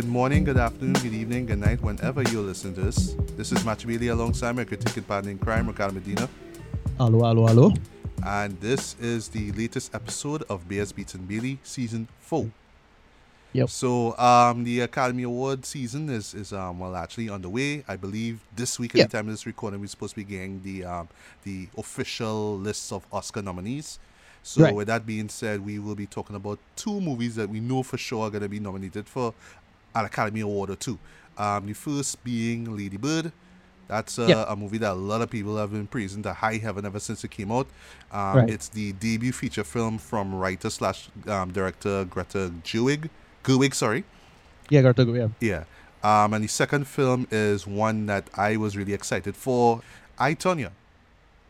Good morning, good afternoon, good evening, good night, whenever you're listening to this. This is Match Bailey alongside my critic and partner in crime, Ricardo Medina. Hello, hello, hello. And this is the latest episode of Bears Beats and Bailey, season four. Yep. So, um, the Academy Award season is, is um, well, actually underway. I believe this week, at Yeah. the time of this recording, we're supposed to be getting the um, the official lists of Oscar nominees. So, Right. with that being said, we will be talking about two movies that we know for sure are going to be nominated for an Academy Award or two. Um, the first being Lady Bird. That's uh, Yeah. a movie that a lot of people have been praising to high heaven ever since it came out. Um, Right. It's the debut feature film from writer slash um, director Greta Gerwig. Gerwig, sorry. Yeah, Greta go. Yeah. Yeah. Um, and the second film is one that I was really excited for. I, Tonya.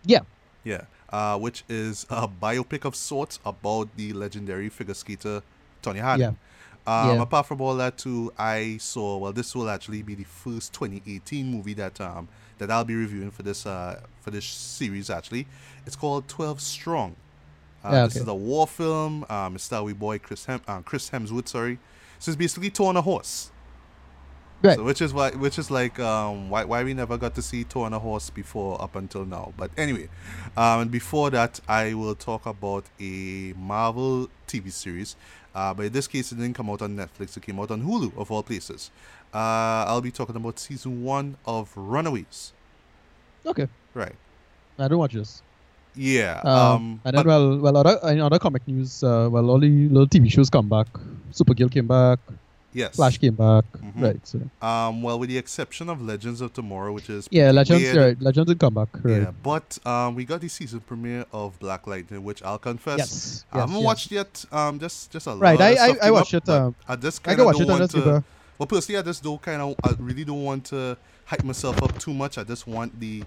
Yeah. Yeah. Uh, which is a biopic of sorts about the legendary figure skater Tonya Harding. Um, Yeah. Apart from all that, too, I saw. Well, this will actually be the first 2018 movie that um that I'll be reviewing for this uh for this series. Actually, it's called 12 Strong. Uh, Yeah, This is a war film. Um, it's Star boy Chris Hem- uh, Chris Hemsworth. Sorry, so it's basically Thor on a horse. Right. So which is why which is like um why why we never got to see Thor on a horse before up until now. But anyway, um and before that I will talk about a Marvel TV series. Uh, but in this case it didn't come out on Netflix, it came out on Hulu of all places. Uh I'll be talking about season one of Runaways. Okay. Right. I don't watch this. Yeah. Um, Um, and but- then, well, well, other in other comic news, uh, well, all the little TV shows come back. Supergirl came back. Yes. Flash came back. Mhm. Right. So Um well with the exception of Legends of Tomorrow, which is yeah, Legends. weird. Right. Legends did come back. Right. Yeah, but um, we got the season premiere of Black Lightning, which I'll confess Yes. I yes, haven't yes. watched yet. Um, just just a Right, lot I- I- I watched up, it, um, I just kind of watch don't want to. Well, personally, I just don't kind of. I really don't want to hype myself up too much. I just want the,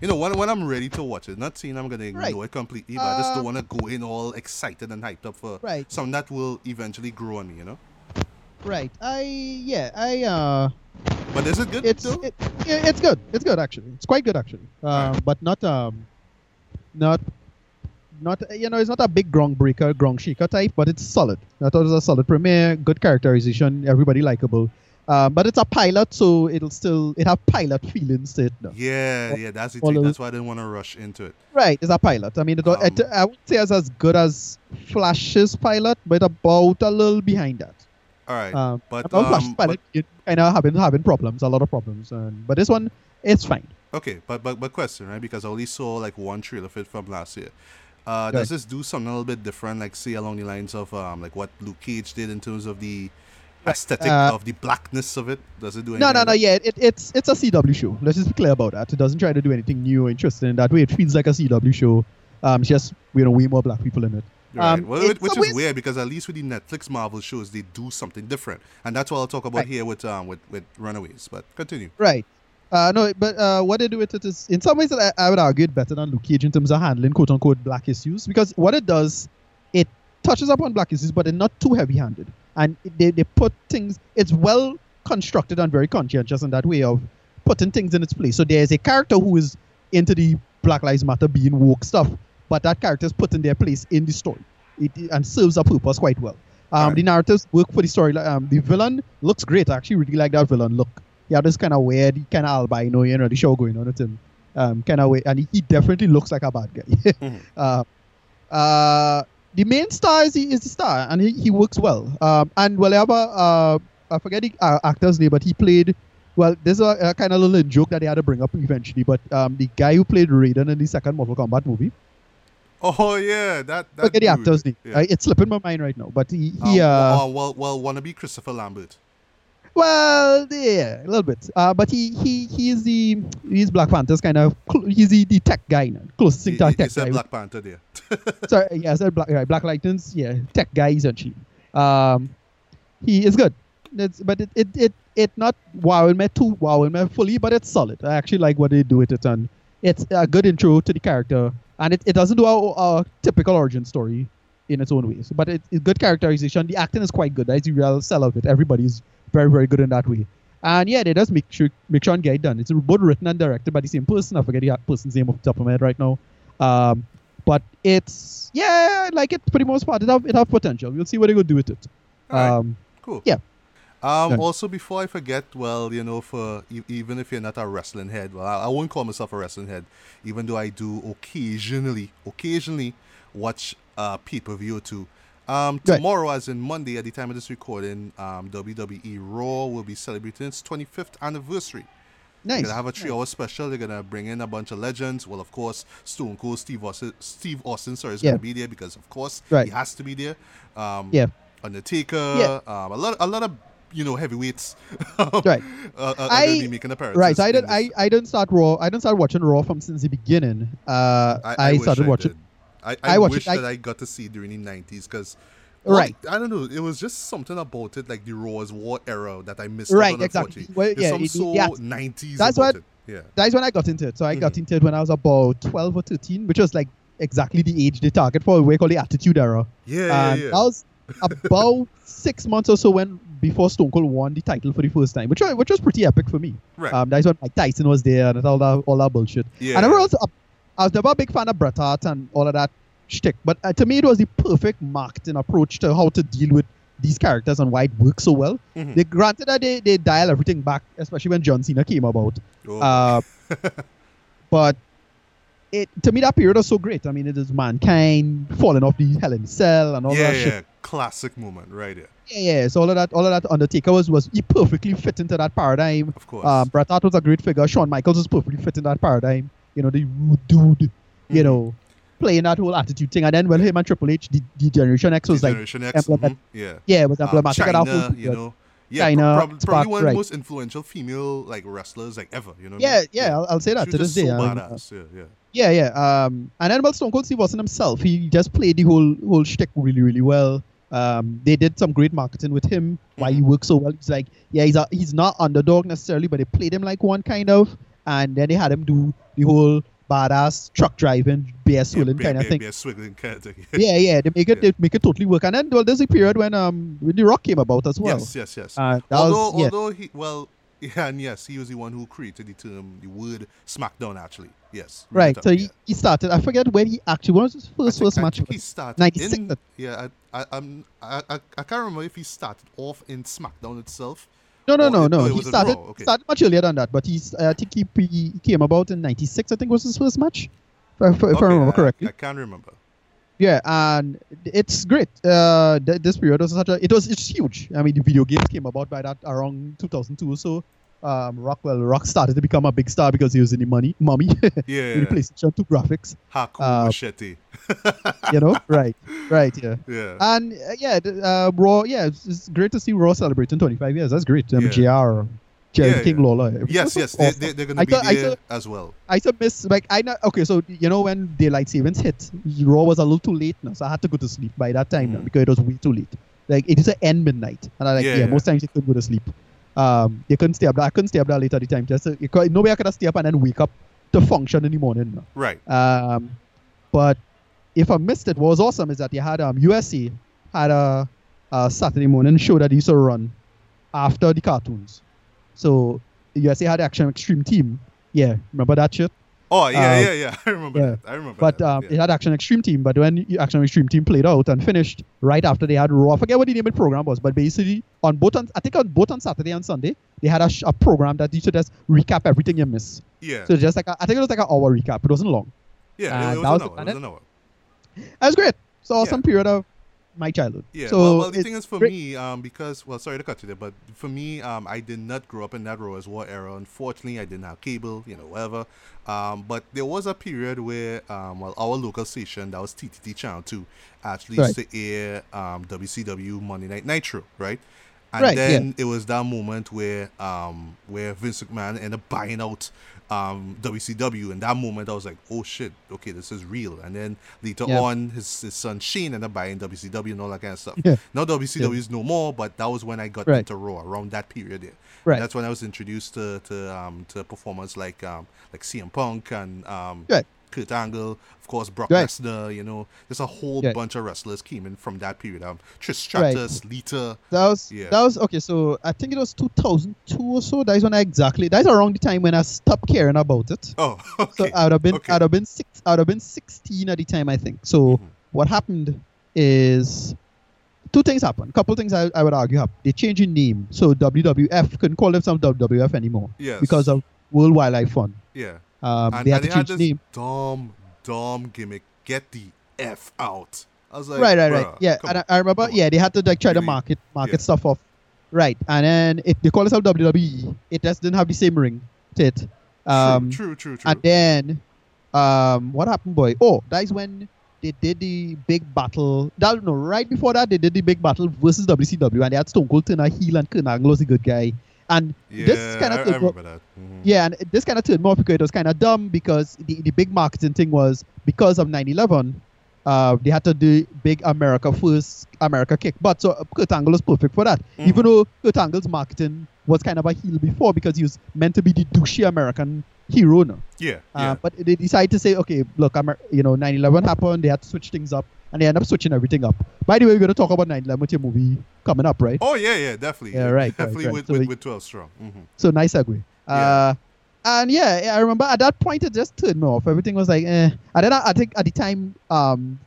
you know, when when I'm ready to watch it. Not saying I'm gonna ignore Right. it completely, but I just Uh, don't want to go in all excited and hyped up for Right. something that will eventually grow on me. You know. Right. I yeah. I uh. But is it good It's it, it's good. It's good actually. It's quite good actually. Um, Right. but not um, not. Not you know, it's not a big groundbreaker, ground shaker type, but it's solid. I thought it was a solid premiere, good characterization, everybody likable. Um, but it's a pilot, so it'll still it have pilot feelings to it. Now. yeah, yeah, that's the thing. That's why I didn't want to rush into it. Right, it's a pilot. I mean, it, it, Um, I would say it's as good as Flash's pilot, but about a little behind that. All right, Um, but about um, pilot, it kind of having having problems, a lot of problems, and but this one, it's fine. Okay, but but but question, right? Because I only saw like one trailer of it from last year. Uh, does this do something a little bit different, like say along the lines of um, like what Luke Cage did in terms of the aesthetic Uh, of the blackness of it? Does it do anything? No, no, no. Yeah, it, it's it's a CW show. Let's just be clear about that. It doesn't try to do anything new or interesting in that way. It feels like a CW show. Um, it's just you know way more black people in it. Right. Um, well, which, is weird because at least with the Netflix Marvel shows, they do something different, and that's what I'll talk about Right. here with um with with Runaways. But continue. Right. Uh, no, but uh, what they do with it is, in some ways, I, I would argue it better than Luke Cage in terms of handling "quote unquote" black issues because what it does, it touches upon black issues, but they're not too heavy-handed, and they, they put things. It's well constructed and very conscientious in that way of putting things in its place. So there's a character who is into the Black Lives Matter being woke stuff, but that character is put in their place in the story, it, and serves a purpose quite well. Um, Right. The narratives work for the story. Um, the villain looks great. I actually really like that villain look. Yeah, this kind of weird, kind of albino, you know, the show going on with him. Um, kind of way, and he, he definitely looks like a bad guy. Mhm. uh, uh, the main star is the, is the star, and he, he works well. Um, and well, I have a, uh, I forget the uh, actor's name, but he played. Well, there's a, a kind of little joke that they had to bring up eventually, but um, the guy who played Raiden in the second Mortal Kombat movie, Oh yeah, that that. dude. actor's name. Yeah. Uh, it's slipping my mind right now, but he, he Um, uh, well, well, well, wanna be Christopher Lambert. Well, yeah, a little bit. Uh, but he he he is the he's Black Panther's kind of he's the, the tech guy now, closest thing to he, he tech said guy. Black Panther there. Sorry, yeah, I said Black right, Black Lightning's yeah tech guy essentially. Um, he is good. It's, but it, it it it not wowing me too wowing me fully, but it's solid. I actually like what they do with it, and it's a good intro to the character, and it, it doesn't do a, a typical origin story in its own ways, but it, it's good characterization. The acting is quite good. That's the real sell of it. Everybody's very very good in that way. And yeah, they just make sure make sure and get it done. It's both written and directed by the same person. I forget the person's name off the top of my head right now. Um, but it's yeah, I like it for the most part. It have it have potential. We'll see what they go do with it. Right. Um, Cool. Yeah. Um, Right. Also, before I forget, well, you know, for e- even if you're not a wrestling head, well, I, I won't call myself a wrestling head, even though I do occasionally, occasionally watch uh, pay per view or two. Um, Right. tomorrow, as in Monday, at the time of this recording, um, WWE Raw will be celebrating its 25th anniversary. Nice. They're gonna have a three-hour special. They're gonna bring in a bunch of legends. Well, of course, Stone Cold Steve Austin, Steve Austin, sorry, is Yeah. gonna be there because, of course, Right. he has to be there. Um, Yeah. Undertaker, Yeah. um, a lot, a lot of you know heavyweights. um, Right. Uh, uh, I- making appearances. Right. So I this. I, I didn't start Raw. I didn't start watching Raw from since the beginning. Uh, I, I, I wish started watching. I, I, I wish it- that I got to see during the nineties because. Right. I don't know. It was just something about it, like the Raw's War era, that I missed. Right, exactly. Well, yeah, it- so yeah. nineties That's about what- it. Yeah. That's when I got into it. So I got Mhm. into it when I was about 12 or 13, which was like exactly the age they target for we call the Attitude Era. Yeah, yeah, and yeah. that was about six months or so when before Stone Cold won the title for the first time, which was, which was pretty epic for me. Right. Um, that's when Mike Tyson was there and all that all that bullshit. Yeah. And I was I was never a big fan of Bret Hart and all of that shtick, but uh, to me it was the perfect marketing approach to how to deal with these characters and why it works so well. Mhm. They granted that they, they dial everything back, especially when John Cena came about. Oh, Uh, but it to me that period was so great. I mean, it is mankind falling off the Hell in Cell and all yeah, that yeah, shit. Classic moment right there. Yeah, yeah. So all of that, all of that Undertaker was was he perfectly fit into that paradigm. Of course. Um, Bret Hart was a great figure. Shawn Michaels was perfectly fit in that paradigm. You know, the rude dude. You Mhm. know, playing that whole attitude thing. And then when him and Triple H, the, the Generation X was like, Generation X. implement- mhm, Yeah. yeah, it was Um, emblematic Chyna, that whole. you know. Yeah, Chyna, pro- prob- probably one of right. the most influential female like wrestlers like ever. You know. what I yeah, mean? yeah, I'll, I'll say that to this day. so mean, badass. Yeah, yeah. Yeah, yeah. Um, and then well, Stone Cold Steve Austin himself, he just played the whole whole shtick really, really well. Um, they did some great marketing with him. Why he Mhm. works so well. He's like, yeah, he's a, he's not underdog necessarily, but they played him like one kind of. And then they had him do the whole badass truck driving, beer swilling yeah, kind of thing. Yeah, swiggling kind of thing. yeah, yeah. They make it, Yeah. they make it totally work. And then well, there's a period when um when the Rock came about as well. Yes, yes, yes. Uh, although, was, yeah. although he, well, yeah, and yes, he was the one who created the term, the word SmackDown. Actually, yes. Right. So he, he started. I forget when he actually. What was his I first think, first I match? think he started 96, in, yeah, I, I, I'm, I, I, I can't remember if he started off in SmackDown itself. No, no, no, no. he started okay. started much earlier than that, but he's. I think he, he came about in '96. I think was his first match, if, I- if I Okay, remember I- correctly. I, can't remember. Yeah, and it's great. Uh, th- this period was such a. It was it's huge. I mean, the video games came about by that around 2002 or so. Um, Rockwell Rock started to become a big star because he was in the money, mommy, Yeah, in the PlayStation 2 graphics. Haku Uh, Machete. You know, right, right, yeah. Yeah. And uh, yeah, uh, Raw. Yeah, it's, it's great to see Raw celebrating 25 years. That's great. Um, Yeah. JR, Jerry Yeah, King yeah. Lawler. Yes, yes, awesome. they, they're going to be thought- there thought- as well. I to miss like I know okay so you know when daylight savings hit Raw was a little too late now so I had to go to sleep by that time now Mhm. because it was way too late like it is at end midnight and I like Yeah, yeah, yeah. most times you couldn't go to sleep um you couldn't stay up I couldn't stay up that late at the time just to, you could, nobody could stay up and then wake up to function in the morning. Right. um but if I missed it what was awesome is that you had um USC had a, a Saturday morning show that they used to run after the cartoons so USA had the Action Extreme Team yeah remember that shit Oh, yeah, Uh, yeah, yeah. I remember yeah. I remember But that. um, yeah. it had Action Extreme Team. But when Action Extreme Team played out and finished right after they had Raw, I forget what the name of the program was, but basically on both on I think on both on Saturday and Sunday they had a, sh- a program that you should just recap everything you miss. yeah. So just like a, I think it was like an hour recap. It wasn't long. yeah, uh, it, it was an hour. It was an hour. That was great. So Yeah. awesome period of my childhood. Yeah, So well, well the thing is for great- me, um, because well, sorry to cut you there, but for me, um, I did not grow up in that as War era. Unfortunately, I didn't have cable, you know, whatever. Um, but there was a period where, um, well, our local station, that was TTT Channel Two, actually used to air um WCW Monday Night Nitro, right? And Right, yeah. then it was that moment where um where Vince McMahon ended up buying out um WCW, and that moment I was like, oh shit, okay, this is real. And then later Yeah. on, his, his son Shane ended up buying WCW and all that kind of stuff. Yeah. Now WCW is no more, but that was when I got Right. into Raw around that period there. Right. That's when I was introduced to to um to performers like um like CM Punk and um Right. Kurt Angle, of course Brock Right. Lesnar. You know, there's a whole Right. bunch of wrestlers came in from that period. Um, Trish Right. Stratus, Lita. That was Yeah. that was okay. So I think it was 2002 or so. That is when I exactly. That's around the time when I stopped caring about it. Oh, okay. So. I would have been Okay. I'd have been six I'd have been 16 at the time I think. So Mhm. what happened is two things happened. Couple things I, I would argue happened. They changed the name, so WWF couldn't call themselves WWF anymore Yes. because of World Wildlife Fund. yeah. Um, And, they had and to had this name. dumb, dumb gimmick. Get the F out. I was like, right, right, right. Yeah, and I. I remember. on. Yeah, they had to like try to market market Yeah. stuff off. Right, and then it, they call themselves WWE. It just didn't have the same ring to it. Um, true, true, true, true. And then, um, what happened, boy? Oh, that is when they did the big battle. That no, right before that, they did the big battle versus WCW, and they had Stone Cold turn a heel and Kurt Angle was a good guy. And yeah, this kind I, I of remember that. Mhm. yeah, and this kind of turned off because it was kind of dumb because the, the big marketing thing was because of 9/11, uh, they had to do big America first, America kick But So uh, Kurt Angle was perfect for that. Mhm. Even though Kurt Angle's marketing was kind of a heel before because he was meant to be the douchey American hero. No? Yeah, Uh, yeah. But they decided to say, okay, look, Amer- you know, 9/11 happened. They had to switch things up, and they end up switching everything up. By the way, we're going to talk about 9/11 with your movie coming up, right? Oh yeah, yeah, definitely. Yeah, right, right, Definitely right. with, So with, with 12 strong. hmm So nice segue. Uh, and yeah, yeah, I remember at that point it just turned me off. Everything was like, eh. And then I, I think at the time, um,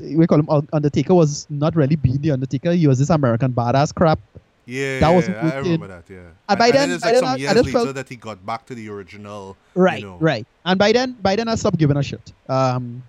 we call him Undertaker was not really being the Undertaker. He was this American badass crap. Yeah, That yeah, wasn't I remember that. Yeah. And by and then- it's by like then some I- years just later felt- that he got back to the original. Right, You know. right. And by then, by then I stopped giving a shit. Um,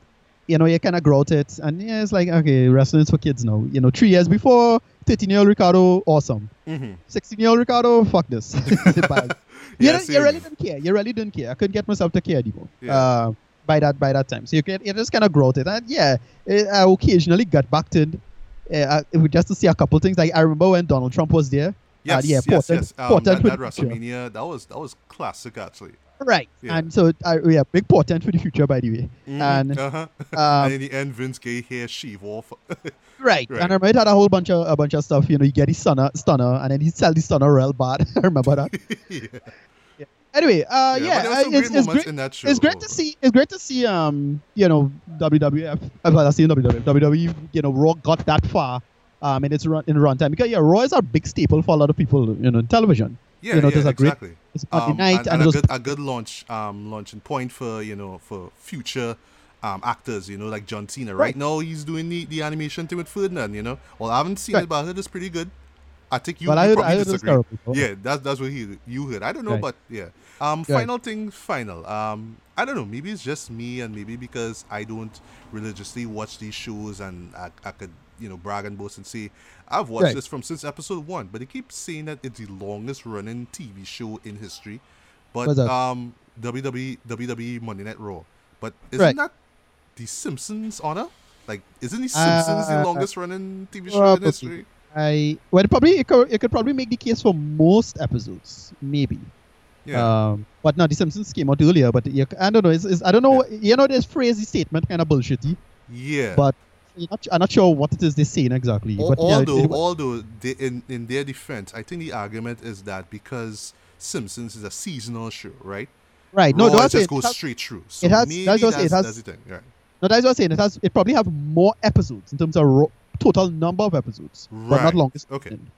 you know, you kind of grow it, and yeah, it's like okay, wrestling is for kids now. You know, three years before, thirteen-year-old Ricardo, awesome. hmm Sixteen-year-old Ricardo, fuck this. You, don't- you really didn't care. You really didn't care. I couldn't get myself to care anymore. Yeah. Uh, by that by that time, so you can you just kind of grow it, and yeah, eh, I occasionally got back to it, uh, just to see a couple things. Like I remember when Donald Trump was there. Yes, yeah, yes, Portland- yes. Um, Portland that, that. WrestleMania, that was that was classic actually. Right, Yeah. and so uh, yeah, big portent for the future, by the way. Mhm, And uh-huh. um, and in the end, Vince gave hair sheave off. Right. Right. And I remember it had a whole bunch of a bunch of stuff. You know, you get the stunner, stunner, and then he sell the stunner real bad. I remember that. yeah, Anyway, uh, yeah, uh, some it's, great it's great. in that show. It's great to see. It's great to see. Um, you know, WWF. Uh, well, I see WWF. WWE. You know, Raw got that far. Um, in its run in runtime because yeah, Raw is a big staple for a lot of people. You know, in television. Yeah, you know, yeah, there's a great- exactly. It's Um, night, and, and, and a good a good launch um launching point for you know for future um actors you know like John Cena. Right, Right. now he's doing the, the animation thing with Ferdinand you know? Well I haven't seen Right. it but I heard it's pretty good. I think you, Well, you I heard- probably I heard disagree yeah that's that's what he you heard. I don't know Right. but yeah. Um final thing final. Um I don't know maybe it's just me and maybe because I don't religiously watch these shows and I, I could you know brag and boast and say I've watched Right. this from since episode one but they keep saying that it's the longest running TV show in history but um WWE WWE Monday Night Raw. But isn't Right. that the Simpsons honor? Like isn't the Simpsons the Uh, longest running TV show in history? I well probably it could, it could probably make the case for most episodes, maybe. Yeah. Um, but no, The Simpsons came out earlier. But you, I don't know. It's, it's, I don't know. You know, this phrase, the statement, kind of bullshitty. yeah. But not, I'm not sure what it is they're saying exactly. But yeah, it- although although they, in in their defense, I think the argument is that because Simpsons is a seasonal show, right? right? No, Raw no, it that's just it. goes It has- straight through. So it has- maybe that's that's, what it has- that's the thing, right? No, that's what I'm saying. It has. It probably have more episodes in terms of ro- total number of episodes, but not longest. Okay. season.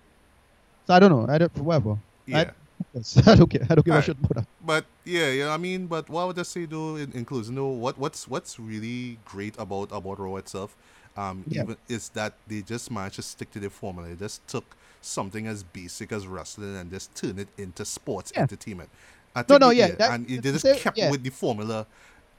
So I don't know. I don't. Whatever. Yeah. Yes, I don't care. I don't give a shit about that. But yeah, yeah, I mean, but what I would just say though, in, in closing though, what what's what's really great about about Raw itself, um, Yeah. even is that they just managed to stick to their formula. They just took something as basic as wrestling and just turn it into sports Yeah. entertainment. I No, no, they- yeah, that- and they just say- kept yeah. with the formula,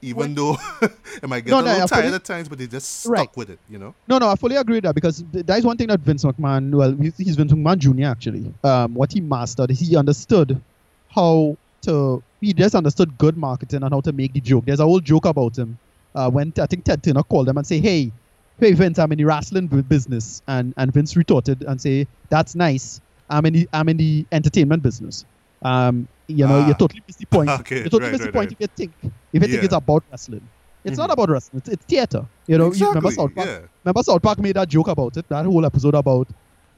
even though it might get No, a no, little fully- tired at times, but they just stuck Right. with it, you know. No, no, I fully agree with that because th- that is one thing that Vince McMahon, well, he's, Vince McMahon Jr. actually. Um, what he mastered is he understood how to, he just understood good marketing and how to make the joke. There's a whole joke about him uh, when I think Ted Turner called him and say, hey, hey Vince, I'm in the wrestling business, and and Vince retorted and say, that's nice. I'm in the I'm in the entertainment business. Um, you know, Ah. you totally miss the point. Okay, you totally right, miss the point right. if you think if you think it's about wrestling. It's not Mhm. about wrestling. It's, it's theater. You know, you remember exactly. South Park? yeah. Remember South Park made that joke about it, that whole episode about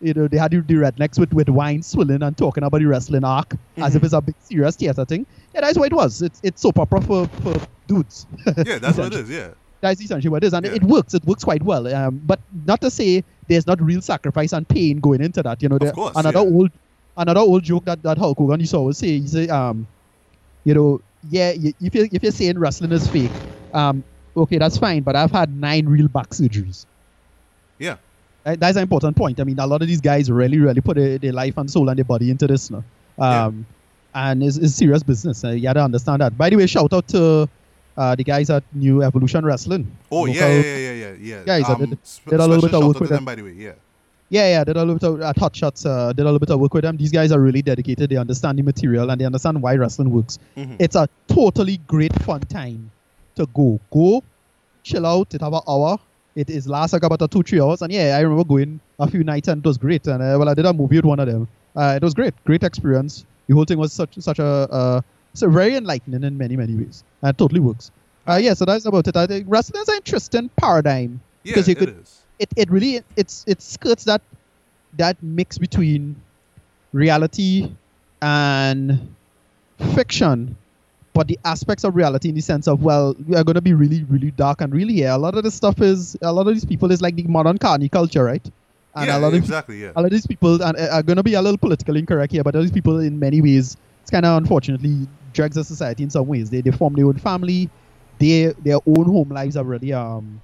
you know, they had the, the rednecks with, with wine swilling and talking about the wrestling arc as if Mhm. it's a big serious theater thing. Yeah, that's what it was. It's it's soap opera for, for dudes. Yeah, that's what it is. Yeah. That's essentially what it is. And Yeah. it works. It works quite well. Um, but not to say there's not real sacrifice and pain going into that. You know, there- course, another yeah. old another old joke that, that Hulk Hogan used to always say, he say, um, you know, yeah, if you if you're saying wrestling is fake, um, okay, that's fine, but I've had nine real back surgeries. Yeah. that- that's an important point. I mean, a lot of these guys really, really put their, their life and soul and their body into this now. Yeah. Um, and it's, it's serious business. Uh, you gotta understand that. By the way, shout out to uh, the guys at New Evolution Wrestling. Oh yeah, yeah, yeah, yeah, yeah, yeah. Guys, I um, did- sp- did a little bit of work with them. them, by the way. Yeah, Yeah, yeah, did a little bit of uh, touch shots, uh, did a little bit of work with them. These guys are really dedicated. They understand the material and they understand why wrestling works. Mhm. It's a totally great fun time to go. Go, chill out. It have an hour. It is last like about a two three hours. And yeah, I remember going a few nights and it was great. And uh, well, I did a movie with one of them. Uh, it was great, great experience. The whole thing was such such a uh, so very enlightening in many many ways. And it totally works. Uh, yeah, so that's about it. I think wrestling is an interesting paradigm yeah, Because you it could- is. it, it really it's it skirts that that mix between reality and fiction but the aspects of reality in the sense of well we are going to be really really dark and really yeah a lot of this stuff is a lot of these people is like the modern carny culture right and yeah, a lot of exactly. Yeah, a lot of these people and uh, are going to be a little politically incorrect here, but these people in many ways, it's kind of unfortunately drags the society in some ways. They, they form their own family, they their own home lives are really um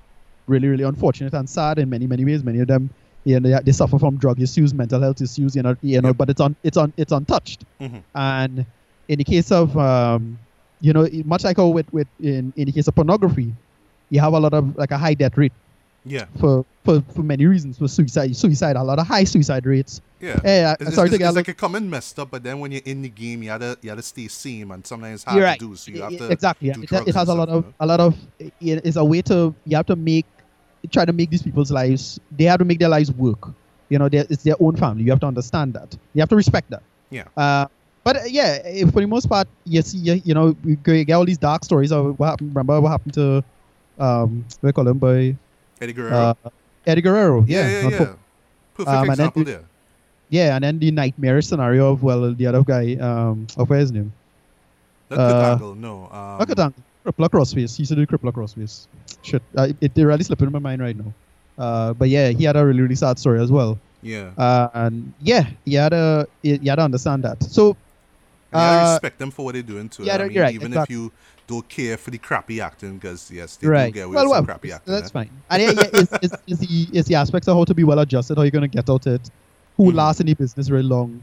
really really unfortunate and sad in many many ways. Many of them, you know, they, they suffer from drug issues, mental health issues, you know, you know, Yep. but it's on it's on it's untouched. Mhm. And in the case of um, you know, much like how with with in in the case of pornography, you have a lot of like a high death rate yeah, for for, for many reasons for suicide suicide a lot of high suicide rates yeah. Uh, It's, sorry it's, it's a like it come in messed up, but then when you're in the game, you gotta you gotta stay sane, and sometimes it's hard right. to do. So you have to exactly. do It, it has a lot of you a lot of. It's a way to you have to make try to make these people's lives. They have to make their lives work. You know, it's their own family. You have to understand that. You have to respect that. Yeah. Uh, but uh, yeah, eh, for the most part, you see, you, you know, we g- get all these dark stories of what happened. Remember what happened to, um, what do you call him by Eddie Guerrero. uh, Eddie Guerrero. yeah, yeah, unfo- yeah. Perfect Um, and then example there. Yeah, and then the nightmare scenario of well, the other guy, um, of what's his name? Not uh, Kurt Angle, no. Um, at that. Crippler Crossface. He used to do Crippler Crossface. Shit. Uh, it, it really slipping in my mind right now. Uh, but yeah, he had a really, really sad story as well. Yeah. Uh, and yeah, you had to, you had to understand that. So, And I uh, respect them for what they're doing too. yeah, I mean, right, even exactly. if you don't care for the crappy acting, because yes, they right. do get away Well, with well, some crappy acting. that's eh? fine. And yeah, yeah, it's, it's, it's, the, it's the aspects of how to be well adjusted, how you're going to get out it, who Mhm. lasts in the business very long,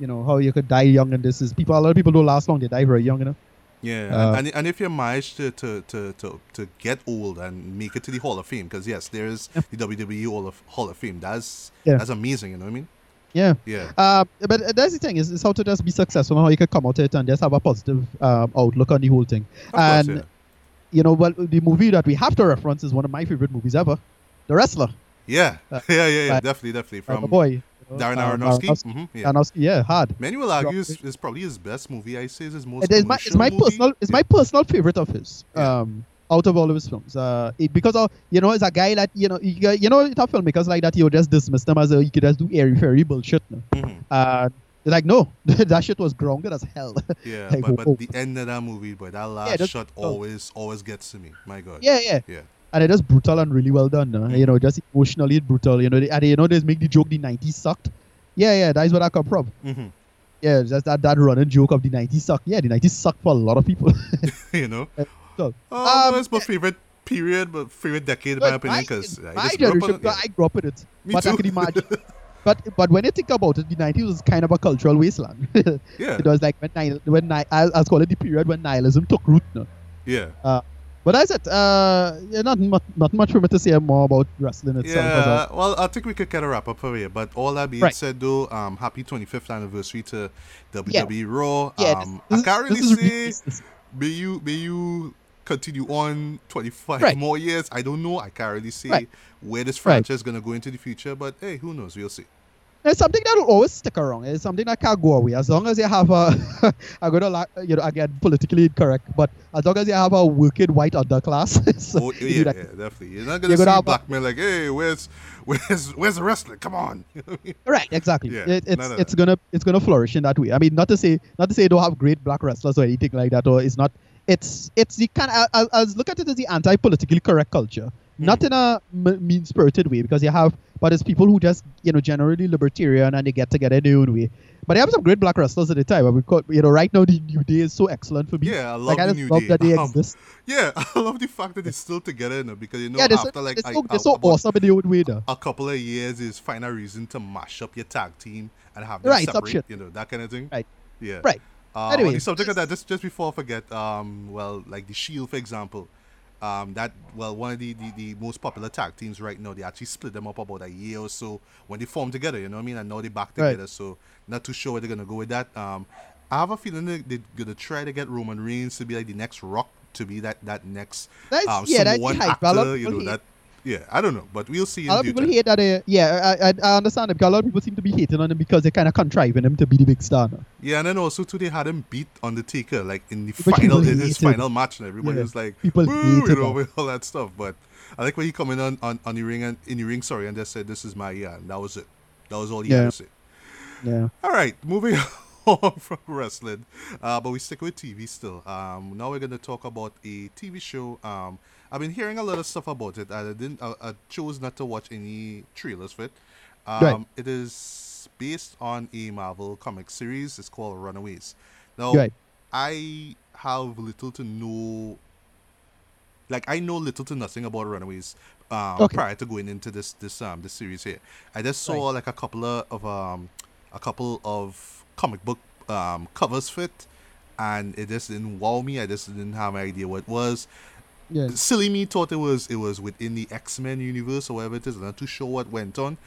you know, how you could die young and this is people, a lot of people don't last long, they die very young, you know. Yeah, Uh, and, and if you're managed to, to, to, to, to get old and make it to the Hall of Fame, because yes, there is the WWE Hall of Hall of Fame. That's Yeah. that's amazing. You know what I mean? Yeah. Yeah. Uh, but that's the thing is, is how to just be successful and how you can come out of it and just have a positive um, outlook on the whole thing. Of course, and yeah. you know, well, the movie that we have to reference is one of my favorite movies ever, The Wrestler. Yeah. uh, yeah, yeah, yeah, definitely, definitely. From my boy, know, Darren uh, Aronofsky. Aronofsky. hmm yeah. Aronofsky, yeah, hard. Many will argue it's, it's probably his best movie. I say it's his most It is my, it's my movie. personal, it's Yeah. my personal favorite of his. Yeah. Um, out of all of his films, uh, it, because of, you know, it's a guy that you know, you, you know, a filmmakers like that. You just dismiss them as a, you could just do airy fairy bullshit. No? Mhm. Uh, they're like, no, that shit was grounded as hell. Yeah, Like, but, but the end of that movie, but that last that's- shot oh. always always gets to me. My God. yeah, yeah. Yeah. and it is brutal and really well done. no? You know, just emotionally brutal. You know, they, and you know they make the joke the '90s sucked. Yeah, yeah, that is where that come from. hmm Yeah, just that that running joke of the '90s sucked. Yeah, the '90s sucked for a lot of people. you know. So, Oh, um, it's my favorite period, but favorite decade in my opinion, my- because my generation, I grew up with it. Me but I can imagine. but but when you think about it, the '90s was kind of a cultural wasteland. yeah. it was like when nihil- when ni- I, I was calling the period when nihilism took root. No? yeah, But that's it. Uh, yeah, not much, not much for me to say more about wrestling itself. yeah. Well, I think we could kind of wrap up for here. But all that being Right. said, though, um, happy 25th anniversary to WWE Raw. yeah, um, this, I can't really say. this May you may you continue on 25 Right. more years. I don't know. I can't really say Right. where this Right. franchise is gonna go into the future. But hey, who knows? We'll see. It's something that will always stick around. It's something that can't go away as long as you have a. I'm gonna like you know again politically incorrect, but as long as you have a wicked white underclass. so Oh, yeah, that. yeah, definitely. You're not You're gonna gonna see have a- blackmail like, hey, where's where's where's the wrestler? Come on. You know I mean? Right, exactly. Yeah, it, it's it's gonna it's gonna flourish in that way. I mean, not to say not to say you don't have great black wrestlers or anything like that, or it's not. It's it's the kind. I, I, I look at it as the anti-politically correct culture. not in a m- mean spirited way because you have, but it's people who just you know generally libertarian and they get together in their own way. But they have some great black wrestlers at the time. And we call, you know, right now the New Day is so excellent for me. Yeah, I love like I the New love Day. that they Um, exist. Yeah, I love the fact that they're still together, you know, because you know yeah, after so, like they're I- so, they're so about awesome in their own way, though. a couple of years is find a reason to mash up your tag team and have them Right, separate, you know, that kind of thing. Right. Yeah. Right. Uh, Anyway, on the subject of that, just just before I forget, um, well, like the Shield, for example, um, that well, one of the, the, the most popular tag teams right now, they actually split them up about a year or so when they formed together. You know what I mean? And now they're back Right. together. So not too sure where they're gonna go with that. Um, I have a feeling that they're gonna try to get Roman Reigns to be like the next Rock, to be that that next That's- um, yeah, that's Samoan the hype. A lot actor. You know that. Yeah, I don't know, but we'll see. A lot of people time. hate that. They, yeah, I, I, I understand it because a lot of people seem to be hating on him because they're kind of contriving him to be the big star. Now. Yeah, and then also too they had him beat Undertaker like in the Which final in his final match, and everybody Yeah, was like, people you know, with all that stuff. But I like when he come in on, on, on the ring and in the ring, sorry, and just said, "This is my year," and that was it. That was all he Yeah. had to say. Yeah. All right, moving on from wrestling, uh, but we stick with TV still. Um, now we're gonna talk about a TV show. Um, I've been hearing a lot of stuff about it. I didn't. I, I chose not to watch any trailers for it. Um, Right. It is based on a Marvel comic series. It's called Runaways. Now, Right. I have little to no. Like I know little to nothing about Runaways um, Okay. prior to going into this this um this series here. I just saw like a couple of, um a couple of comic book um covers for it, and it just didn't wow me. I just didn't have an idea what it was. Yeah. Silly me thought it was it was within the X Men universe or whatever it is. I'm not too sure what went on.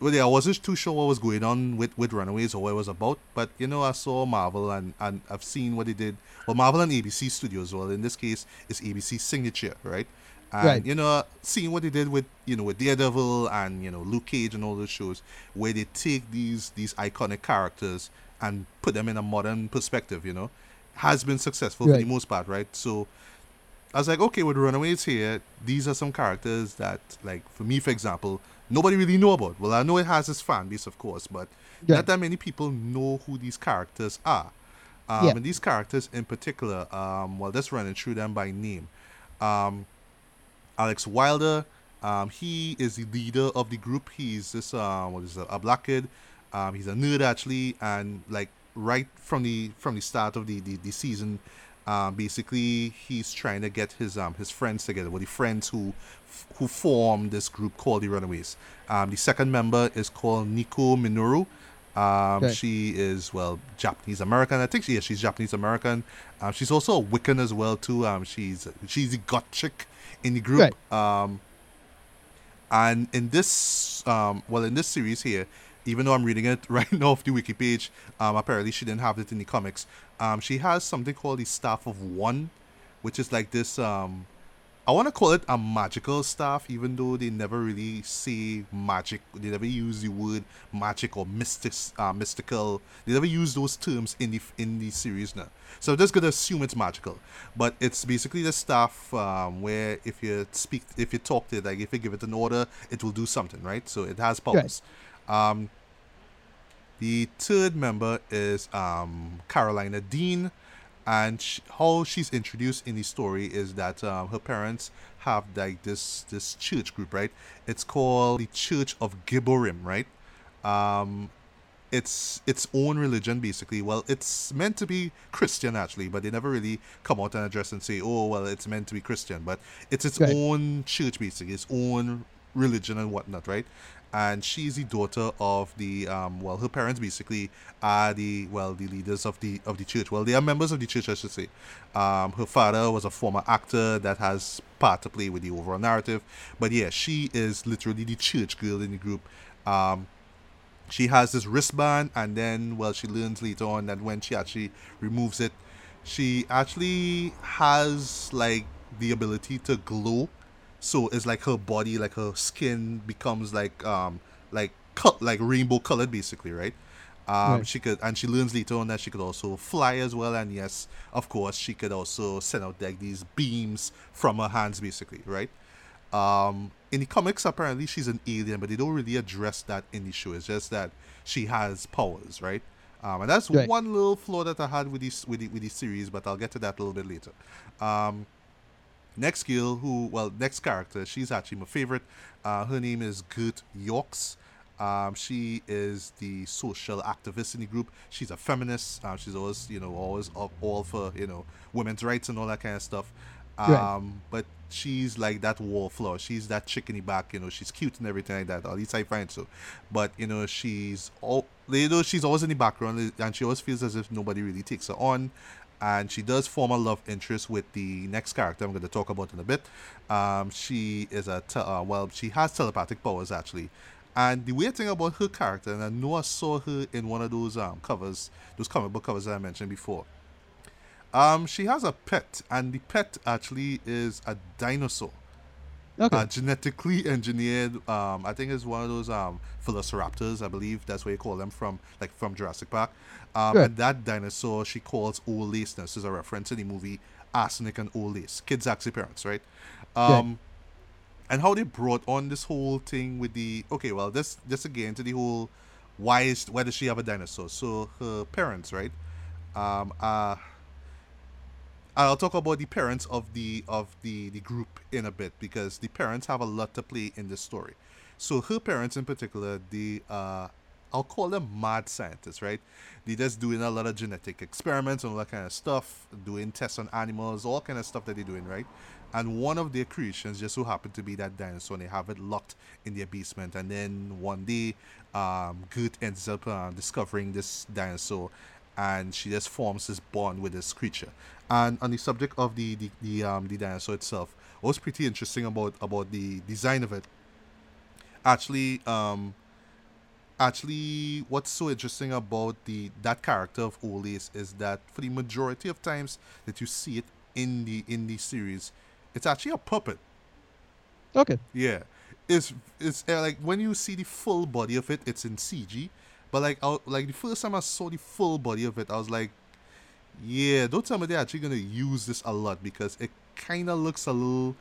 Well, yeah, I wasn't too sure what was going on with, with Runaways or what it was about. But you know, I saw Marvel and, and I've seen what they did. Well, Marvel and ABC Studios. Well, in this case, it's ABC Signature, right? And Right. you know, seeing what they did with you know with Daredevil and you know Luke Cage and all those shows, where they take these these iconic characters and put them in a modern perspective, you know, has been successful for the most part, right? So I was like, okay, with Runaways here, these are some characters that, like, for me, for example, nobody really know about. Well, I know it has its fan base, of course, but Yeah. not that many people know who these characters are. Um, Yeah. And these characters in particular, um, well, just running through them by name. Um, Alex Wilder, um, he is the leader of the group. He's this, um, what is it, a black kid. Um, he's a nerd actually, and like right from the from the start of the the, the season, um, basically he's trying to get his um his friends together. Well, the friends who who formed this group called the Runaways. Um, the second member is called Nico Minoru. Um, Okay. She is well Japanese American. I think she is. She's Japanese American. Um, she's also a Wiccan as well too. Um, she's she's the goth chick in the group. Um, and in this um, well in this series here, even though I'm reading it right now off the wiki page, um, apparently she didn't have it in the comics. Um, she has something called the Staff of One, which is like this um, I want to call it a magical staff, even though they never really say magic. They never use the word magic or mystic, uh, mystical. They never use those terms in the in the series now. So I'm just gonna assume it's magical. But it's basically the staff um, where if you speak, if you talk to it, like if you give it an order, it will do something, right? So it has powers. Um, the third member is um, Karolina Dean, and sh- how she's introduced in the story is that um, her parents have like this this church group, right? It's called the Church of Gibborim, right? Um, it's its own religion basically. Well, it's meant to be Christian actually, but they never really come out and address and say, "Oh, well, it's meant to be Christian," but it's its Right. own church basically, its own religion and whatnot, right? And she's the daughter of the um well, her parents basically are the well the leaders of the of the church. Well, they are members of the church, I should say. Um, her father was a former actor that has part to play with the overall narrative, but yeah, she is literally the church girl in the group. Um, she has this wristband and then well she learns later on that when she actually removes it she actually has like the ability to glow so it's like her body like her skin becomes like um like cut like rainbow colored basically right um Right. she could and she learns later on that she could also fly as well and yes of course she could also send out like these beams from her hands basically right um, in the comics, apparently she's an alien, but they don't really address that in the show. It's just that she has powers, right? Um, and that's Right. one little flaw that I had with this with the, with the series, but I'll get to that a little bit later. Um, next girl who, well, next character, she's actually my favorite. Uh, her name is Gert Yorkes. Um, she is the social activist in the group. She's a feminist. Um, she's always, you know, always up all for, you know, women's rights and all that kind of stuff. Um, right. But she's like that wallflower. She's that chick in the back, you know, she's cute and everything like that. At least I find so. But, you know, she's all, you know, she's always in the background and she always feels as if nobody really takes her on and she does form a love interest with the next character I'm going to talk about in a bit. Um, she is a te- uh, well, she has telepathic powers actually, and the weird thing about her character, and I know I saw her in one of those um, covers, those comic book covers that I mentioned before. Um, she has a pet, and the pet actually is a dinosaur. Okay. Uh, genetically engineered. Um, I think it's one of those um velociraptors. I believe that's what you call them from, like from Jurassic Park. Um, and that dinosaur she calls Old Lace. This is a reference in the movie Arsenic and Old Lace. Kids actually parents, right? Um, and how they brought on this whole thing with the okay, well, this this again to the whole why is why does she have a dinosaur? So her parents, right? Um, uh I'll talk about the parents of the of the the group in a bit because the parents have a lot to play in this story. So her parents in particular, the uh, I'll call them mad scientists, right? They just doing a lot of genetic experiments and all that kind of stuff, doing tests on animals, all kind of stuff that they're doing, right? And one of their creations just so happened to be that dinosaur, and they have it locked in their basement. And then one day, um, ends up uh, discovering this dinosaur, and she just forms this bond with this creature. And on the subject of the the, the um the dinosaur itself, what was pretty interesting about about the design of it. Actually, um, actually, what's so interesting about the that character of Old Lace is that for the majority of times that you see it in the in the series, it's actually a puppet. Okay. Yeah, it's it's uh, like when you see the full body of it, it's in CG. But like, I, like the first time I saw the full body of it, I was like, yeah, don't tell me they're actually gonna use this a lot because it kind of looks a little.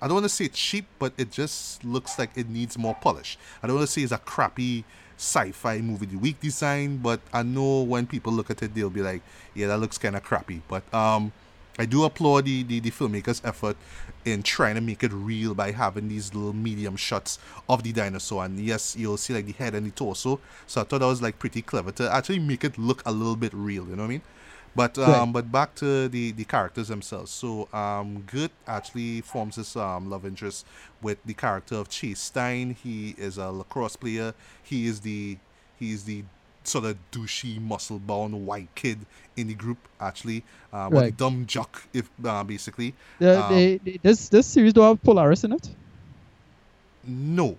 I don't want to say it's cheap, but it just looks like it needs more polish. I don't want to say it's a crappy sci-fi movie the week design, but I know when people look at it, they'll be like, "Yeah, that looks kind of crappy." But um, I do applaud the, the the filmmakers' effort in trying to make it real by having these little medium shots of the dinosaur, and yes, you'll see like the head and the torso. So I thought that was like pretty clever to actually make it look a little bit real. You know what I mean? But um, right. but back to the, the characters themselves. So um, actually forms this um, love interest with the character of Chase Stein. He is a lacrosse player. He is the he is the sort of douchey, muscle bound white kid in the group. Actually, um, right. the dumb jock, if uh, basically. Uh, they, they, this this series do have Polaris in it. No.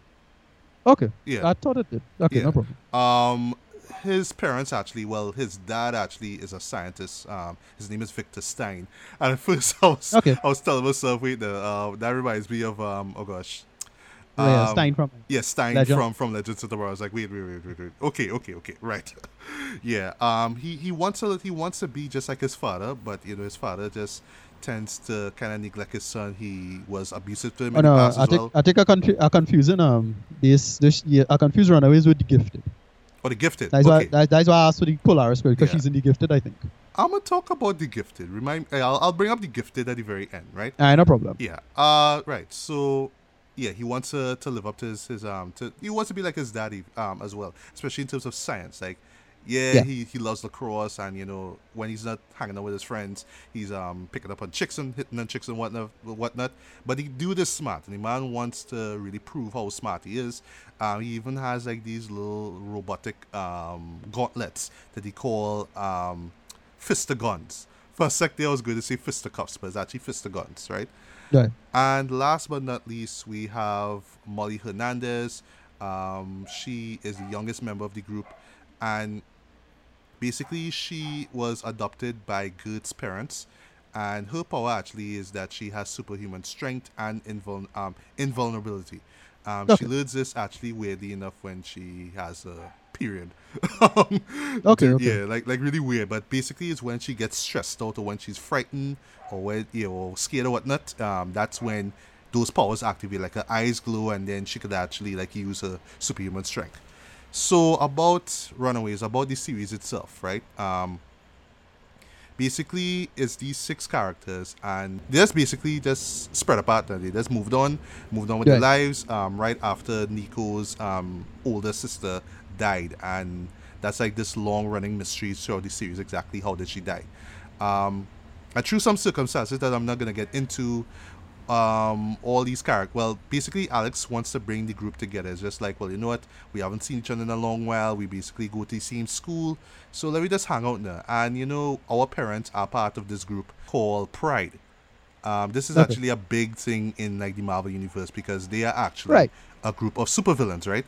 Okay. Yeah. I thought it did. Okay, yeah. no problem. Um, his parents actually, well, his dad actually is a scientist. Um, his name is Victor Stein. And at first, I was, okay. I was telling myself, wait, the, uh, that reminds me of, um, oh gosh. Um, yeah, Stein from. Yeah, Stein Legend. from from Legends of Tomorrow. I was like, wait, wait, wait, wait, wait. Okay, okay, okay, right. yeah. Um. He he wants to he wants to be just like his father, but you know his father just tends to kind of neglect his son. He was abusive to him oh, in no, the past I as think, well. I think I, confu- I confusing um this this yeah I confuse Runaways with the Gifted. Oh, the Gifted. That's okay. why. That, that's why I asked for the Polaris because yeah. she's in the Gifted, I think. I'm gonna talk about the Gifted. Remind. I'll, I'll bring up the Gifted at the very end, right? Uh, no problem. Yeah. Uh. Right. So. Yeah, he wants to, to live up to his, his um to he wants to be like his daddy um as well, especially in terms of science. Like yeah, yeah, he, he loves lacrosse and you know when he's not hanging out with his friends he's um picking up on chicks and hitting on chicks and whatnot whatnot. But he do this smart and the man wants to really prove how smart he is. Um, he even has like these little robotic um gauntlets that he call um Fistigons for a sec there I was going to say fisticuffs but it's actually Fistigons right. Yeah and last but not least we have Molly Hernandez. Um she is the youngest member of the group and basically she was adopted by Gert's parents and her power actually is that she has superhuman strength and invul- um, invulnerability. Um, okay. She learns this actually weirdly enough when she has a period. okay, okay, Yeah, like like really weird. But basically, it's when she gets stressed out or when she's frightened or when you know scared or whatnot. Um, that's when those powers activate. Like her eyes glow, and then she could actually like use her superhuman strength. So about Runaways, about the series itself, right? Um, basically it's these six characters and they just basically just spread apart and they just moved on moved on with their lives um, right after nico's um, older sister died and that's like this long running mystery throughout the series exactly how did she die um, and through some circumstances that i'm not going to get into um, all these characters. Well, basically, Alex wants to bring the group together. It's just like, well, you know what? We haven't seen each other in a long while. We basically go to the same school, so let me just hang out there. And you know, our parents are part of this group called Pride. Um, this is okay. actually a big thing in like the Marvel universe because they are actually right. a group of supervillains, right?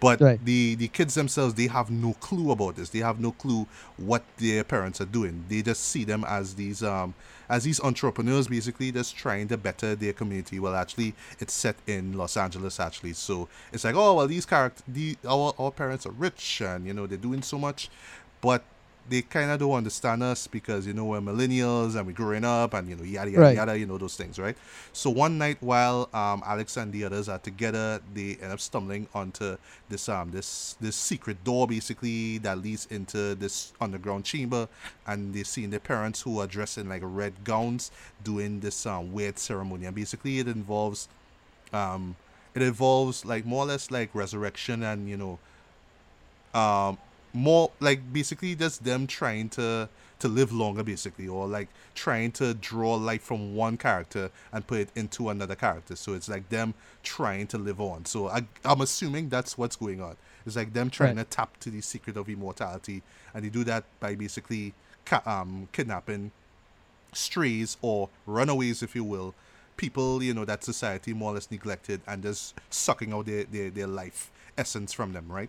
But right. the the kids themselves, they have no clue about this. They have no clue what their parents are doing. They just see them as these um as these entrepreneurs, basically just trying to better their community. Well, actually, it's set in Los Angeles, actually. So it's like, oh well, these characters, the our our parents are rich, and you know they're doing so much, but they kind of don't understand us because you know we're millennials and we're growing up and you know yada yada right. yada you know those things right so one night while um, alex and the others are together they end up stumbling onto this um this this secret door basically that leads into this underground chamber and they see their parents who are dressed in like red gowns doing this um, weird ceremony and basically it involves um it involves like more or less like resurrection and you know um more like basically just them trying to to live longer basically or like trying to draw life from one character and put it into another character. So it's like them trying to live on. So I, i'm assuming that's what's going on. It's like them trying right. to tap to the secret of immortality and they do that by basically ca- um, kidnapping strays or runaways if you will people you know that society more or less neglected and just sucking out their, their, their life essence from them right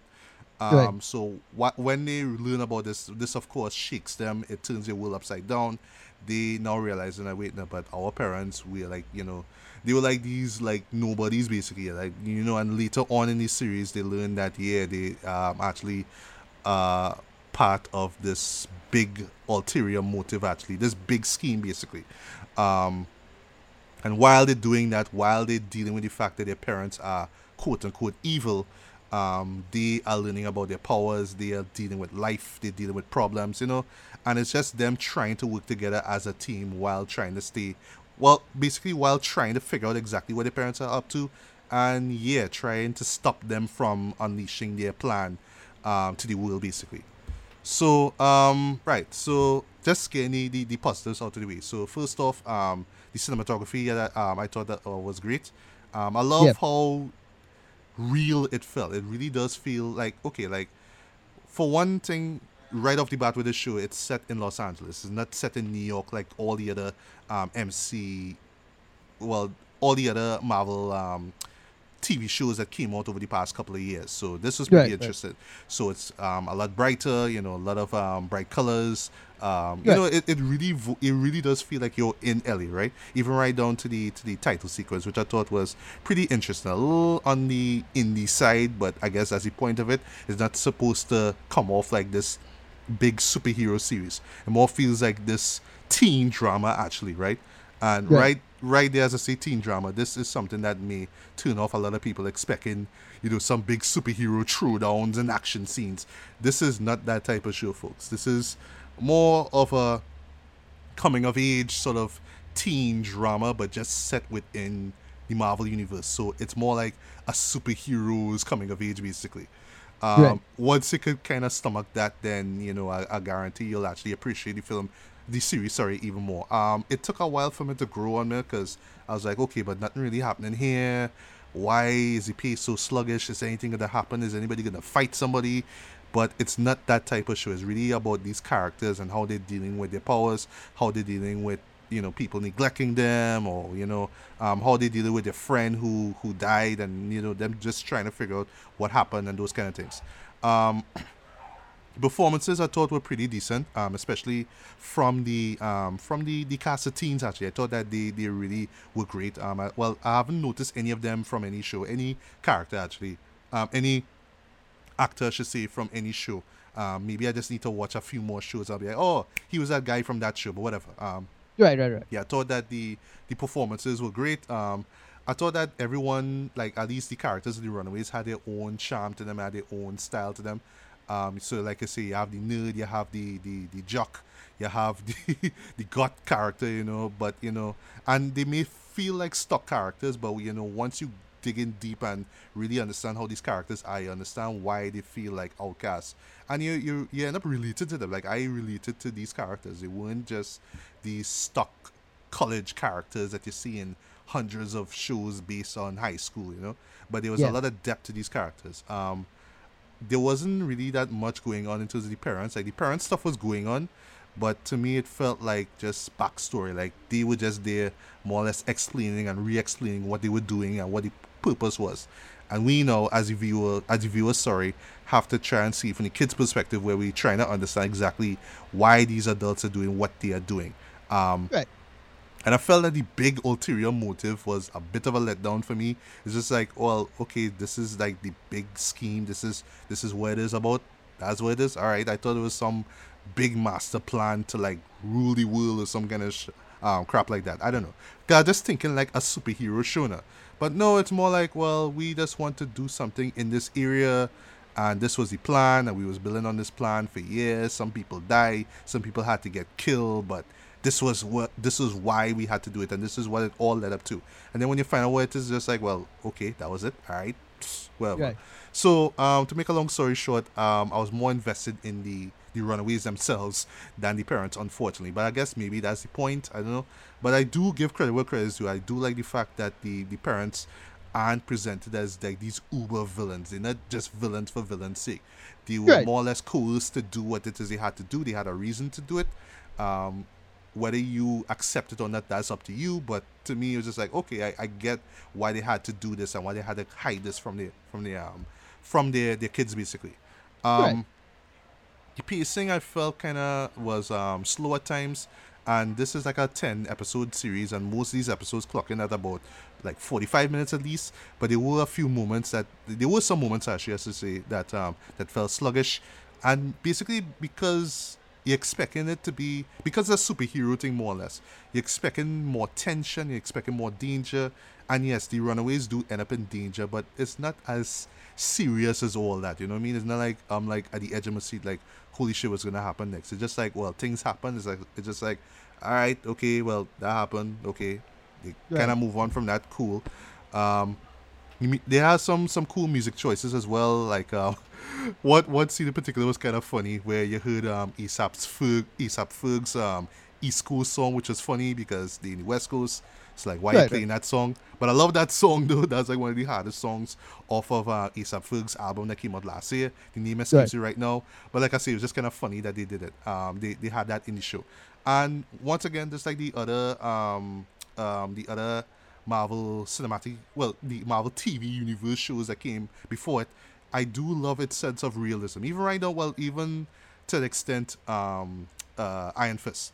um, right. So what, when they learn about this, this of course shakes them. It turns their world upside down. They now realizing I wait now, but our parents, we are like, you know, they were like these like nobodies basically, like you know. And later on in the series, they learn that yeah, they um actually uh part of this big ulterior motive actually, this big scheme basically. Um, and while they're doing that, while they're dealing with the fact that their parents are quote unquote evil, um, they are learning about their powers. They are dealing with life. They're dealing with problems, you know. And it's just them trying to work together as a team while trying to stay, well, basically while trying to figure out exactly what their parents are up to, and yeah, trying to stop them from unleashing their plan um, to the world, basically. So, um, right. So just getting the, the, the positives out of the way. So first off, um, the cinematography yeah that um, I thought that uh, was great. Um, I love yep. how real it felt. It really does feel like okay, like for one thing, right off the bat with the show, it's set in Los Angeles. It's not set in New York like all the other um, MC, well, all the other Marvel um, TV shows that came out over the past couple of years. So this was pretty right, interesting. Right. So it's um, a lot brighter, you know, a lot of um, bright colors. Um, you know, it, it really it really does feel like you're in LA, right? Even right down to the to the title sequence, which I thought was pretty interesting. A little on the indie side, but I guess as the point of it. it is not supposed to come off like this big superhero series. It more feels like this teen drama actually, right? And yeah. right right there as I say teen drama, this is something that may turn off a lot of people expecting, you know, some big superhero throwdowns and action scenes. This is not that type of show, folks. This is more of a coming of age sort of teen drama, but just set within the Marvel universe. So it's more like a superhero's coming of age, basically. Um, right. Once you could kind of stomach that, then you know I, I, guarantee you'll actually appreciate the film, the series. Sorry, even more. Um, it took a while for me to grow on me because I was like, okay, but nothing really happening here. Why is the pace so sluggish? Is anything gonna happen? Is anybody gonna fight somebody? But it's not that type of show. It's really about these characters and how they're dealing with their powers, how they're dealing with you know people neglecting them, or you know um, how they dealing with their friend who who died, and you know them just trying to figure out what happened and those kind of things. Um, performances I thought were pretty decent, um, especially from the um, from the the cast of teens. Actually, I thought that they they really were great. Um, I, well, I haven't noticed any of them from any show, any character actually, um, any actor, I should say, from any show. Um, maybe I just need to watch a few more shows. I'll be like, oh, he was that guy from that show, but whatever. Um, right, right, right. Yeah, I thought that the the performances were great. Um, I thought that everyone, like at least the characters of the Runaways, had their own charm to them, had their own style to them. Um, so like I say, you have the nerd, you have the the the jock, you have the the god character, you know. But you know, and they may feel like stock characters, but you know, once you dig in deep and really understand how these characters are, you understand why they feel like outcasts, and you you you end up related to them. Like I related to these characters; they weren't just these stock college characters that you see in hundreds of shows based on high school, you know. But there was Yeah. a lot of depth to these characters. Um, there wasn't really that much going on in terms of the parents. Like the parents stuff was going on, but to me it felt like just backstory. Like they were just there, more or less explaining and re-explaining what they were doing and what the purpose was. And we know, as a viewer, as a viewer, sorry, have to try and see from the kids' perspective, where we trying to understand exactly why these adults are doing what they are doing. Um, Right. and I felt that the big ulterior motive was a bit of a letdown for me. It's just like, well, okay, this is like the big scheme. This is this is what it is about. That's what it is. All right. I thought it was some big master plan to like rule the world or some kind of sh- um, crap like that. I don't know. I'm just thinking like a superhero show now. But no, it's more like, well, we just want to do something in this area. And this was the plan and we was building on this plan for years. Some people die some people had to get killed but this was what this is why we had to do it and this is what it all led up to. And then when you find out what it is just like well okay that was it all right whatever. Right. so um to make a long story short um i was more invested in the the runaways themselves than the parents unfortunately but i guess maybe that's the point i don't know but i do give credit where credit is due i do like the fact that the the parents aren't presented as like these uber villains. They're not just villains for villains' sake. They were Right. more or less coerced to do what it is they had to do. They had a reason to do it. Um, whether you accept it or not, that's up to you. But to me, it was just like, okay, I, I get why they had to do this and why they had to hide this from the from the um from their their kids basically. Um, Right. The pacing I felt kind of was um, slow at times, and this is like a 10 episode series, and most of these episodes clocking at about like 45 minutes at least. But there were a few moments that there were some moments actually, I should say, that um, that felt sluggish, and basically because you're expecting it to be because it's a superhero thing more or less. You're expecting more tension, you're expecting more danger, and yes, the runaways do end up in danger, but it's not as serious as all that. You know what I mean? It's not like I'm like at the edge of my seat, like holy shit, what's gonna happen next? It's just like well, things happen. It's like it's just like all right, okay, well that happened. Okay, they Right. kind of move on from that. Cool. Um, there are some some cool music choices as well. Like uh, what one scene in particular was kind of funny where you heard um A$AP's Ferg A$AP Ferg's um East Coast song, which was funny because they the West Coast. It's like why you Right, playing that song? But I love that song though. That's like one of the hardest songs off of uh, A$AP Ferg's album that came out last year. The name escapes Right. right now. But like I say, it was just kind of funny that they did it. Um, they, they had that in the show. And once again, just like the other um um the other Marvel cinematic, well, the Marvel TV universe shows that came before it, I do love its sense of realism. Even right now, well, even to the extent um uh Iron Fist.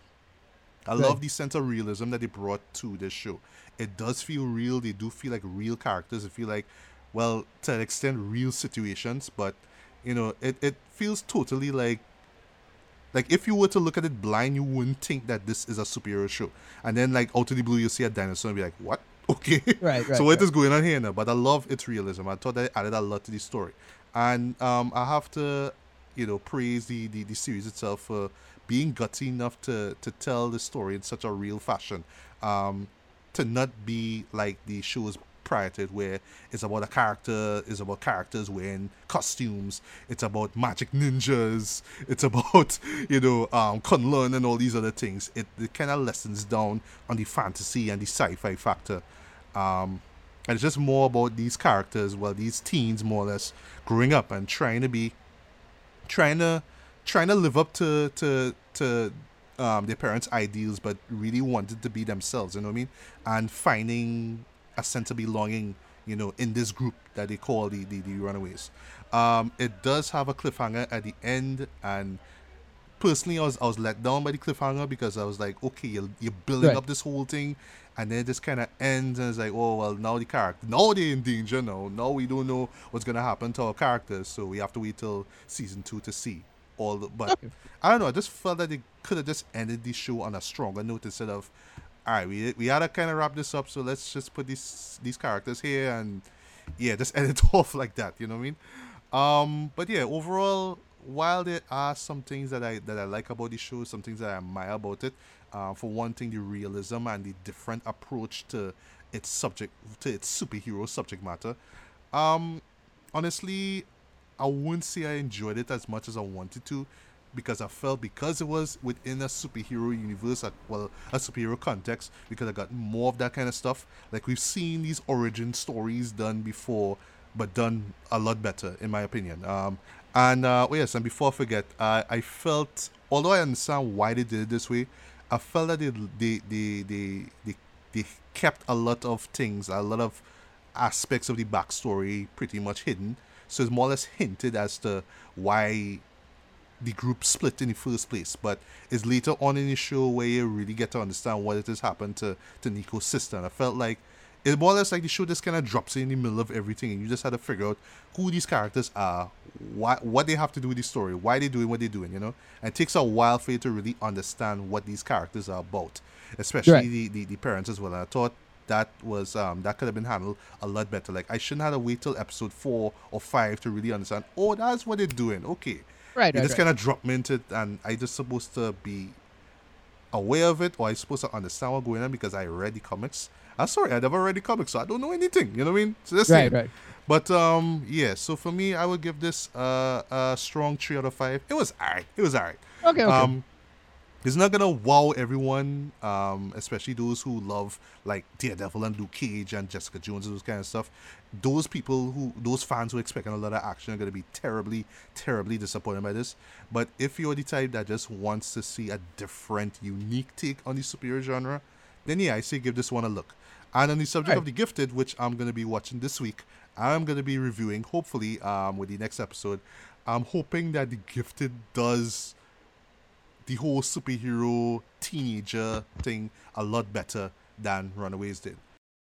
I Right. love the sense of realism that they brought to this show. It does feel real. They do feel like real characters. It feel like, well, to an extent, real situations. But you know, it, it feels totally like like if you were to look at it blind, you wouldn't think that this is a superhero show. And then like out of the blue, you see a dinosaur and be like, what? Okay. Right, right, so what is right. going on here now? But I love its realism. I thought that it added a lot to the story. And um, I have to, you know, praise the, the, the series itself for being gutsy enough to, to tell the story in such a real fashion. Um, to not be like the shows prior to it where it's about a character, it's about characters wearing costumes, it's about magic ninjas, it's about, you know, um Kunlun and all these other things. It, it kind of lessens down on the fantasy and the sci-fi factor. Um and it's just more about these characters, well, these teens more or less growing up and trying to be trying to trying to live up to to to um, their parents' ideals, but really wanted to be themselves. You know what I mean? And finding a sense of belonging, you know, in this group that they call the the, the Runaways. Um, it does have a cliffhanger at the end, and personally, I was I was let down by the cliffhanger because I was like, okay, you're, you're building Right. up this whole thing, and then it just kind of ends, and it's like, oh well, now the character, now they're in danger. Now, now we don't know what's gonna happen to our characters, so we have to wait till season two to see all. But I don't know. I just felt that they could have just ended the show on a stronger note instead of, all right, we we had to kind of wrap this up, so let's just put these these characters here and yeah, just end it off like that. You know what I mean? Um, but yeah, overall, while there are some things that I that I like about the show, some things that I admire about it. Uh, for one thing, the realism and the different approach to its subject to its superhero subject matter. Um, honestly, I wouldn't say I enjoyed it as much as I wanted to because I felt because it was within a superhero universe, well, a superhero context, because I got more of that kind of stuff. Like we've seen these origin stories done before, but done a lot better, in my opinion. Um, and uh, oh yes, and before I forget, uh, I felt, although I understand why they did it this way, I felt that they they they they, they, they kept a lot of things, a lot of aspects of the backstory pretty much hidden. So it's more or less hinted as to why the group split in the first place. But it's later on in the show where you really get to understand what it has happened to, to Nico's sister. And I felt like it's more or less like the show just kind of drops in the middle of everything and you just had to figure out who these characters are, why, what they have to do with the story, why they're doing what they're doing, you know? And it takes a while for you to really understand what these characters are about, especially right. the, the, the parents as well. And I thought that was um, that could have been handled a lot better. Like I shouldn't have to wait till episode four or five to really understand. Oh, that's what they're doing. Okay, right. You right, just right. kind of drop me into it, and I just supposed to be aware of it, or I supposed to understand what's going on because I read the comics. I'm sorry, I never read the comics, so I don't know anything. You know what I mean? So that's right, it. right. But um, yeah. So for me, I would give this uh, a strong three out of five. It was alright. It was alright. Okay. Okay. Um, it's not gonna wow everyone, um, especially those who love like Daredevil and Luke Cage and Jessica Jones and those kind of stuff. Those people who, those fans who are expecting a lot of action are gonna be terribly, terribly disappointed by this. But if you're the type that just wants to see a different, unique take on the superhero genre, then yeah, I say give this one a look. And on the subject Right. of the Gifted, which I'm gonna be watching this week, I'm gonna be reviewing. Hopefully, um, with the next episode, I'm hoping that the Gifted does the whole superhero teenager thing a lot better than Runaways did.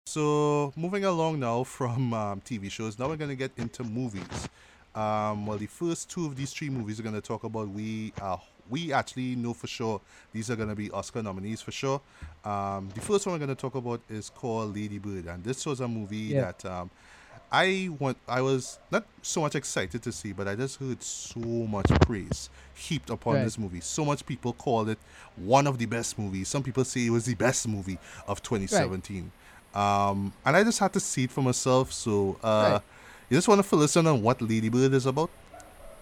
So moving along now from um, TV shows, now we're gonna get into movies. Um, well, the first two of these three movies we're gonna talk about, we uh, we actually know for sure these are gonna be Oscar nominees for sure. Um, the first one we're gonna talk about is called Lady Bird, and this was a movie Yeah. that um, I want. I was not so much excited to see, but I just heard so much praise heaped upon Right. this movie. So much people called it one of the best movies. Some people say it was the best movie of 2017. Um, and I just had to see it for myself. So, uh, Right. you just want to fill us in on what Lady Bird is about?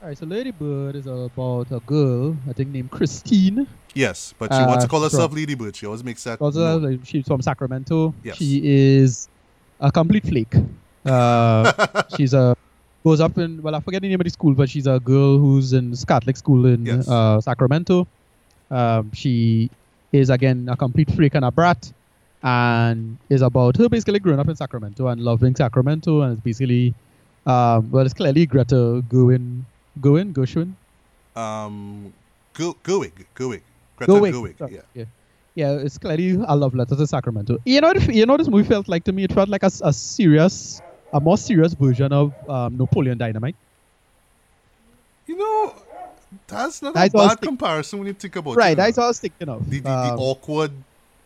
All right. So Lady Bird is about a girl I think named Christine. Yes, but she wants to Uh, call herself from- Lady Bird. She always makes that. Also, she's from Sacramento. Yes. She is a complete flake. Uh, she's a goes up in well, I forget the name of the school, but she's a girl who's in Catholic school in Yes. uh, Sacramento. Um, she is again a complete freak and a brat, and is about her basically growing up in Sacramento and loving Sacramento, and it's basically um, well, it's clearly Greta Gerwig, Gerwig, Gershwin, um, Go Goig, Goig, Greta Gerwig. Gerwig, sorry, yeah. yeah. Yeah, it's clearly a love letter to Sacramento. You know, what you know, this movie felt like to me. It felt like a, a serious, a more serious version of um, Napoleon Dynamite. You know, that's not That's a what I was bad comparison when you think about it. right, you know. that's what I was thinking of. the, the, Um, the awkward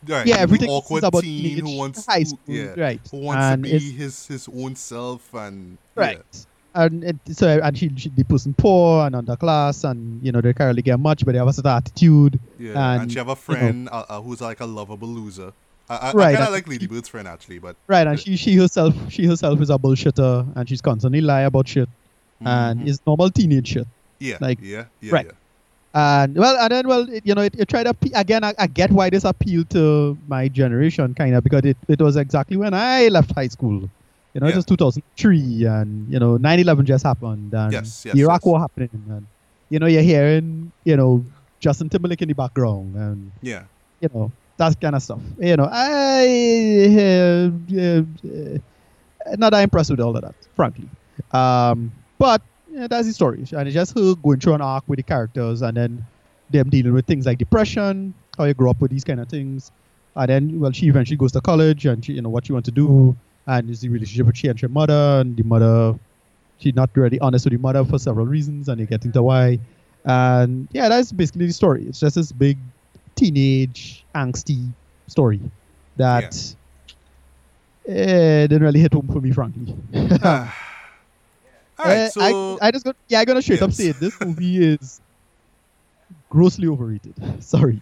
right, yeah, the everything is awkward about teen who wants high who- yeah, right? who wants and to be his his own self and right. And it, so, and she, she, the person poor and underclass, and you know they can't really get much, but they have a certain attitude. yeah, yeah. and, and, she have a you know- friend uh, uh, who's like a lovable loser I, I, Right, I kind of like Lady Bird's friend actually but Right, and she, she herself, she herself is a bullshitter, and she's constantly lie about shit, and Mhm. it's normal teenage shit. yeah like- yeah yeah right. yeah And well, and then well, it, you know, it, it tried to appe- again. I, I get why this appealed to my generation, kind of, because it, it was exactly when I left high school. You know, Yeah. it was 2003, and you know, 9/11 just happened, and Yes, yes, the Iraq yes. War happening, and you know, you're hearing, you know, Justin Timberlake in the background, and yeah you know, that kind of stuff. You know, I uh, uh, uh, not that impressed with all of that, frankly. Um, but yeah, that's the story, and it's just her going through an arc with the characters, and then them dealing with things like depression, how you grow up with these kind of things, and then well, she eventually goes to college, and she, you know what she wants to do, and is the relationship with she and her mother, and the mother, she's not really honest with the mother for several reasons, and you get into why, and yeah, that's basically the story. It's just this big teenage angsty story that eh, didn't really hit home for me, frankly. Ah, All right, Uh, so I, I just got yeah, I'm gonna straight up Yes. say it. This movie is grossly overrated. Sorry,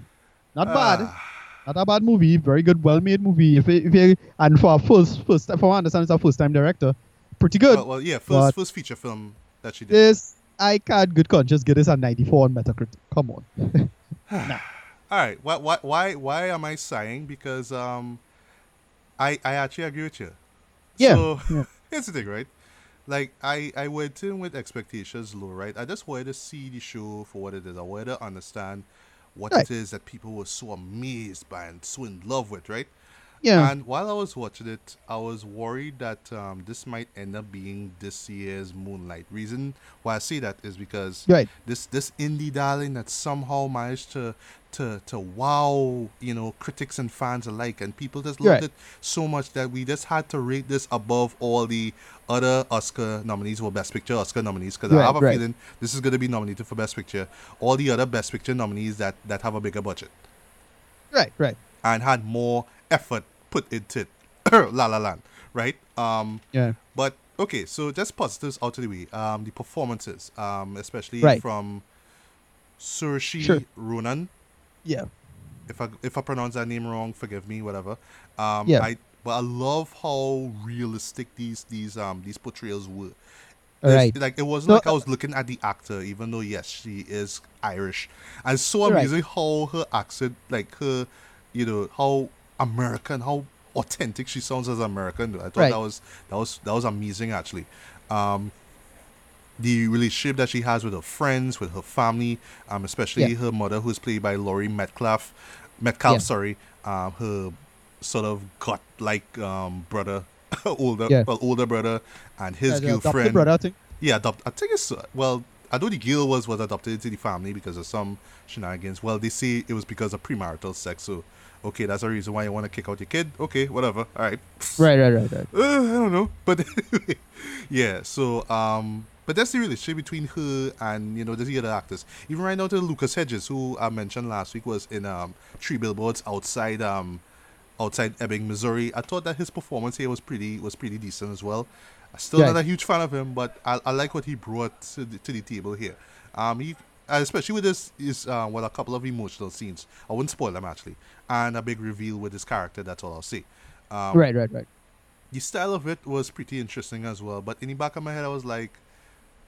not bad. ah, Not a bad movie. Very good, well-made movie. If it, if you, and for a first first from what I understand, it's a first-time director. Pretty good. well, well, yeah, first first feature film that she did. this I can't good conscience get this at 94 on Metacritic. Come on. All right, why why why why am I sighing? Because um, I I actually agree with you. Yeah, So yeah. here's the thing, right? Like I I went in with expectations low, right? I just wanted to see the show for what it is. I wanted to understand what Right. it is that people were so amazed by and so in love with, right? Yeah. And while I was watching it, I was worried that um, this might end up being this year's Moonlight. Reason why I say that is because Right. this this indie darling that somehow managed to to to wow you know critics and fans alike, and people just loved Right. it so much that we just had to rate this above all the other Oscar nominees or Best Picture Oscar nominees because I have a right. feeling this is going to be nominated for Best Picture. All the other Best Picture nominees that that have a bigger budget Right, right. and had more effort put into it. La La Land, right? Um, Yeah. but okay, so just positives out of the way. Um, the performances, um, especially Right. from Saoirse Sure. Ronan. Yeah. If I if I pronounce that name wrong, forgive me. Whatever. Um, Yeah. I but I love how realistic these these um these portrayals were. All right. Like it wasn't No, like I was looking at the actor, even though yes, she is Irish, and so Right. amazing how her accent, like her, you know, how American, how authentic she sounds as American. I thought Right. that was that was that was amazing actually. Um, the relationship that she has with her friends, with her family, um, especially Yeah. her mother, who's played by Laurie Metcalf, Metcalf, Yeah. sorry, um, her sort of gut like um brother, older, Yeah. well, older brother, and his Uh, girlfriend. brother, I think. Yeah, adopt. I think it's well. I know the girl was was adopted into the family because of some shenanigans. Well, they say it was because of premarital sex. So, okay, that's a reason why you want to kick out your kid. Okay, whatever. All right. Right, right, right, right. Uh, I don't know, but yeah. So, um, but that's the relationship between her and you know the other actors. Even right now to Lucas Hedges, who I mentioned last week, was in um Three Billboards outside um outside Ebbing, Missouri. I thought that his performance here was pretty was pretty decent as well. I'm still Right. not a huge fan of him, but I, I like what he brought to the, to the table here. Um, he especially with this is uh, well a couple of emotional scenes. I wouldn't spoil them actually, and a big reveal with his character. That's all I'll say. Um, right, right, right. the style of it was pretty interesting as well. But in the back of my head, I was like,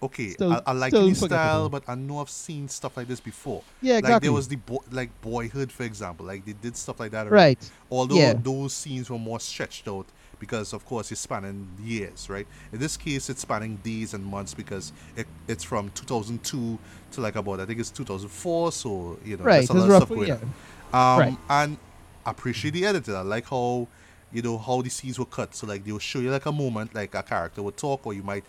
okay, Still- I, I like the style, but I know I've seen stuff like this before. Yeah, exactly. Like there was the bo- like Boyhood, for example. Like they did stuff like that. already. right. Although yeah. those scenes were more stretched out because, of course, it's spanning years, right? In this case, it's spanning days and months because it, it's from 2002 to like about I think it's 2004. So you know, Right. there's a lot of stuff going yeah. on. Um, Right. And I appreciate the editor. I like how, you know, how the scenes were cut. So like they'll show you like a moment, like a character would talk, or you might,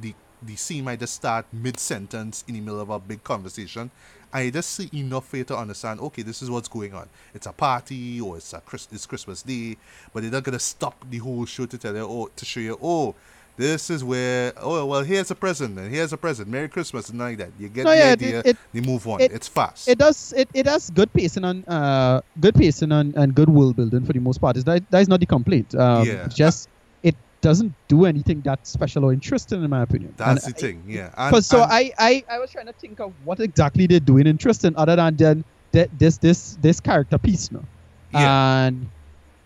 the the scene might just start mid sentence in the middle of a big conversation, and you just see enough for you to understand. Okay, this is what's going on. It's a party, or it's a Chris, it's Christmas Day, but they're not gonna stop the whole show to tell you, oh, to show you, oh. This is where oh well here's a present and here's a present Merry Christmas and like that you get No, the yeah, idea it- they move on it- it's fast It does. It, it has good pacing on uh good pacing on and good world building for the most part. Is that that is not the complaint. Um, Yeah. just it doesn't do anything that special or interesting in my opinion. that's And the thing yeah and, so and- I, I I was trying to think of what exactly they're doing interesting other than then th- this this this character piece now. Yeah. And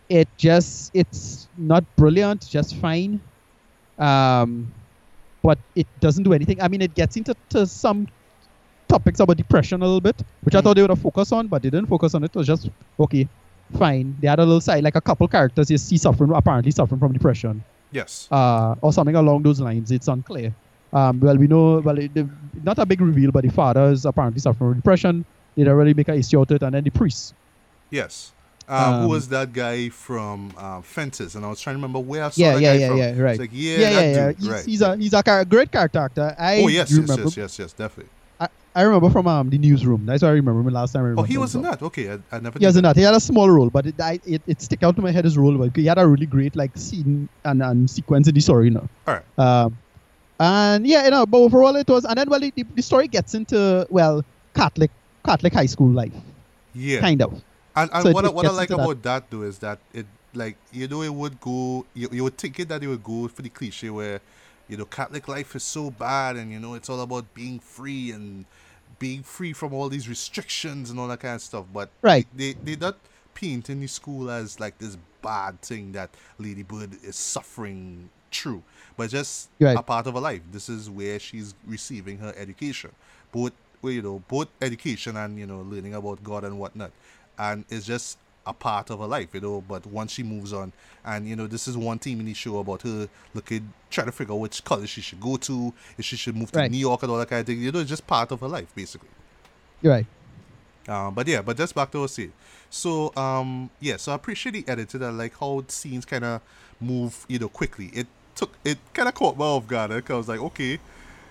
it just it's not brilliant, just fine. Um but it doesn't do anything. I mean it gets into to some topics about depression a little bit, which I Mhm. thought they would have focused on, but they didn't focus on it. It was just okay, fine. They had a little side like a couple characters you see suffering apparently suffering from depression yes uh, or something along those lines. It's unclear. Um, well, we know, well, it, not a big reveal, but the father is apparently suffering from depression. They don't really make a issue out of it, and then the priest. Yes. Um, who was that guy from um, Fences? And I was trying to remember where I saw Yeah, that yeah, guy yeah, from. yeah, right. It's like, yeah, yeah, yeah, yeah. He's, right. he's a he's a great character actor. I oh, yes, yes, yes, yes, yes, definitely. I, I remember from um the newsroom. That's what I remember him last time. I remember Oh, he was in that? Okay, I, I never He was in that. He had a small role, but it I, it, it stick out to my head his role. But he had a really great like scene and, and sequence in the story, you know. All right. Um, and yeah, you know, but overall it was, and then well, the, the story gets into well Catholic Catholic high school life, Yeah. kind of. And, and So what, I, what I like into that. about that. though is that it like you know it would go you, you would think it that it would go for the cliche where you know, Catholic life is so bad, and you know, it's all about being free and being free from all these restrictions and all that kind of stuff. But Right. they they not painting the school as like this bad thing that Lady Bird is suffering through, but just Right. a part of her life. This is where she's receiving her education, both well, you know, both education and you know, learning about God and whatnot, and it's just a part of her life, you know. But once she moves on, and you know, this is one theme in the show about her looking, trying to figure out which college she should go to, if she should move to Right. New York and all that kind of thing. You know, it's just part of her life, basically. You're right. Um, but yeah, but just back to I said. So um, yeah, so I appreciate the edited. I like how scenes kind of move, you know, quickly. It took it kind of caught me off guard. Cause I was like, okay,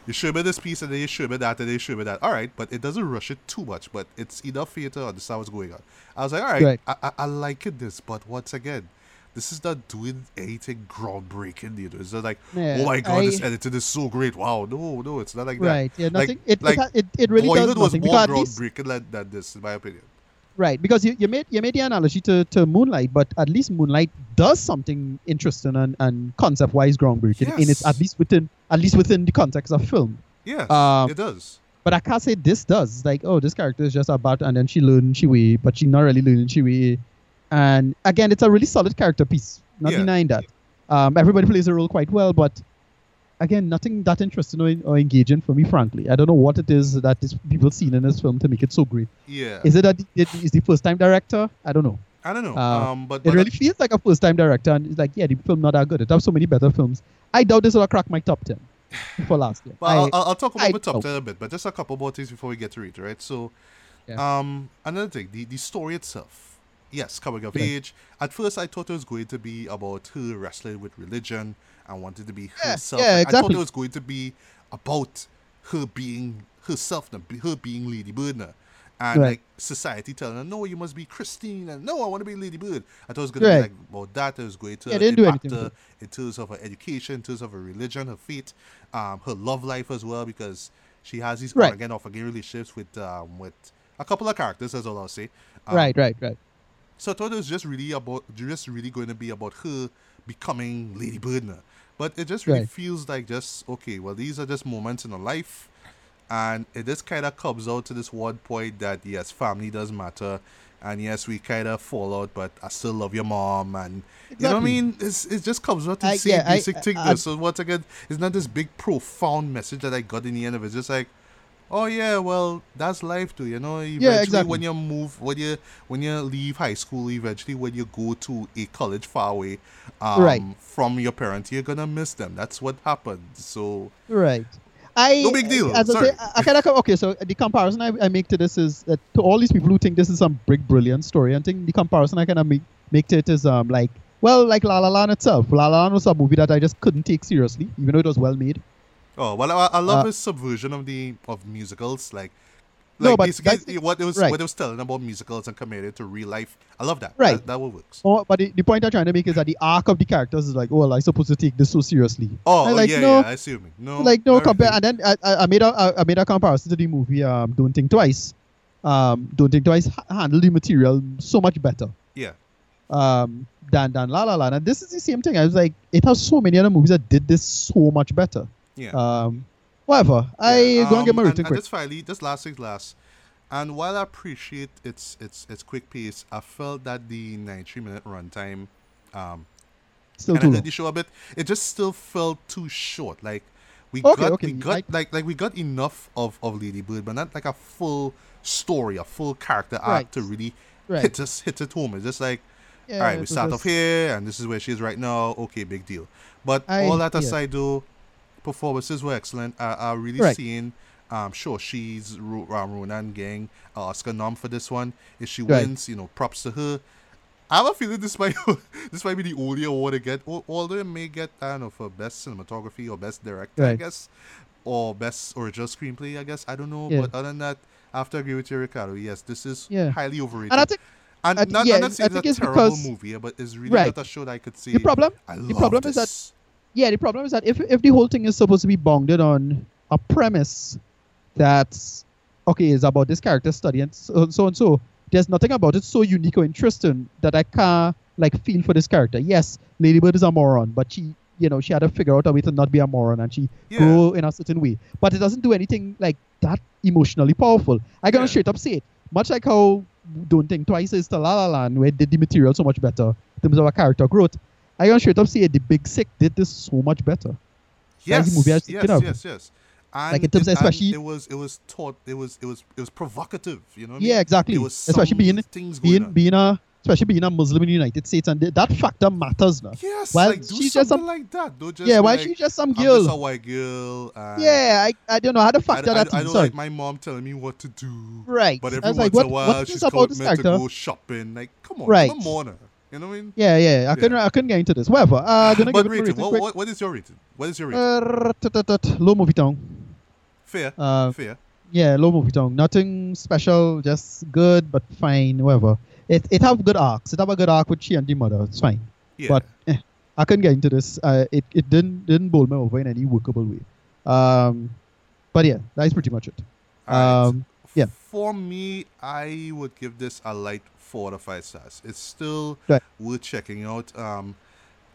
you show me this piece and then you show me that and then you show me that. All right, but it doesn't rush it too much. But it's enough for you to understand what's going on. I was like, all right, Right. I, I, I like it this, but once again. This is not doing anything groundbreaking, you know. It's not like, Yeah, oh my god, this I- edited is so great. Wow, no, no, it's not like that. Right. Yeah. Nothing. it, like, it, ha- it it really Boyhood does was nothing more because at least groundbreaking than, than this, in my opinion. Right, because you, you made you made the analogy to, to Moonlight, but at least Moonlight does something interesting and, and concept wise groundbreaking, and it's Yes. at least within at least within the context of film. Yeah, Um, it does. But I can't say this does. It's like, oh, this character is just about, and then she learned she way, but she not really learning she way. And again, it's a really solid character piece. Not Yeah. denying that. Um, everybody plays a role quite well, but again, nothing that interesting or, or engaging for me, frankly. I don't know what it is that this, people seen in this film to make it so great. Yeah. Is it that it is the first time director? I don't know. I don't know. Uh, um, but, It but really feels like a first time director, and it's like, yeah, the film not that good. It has so many better films. I doubt this will crack my top 10 for last year. But I- I'll, I'll, talk about I my top doubt. 10 a bit, but just a couple more things before we get to it, right? So, Yeah. um, another thing, the, the story itself. Yes, coming of Yeah. age. At first, I thought it was going to be about her wrestling with religion and wanted to be Yeah, herself. yeah, I thought it was going to be about her being herself, her being Lady Bird now. And Right. like society telling her, no, you must be Christine, and no, I want to be Lady Bird. I thought it was going to be like about that. It was going to Yeah, they didn't do impact her in terms of her education, in terms of her religion, her faith, um, her love life as well, because she has these Right. on again, off again relationships with um, with a couple of characters, as all I'll say. Um, right, right, right. So I thought it was just really about, just really going to be about her becoming Lady Bird now. But it just really Right. feels like just okay. Well, these are just moments in a life, and it just kind of comes out to this one point that yes, family does matter, and yes, we kind of fall out, but I still love your mom, and you know what I mean. It's, it just comes out to I- the same yeah, I- basic thing. Uh, I- though. I- so once again, it's not this big profound message that I got in the end of it. It's just like. Oh yeah, well that's life too, you know. Eventually, exactly. when you move, when you when you leave high school, eventually when you go to a college far away, um, Right. from your parents, you're gonna miss them. That's what happens. So Right. I No big deal, As I sorry. say, I, kind of okay. So the comparison I, I make to this is that to all these people who think this is some big brilliant story, I think the comparison I kind of make make to it is um like well like La La Land itself. La La Land was a movie that I just couldn't take seriously, even though it was well made. Oh well, I, I love Uh, his subversion of the of musicals, like. No, but basically, what it was right. what it was telling about musicals and compared it to real life. I love that. Right. That, that works. Oh, but the, the point I'm trying to make is that the arc of the characters is like, oh, well, I supposed to take this so seriously. Oh, oh, like, yeah, no, yeah. I see. No, like no not compare. And then I, I I made a I- I made a comparison to the movie um Don't Think Twice. Um, Don't Think Twice handled the material so much better. Yeah. um, than than La La Land. And this is the same thing. I was like, it has so many other movies that did this so much better. Yeah. Um, whatever. I Yeah, go and get my um, and, and just finally, just last things last. And while I appreciate its its its quick pace, I felt that the 93 minute runtime um Still too long. did the show a bit. It just still felt too short. Like we Okay, got okay, we got I- like like we got enough of of Lady Bird, but not like a full story, a full character arc Right. to really Right. hit us hit it home. It's just like Yeah, all right, we start off here, and this is where she is right now. Okay, big deal. But I- all that yeah. aside, though, performances were excellent. I, I really Right. seeing. Um, sure, she's um, Ronan Gang uh, Oscar nom for this one. If she Right. wins, you know, props to her. I have a feeling this might this might be the only award to get. al- Although it may get I don't know for best cinematography or best director, I guess, or best original screenplay. I guess I don't know. Yeah. But other than that, I have to agree with you, Ricardo. Yes, this is Yeah. highly overrated. And I think And I not, yeah, not saying it's a terrible because- movie, but it's really Right. not a show that I could see. the problem, I the problem is that this. Yeah, the problem is that if if the whole thing is supposed to be bounded on a premise that's okay, is about this character study and so, so and so, there's nothing about it so unique or interesting that I can't like feel for this character. Yes, Ladybird is a moron, but she you know she had to figure out a way to not be a moron and she Yeah. grow in a certain way. But it doesn't do anything like that emotionally powerful. I gonna Yeah. straight up say it. Much like how Don't Think Twice is to La La Land, where it did the material so much better in terms of a character growth. I gonna straight up say. The Big Sick did this so much better. Yes, the movie I was yes, thinking yes, yes. And Like, in terms it, of especially- it was it was taught it was it was it was provocative. You know what I mean? Yeah, exactly. There was Especially being things going being on. being a especially being a Muslim in the United States, and th- that factor matters now. Yes, Well, like do she's something just some- like that. Don't just yeah, why like, she just some I'm girl? just a white girl. And yeah, I, I don't know how to I, factor I, that I in. don't like my mom telling me what to do. Right. But I every once like, what, in a while, she's called me to go shopping. Like, come on, Right. I'm a mourner. You know what I mean? Yeah, yeah. I couldn't, I couldn't get into this. Whatever. Uh, gonna but give it rating, rating what, what, what is your rating? What is your rating? Uh, tut, tut, tut, low movie tongue. fair, Uh, fair. yeah, low movie tongue. Nothing special, just good, but fine. Whatever. It it have good arcs. It have a good arc with she and the mother. It's fine. Yeah. But eh, I couldn't get into this. Uh, it it didn't didn't bowl me over in any workable way. Um, but yeah, that is pretty much it. Alright. Um, yeah. For me, I would give this a light four to five stars. It's still Right. worth checking out. Um,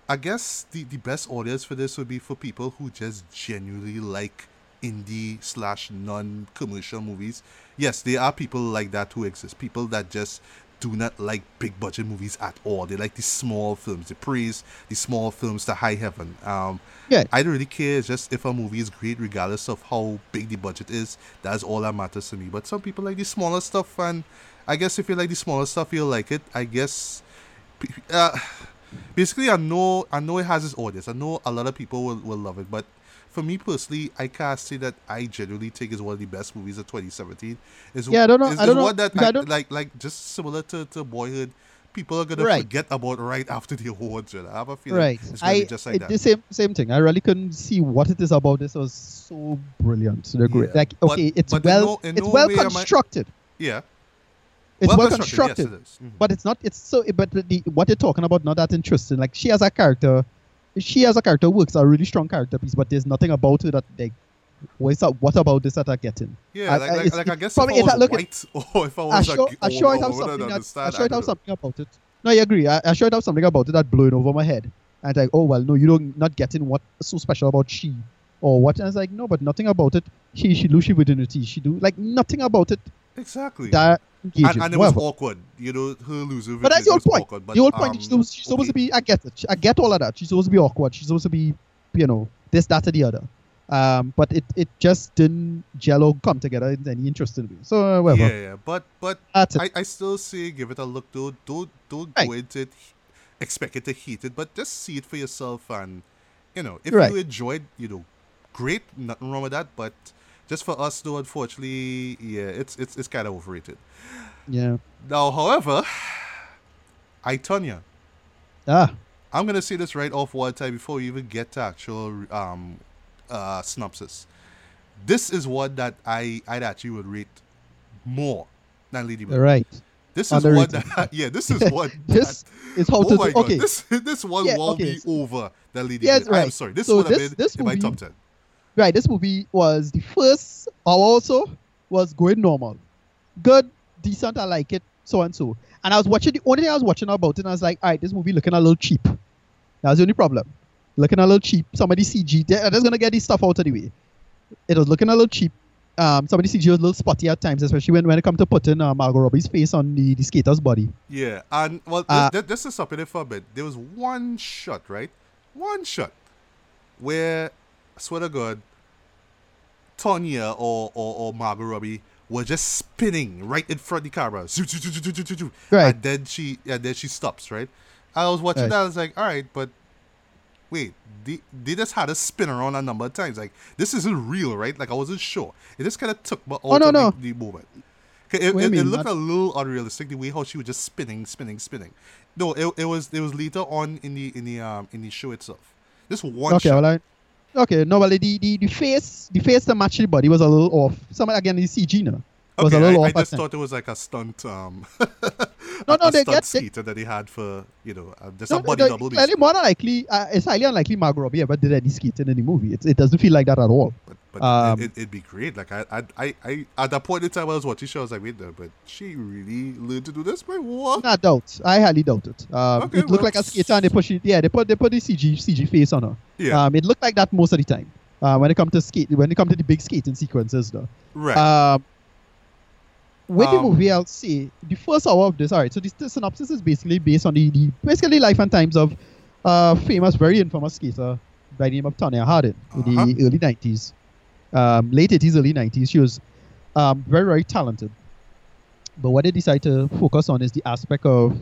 I guess the, the best audience for this would be for people who just genuinely like indie slash non commercial movies. Yes, there are people like that who exist. People that just do not like big budget movies at all. They like the small films. They praise the small films to high heaven. Um, Yeah. I don't really care just if a movie is great, regardless of how big the budget is. That's all that matters to me. But some people like the smaller stuff, and I guess if you like the smaller stuff, you'll like it. I guess. Uh, basically, I know I know it has its audience. I know a lot of people will, will love it, but for me personally, I can't say that I genuinely think it's one of the best movies of 2017. It's, Yeah, I don't know- I don't know, one that I I, don't- like like just similar to, to Boyhood. People are gonna Right. forget about right after the awards. You know? I have a feeling Right. it's gonna I be just like it- that. the same same thing. I really couldn't see what it is about. This was so brilliant. The great. Yeah. Like But- okay, it's but well no- it's no well am I- constructed. yeah. It's well, Yes, constructed. it is. Mhm. but it's not it's so but the, the what they're talking about not that interesting like she has a character she as a character works a really strong character piece but there's nothing about her that like what's up what about this that i get in Yeah, I- like, I- like, like I guess probably if I was look at- or if I i sure a, i sure it I have something that, i sure I have something about it. No i agree. I, I sure have something about it that blowing over my head. And like oh well no you don't not getting what's so special about she or what? And i was like no but nothing about it. She she lose she virginity she do like nothing about it. Exactly. that engaging and, and it was awkward, you know, her losing. But that's your point. Awkward, but, the whole point um, is she's supposed, she's supposed to be. I get it. I get all of that. She's supposed to be awkward. She's supposed to be, you know, this, that, or the other. Um, but it, it just didn't or come together in any interesting way. So uh, whatever. Yeah, yeah, but but That's it. I, I still say give it a look though. Don't don't Right. go into it expect it to heat it, but just see it for yourself and you know, if Right. you enjoyed, you know, great, nothing wrong with that. But just for us though, unfortunately, yeah, it's it's it's kinda overrated. yeah. Now, however, I Tonya. Ah. I'm gonna say this right off one time before we even get to actual um uh synopsis. This is one that I I'd actually would rate more than Lady Bird. Right. This is one Underrated. that yeah, this is one This that, is how oh to my do. god, Okay. this this one Yeah, won't okay, be over the Lady Yes, Bird. I'm right. sorry. This So would have been this in my top ten. Right. This movie was the first hour also was going normal, good, decent. I like it, so and so. And I was watching the only thing I was watching about it, and I was like, all right, this movie looking a little cheap. That was the only problem. Looking a little cheap. Somebody CG. They're just gonna get this stuff out of the way. It was looking a little cheap. Um, somebody CG was a little spotty at times, especially when, when it come to putting uh, Margot Robbie's face on the, the skater's body. Yeah, and well, this, Uh, this, this is something for a bit. There was one shot, right? One shot where, I swear to God, Tonya or, or, or Margot Robbie were just spinning right in front of the camera. Right. And then she and then she stops, right? I was watching Right. that, I was like, all right, but wait, they, they just had us spin around a number of times. Like, this isn't real, right? Like, I wasn't sure. It just kind of took me out Oh, no, no. The, moment. It, it, it looked a little unrealistic the way how she was just spinning, spinning, spinning. No, it, it was it was later on in the in the um in the show itself. This one okay, shot. well, I, okay, no, well, the, the, the face, the face to match the body was a little off. Some again, the CG now was okay, a little I, I off. at just thought it was like a stunt um No, a, no, a they stunt get- they- that they had for you know uh, just No, a body no, double. Clearly, more than likely, uh, it's highly unlikely Margot Robbie ever did any skating in the movie. It, it doesn't feel like that at all. But Um, it, it'd be great. Like I, I, I, I, at that point in time, I was watching shows. I was like, wait, no, but she really learned to do this. But what? Not doubt. I highly doubt it. Um, Okay, it looked well, like a skater, and they put it, yeah, they put they put the CG CG face on her. Yeah. Um, it looked like that most of the time. Uh, when it comes to skate, when it comes to the big skating sequences, though. right. Um, with the Um, movie, I'll say the first hour of this. All right, so this, the synopsis is basically based on the, the basically life and times of uh famous, very infamous skater by the name of Tonya Harding in Uh-huh. the early '90s, um, late '80s, early '90s. She was um, very, very talented. But what they decide to focus on is the aspect of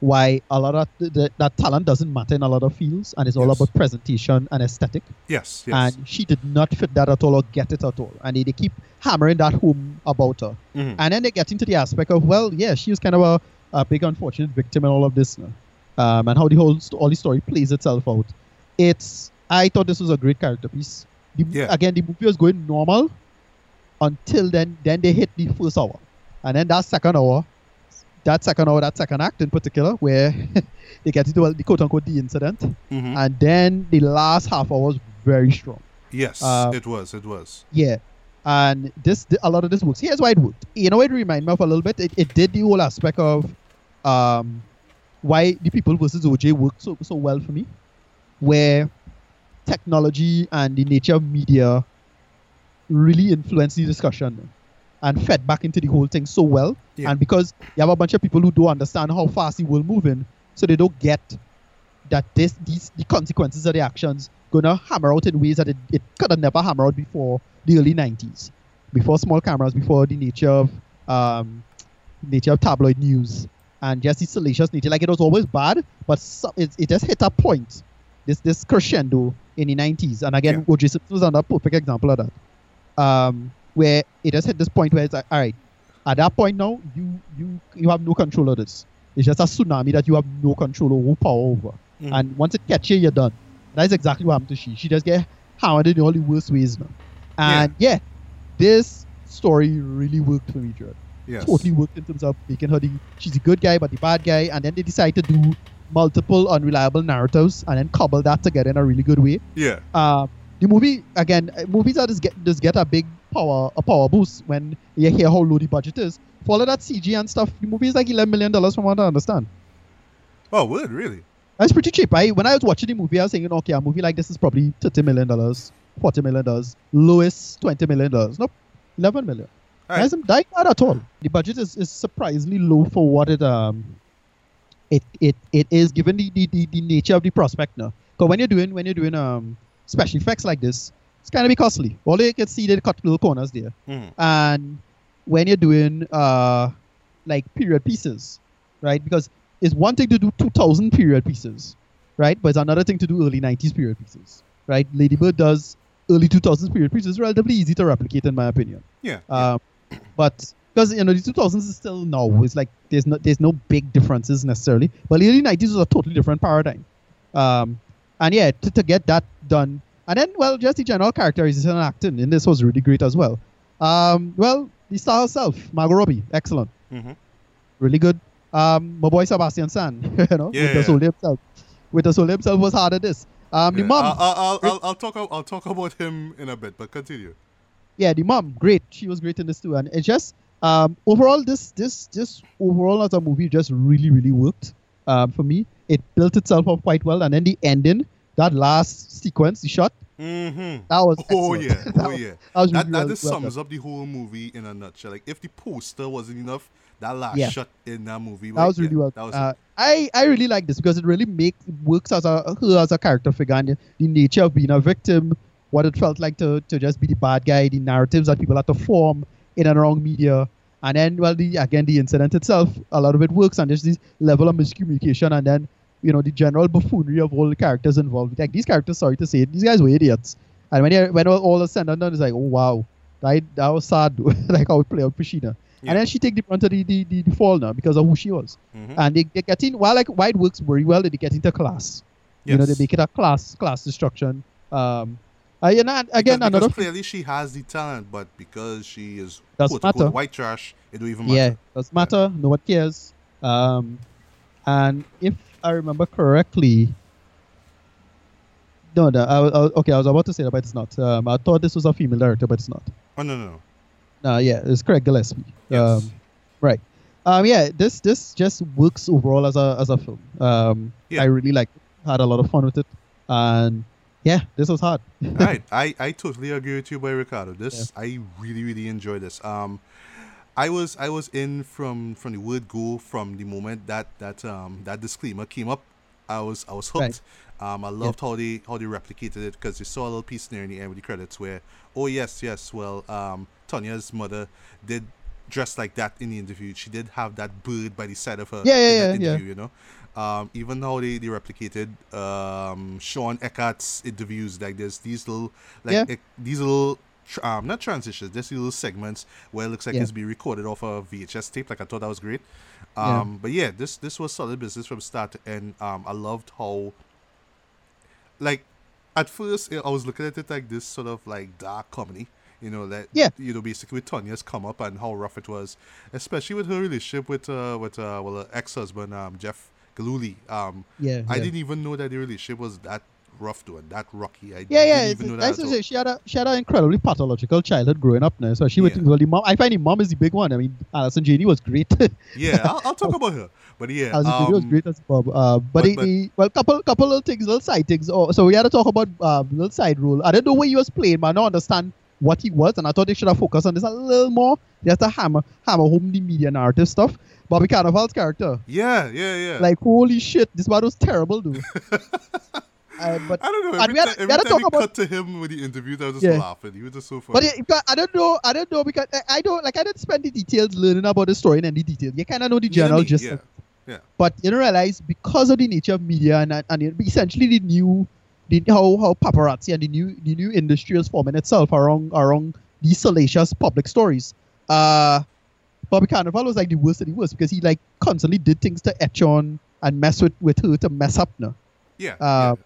why a lot of th- th- that talent doesn't matter in a lot of fields, and it's all Yes. about presentation and aesthetic yes. Yes. and she did not fit that at all or get it at all. And they, they keep hammering that home about her. Mhm. And then they get into the aspect of, well, yeah, she was kind of a, a big unfortunate victim in all of this now. Um, and how the whole st- all the story plays itself out. It's I thought this was a great character piece. The, Yeah. Again, the movie was going normal until then. Then they hit the first hour, and then that second hour, that second hour, that second act in particular, where they get into the quote unquote the incident, Mhm. and then the last half hour was very strong. yes. uh, it was. It was. Yeah. And this, a lot of this works. Here's why it worked. You know, it reminded me of a little bit. It, it did the whole aspect of um, why the people versus OJ worked so so well for me, where technology and the nature of media really influenced the discussion and fed back into the whole thing so well. Yeah. And because you have a bunch of people who don't understand how fast the world moving, so they don't get that this these the consequences of the actions gonna hammer out in ways that it, it could have never hammered out before the early 90s before small cameras before the nature of um nature of tabloid news and just the salacious nature like it was always bad but so, it, it just hit a point this this crescendo in the 90s and again Yeah. OJ Simpson was another perfect example of that um where it has hit this point where it's like all right at that point now you you you have no control of this it's just a tsunami that you have no control or power over Mhm. and once it catches you, you're done. That's exactly what happened to she. She just get hammered in all the worst ways now. And yeah, this story really worked for me, Jared. yes. Totally worked in terms of making her the she's a good guy but the bad guy, and then they decide to do multiple unreliable narratives and then cobble that together in a really good way. Yeah. Uh, the movie again, uh, movies that just get just get a big power a power boost when you hear how low the budget is. For all of that CG and stuff, the movie is like eleven million dollars from what I understand. Oh, would really? That's pretty cheap. I when I was watching the movie, I was thinking, okay, a movie like this is probably thirty million dollars, forty million dollars, lowest twenty million dollars. Nope, eleven million. All right. Hasn't died not at all. The budget is, is surprisingly low for what it um it it, it is given the, the, the, nature of the prospect now. Because when you're doing when you're doing um special effects like this, it's kind of be costly. All you can see they cut little corners there. Mhm. And when you're doing uh like period pieces, right? Because it's one thing to do 2000 period pieces, right? But it's another thing to do early 90s period pieces, right? Ladybird does early 2000s period pieces relatively easy to replicate in my opinion. Yeah. yeah. Um, but because you know the 2000s is still now it's like there's no there's no big differences necessarily, but the early 90s was a totally different paradigm. Um, and yeah, to, to get that done, and then well, just the general characterization and acting in this was really great as well. Um, well, the star herself, Margot Robbie, excellent, Mhm. really good. Um, my boy Sebastian Stan you know, Yeah, with the yeah. soul himself, with the soul himself was hard at this. Um, the Yeah. mom, I'll, I'll, I'll, I'll, I'll talk. I'll talk about him in a bit, but continue. yeah, the mom, great. She was great in this too, and it's just um, overall this this this overall as a movie just really really worked um, for me. It built itself up quite well, and then the ending, that last sequence, the shot, Mm-hmm. that was Oh excellent. yeah. that, Oh was- yeah. that That, really that well- just well sums done. up the whole movie in a nutshell. Like if the poster wasn't enough, that last Yeah. shot in that movie. That right was really well. That was uh, I I really like this because it really makes works as a her as a character figure and the, the nature of being a victim, what it felt like to to just be the bad guy, the narratives that people had to form in and around media, and then well the again the incident itself, a lot of it works and there's this level of miscommunication and then you know the general buffoonery of all the characters involved. Like these characters, sorry to say it, these guys were idiots. And when when all, all is said and done, it's like, oh wow, that that was sad. like how it played out for Sheena. Yeah. And then she take the brunt of the, the, the, the fall now because of who she was Mhm. and they, they get in while like why it works very well they get into class you know they make it a class class destruction um uh, you know, again because, another because clearly she has the talent, but because she is quote unquote white trash, it don't even matter. yeah doesn't matter no one cares um and if i remember correctly No, no. I, I, okay, I was about to say that, but it's not. Um, I thought this was a female director, but it's not. Oh no no no. No, yeah, it's Craig Gillespie. Yes. Um, right. Um, yeah, this this just works overall as a as a film. Um, Yeah. I really like, had a lot of fun with it, and yeah, this was hard. right. I, I totally agree with you, boy Ricardo. This I really really enjoy this. Um, I was I was in from from the word go from the moment that that um that disclaimer came up. I was I was hooked. Right. Um, I loved how they how they replicated it because you saw a little piece near the end with the credits where oh yes yes well um Tonya's mother did dress like that in the interview. She did have that bird by the side of her Yeah, yeah, yeah, yeah. You know. Um, even how they, they replicated um, Shawn Eckardt's interviews, like there's these little, like Yeah. ec- these little, um, not transitions, just little segments where it looks like Yeah. it's being recorded off a VHS tape. Like I thought that was great. Yeah. Um, but yeah, this this was solid business from start to end. Um, I loved how, like, at first I was looking at it like this sort of like dark comedy. You know that Yeah. you know basically with Tonya's come up and how rough it was, especially with her relationship with uh with uh well her ex husband um Jeff Gillooly. Um, Yeah, I yeah. didn't even know that the relationship was that rough though and that rocky. I Yeah, yeah. even know that. to say, she had a she had an incredibly pathological childhood growing up now. So she Yeah. would well, the mom. I find the mom is the big one. I mean, Allison Janney was great. Yeah, I'll, I'll talk about her. But yeah, Allison Janney was um, great as Bob. Uh, but, but- the, but- the well, couple couple little things, little side things. Oh, so we had to talk about uh, little side role. I don't know where he was playing, but I don't understand what he was, and I thought they should have focused on this a little more. Just to hammer hammer home the media narrative stuff. Bobby Cannavale's character, Yeah, yeah, yeah. like holy shit, this man was terrible, dude. uh, but I don't know. Every, we had to- we every had time talk we about- cut to him with the interviews, I was just Yeah. laughing. He was just so funny. But it, I don't know. I don't know because I, I don't like. I didn't spend the details learning about the story in any details. You kind of know the general gist. Yeah, yeah. But you don't realize because of the nature of media and and it- essentially the new, the how how paparazzi and the new the new industry is forming itself around around these salacious public stories. Uh, Bobby Cannavale was like the worst of the worst because he like constantly did things to etch on and mess with with her to mess up now. Yeah, Uh,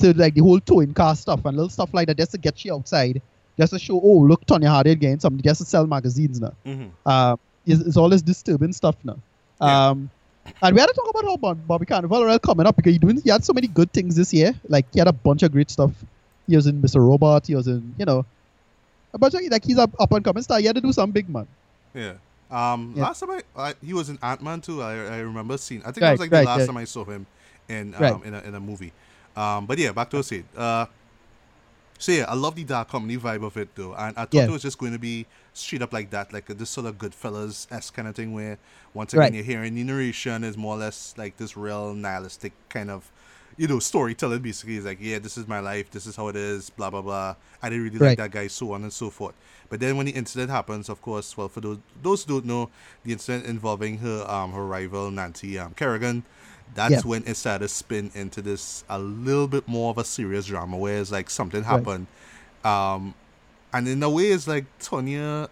So like the whole towing car stuff and little stuff like that just to get you outside, just to show, oh look, Tonya Harding again, something just to sell magazines now. yeah. hmm Uh, it's, it's all this disturbing stuff now. Yeah. Um, and we had to talk about how Bob- Bobby Cannavale are coming up because he doing he had so many good things this year. Like he had a bunch of great stuff. He was in Mr. Robot. He was in you know a bunch of like he's a up and coming star. He had to do some big man. Yeah. Um, Yeah. last time I, I he was in Ant Man too. I, I remember seeing. I think Right, that was like right, the last yeah. time I saw him in um, Right. in a in a movie. Um, but yeah, back to Sid. Uh, so yeah, I love the dark comedy vibe of it though, and I thought Yeah. it was just going to be straight up like that, like this sort of Goodfellas s kind of thing, where once again Right. you're hearing the narration is more or less like this real nihilistic kind of, you know, storytelling. Basically, is like, yeah, this is my life, this is how it is, blah blah blah. I didn't really like that guy, so on and so forth. But then when the incident happens, of course, well, for those those who don't know, the incident involving her um her rival Nancy um Kerrigan, that's Yeah. when it started to spin into this a little bit more of a serious drama, where it's like something Right. happened, um, and in a way, it's like Tonya.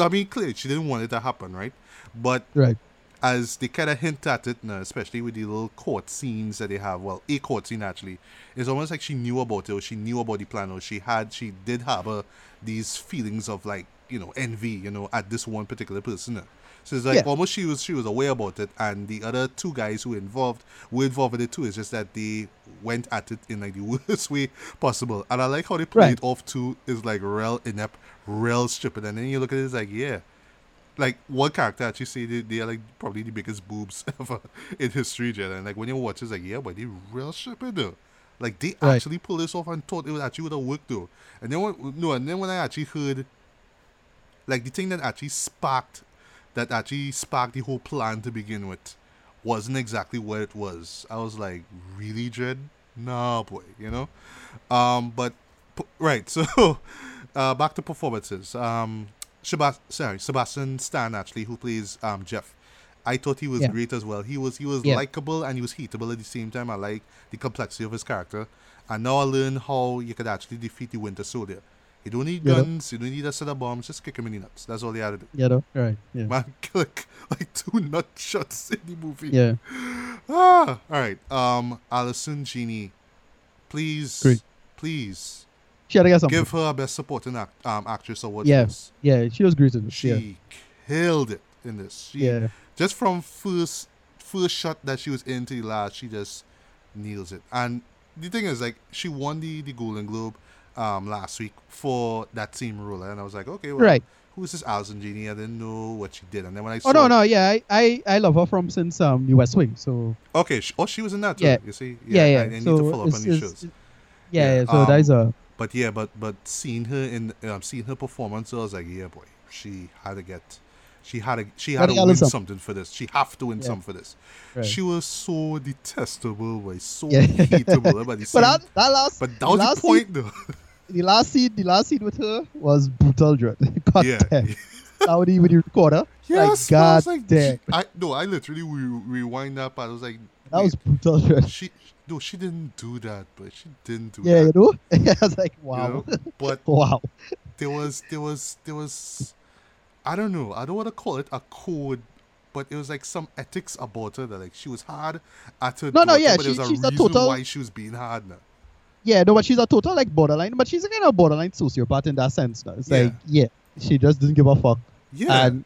I mean, clearly she didn't want it to happen, right? But Right. As they kind of hint at it now, especially with the little court scenes that they have. Well, a court scene actually. It's almost like she knew about it, or she knew about the plan, or she had, she did have uh, these feelings of like, you know, envy, you know, at this one particular person. So it's like Yeah. almost she was she was aware about it, and the other two guys who were involved were involved with it too. It's just that they went at it in like the worst way possible, and I like how they played Right. it off too. Is like real inept, real stupid, and then you look at it, it's like yeah, like one character actually say they, they are like probably the biggest boobs ever in history, Jen. And like when you watch, it's like yeah, but they real stupid though. Like they Right. actually pulled this off and thought it would actually would have worked though. And then when no, and then when I actually heard, like the thing that actually sparked, that actually sparked the whole plan to begin with, wasn't exactly what it was. I was like, really, Dread? Nah, boy, you know. Um, but p- right, so uh, back to performances. Um, Shabas- sorry, Sebastian Stan actually, who plays um Jeff. I thought he was Yeah. great as well. He was he was Yeah. likable and he was heatable at the same time. I like the complexity of his character. And now I learn how you could actually defeat the Winter Soldier. You don't need Yeah. guns, you don't need a set of bombs, just kick him in the nuts. That's all they had to do. You know. Right. Yeah. Man, like, like two nut shots in the movie. Yeah. Ah, all right. Um, Allison Janney, please, Great. please She had to get something. give her a best supporting act, um, actress award. Yeah. yeah. She was great in this. She Yeah. killed it in this. She, Yeah. Just from first first shot that she was into the last, she just nails it. And the thing is, like, she won the the Golden Globe um last week for that same role, and I was like, okay, well, Right. Who's this Allison Janney? I didn't know what she did, and then when I saw, Oh no, no, yeah, I, I, I love her from since um the West Wing. So okay, sh- oh, she was in that too. Yeah. You see, yeah, yeah. I, I need so to follow up on these shows. Yeah, Yeah, yeah. So um, that is a But yeah, but but seeing her in um, seeing her performance, I was like, yeah, boy, she had to get, she had to, she had to win some. something for this. She have to win Yeah. some for this. Right. She was so detestable, boy, so Yeah. hateable. but, but that, that last but that the was the last point, though. The last scene, the last scene with her was brutal, dread. God yeah. damn. How do you when you record her? Yes, like, I God was like, damn. I no, I literally re- rewind that part. I was like, That was brutal, dread. she no, she didn't do that, but she didn't do Yeah, that. Yeah, you know. I was like, you wow, know? But wow. there was there was there was I don't know, I don't want to call it a code, but it was like some ethics about her that like she was hard at her No, no, yeah, but she- there was she's a a total- why she was being hard now. Yeah, no, but she's a total like borderline, but she's a kind of borderline sociopath in that sense. No? It's Yeah. like, yeah, she just didn't give a fuck, Yeah. and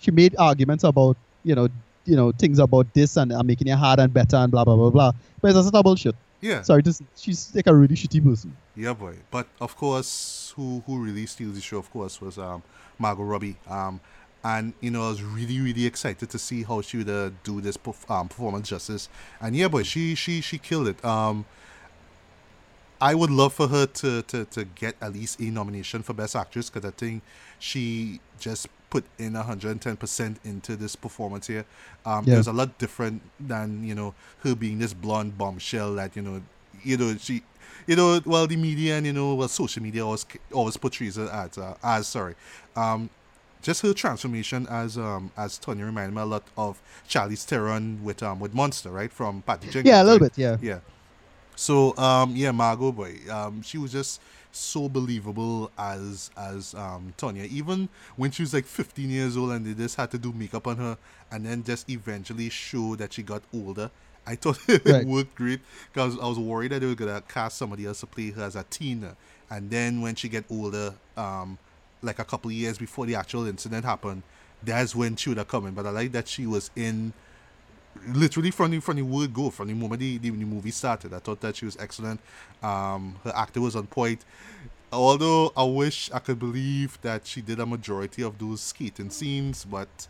she made arguments about you know, you know, things about this and, and making it hard and better and blah blah blah blah. But it's just a bullshit. yeah. Sorry, this she's like a really shitty person. Yeah, boy. But of course, who who really steals the show, of course, was um Margot Robbie. Um, and you know, I was really really excited to see how she would uh, do this perf- um, performance justice. And yeah, boy, she she she killed it. Um, I would love for her to to to get at least a nomination for Best Actress because I think she just put in 110% into this performance here. Um, Yeah. There's a lot different than you know her being this blonde bombshell that you know you know she you know well the media and you know well social media always always portrays her as uh, as sorry um just her transformation as um as Tony reminded me a lot of Charlize Theron with um with Monster right from Patty Jenkins Yeah, a little right? bit. Yeah. yeah. So um yeah, Margot boy, um she was just so believable as as um Tonya. Even when she was like 15 years old and they just had to do makeup on her and then just eventually show that she got older. I thought it Right. worked great because I was worried that they were gonna cast somebody else to play her as a teen, and then when she get older, um, like a couple of years before the actual incident happened, that's when she would have come in. But I like that she was in literally from the from the word go from the moment the, the, the movie started. I thought that she was excellent. Um, her acting was on point. Although I wish I could believe that she did a majority of those skating scenes, but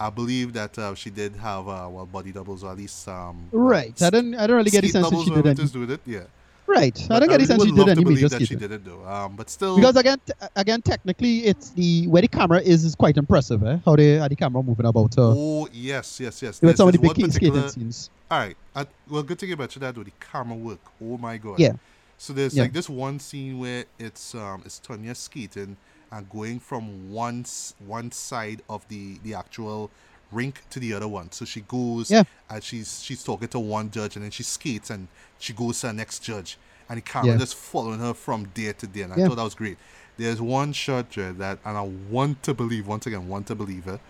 I believe that uh, she did have uh, well body doubles or at least um Right. I don't. I don't really get the sense that she did whatever any. to do with it. Yeah, Right. I don't get the sense she did to any believe major that she skating. did it though. Um, but still, Because again, t- again, technically, it's the where the camera is is quite impressive. Eh? How they how the camera moving about her. oh yes, yes, yes. with some of the big particular- scenes. All right. I, well, good thing about that with the camera work. Oh my god. Yeah. So there's Yeah. like this one scene where it's um it's Tonya skating and going from one one side of the the actual rink to the other one. So she goes Yeah. and she's she's talking to one judge and then she skates and she goes to the next judge and the camera Yeah. just following her from there to there. And I Yeah. thought that was great. There's one shot that and I want to believe once again want to believe her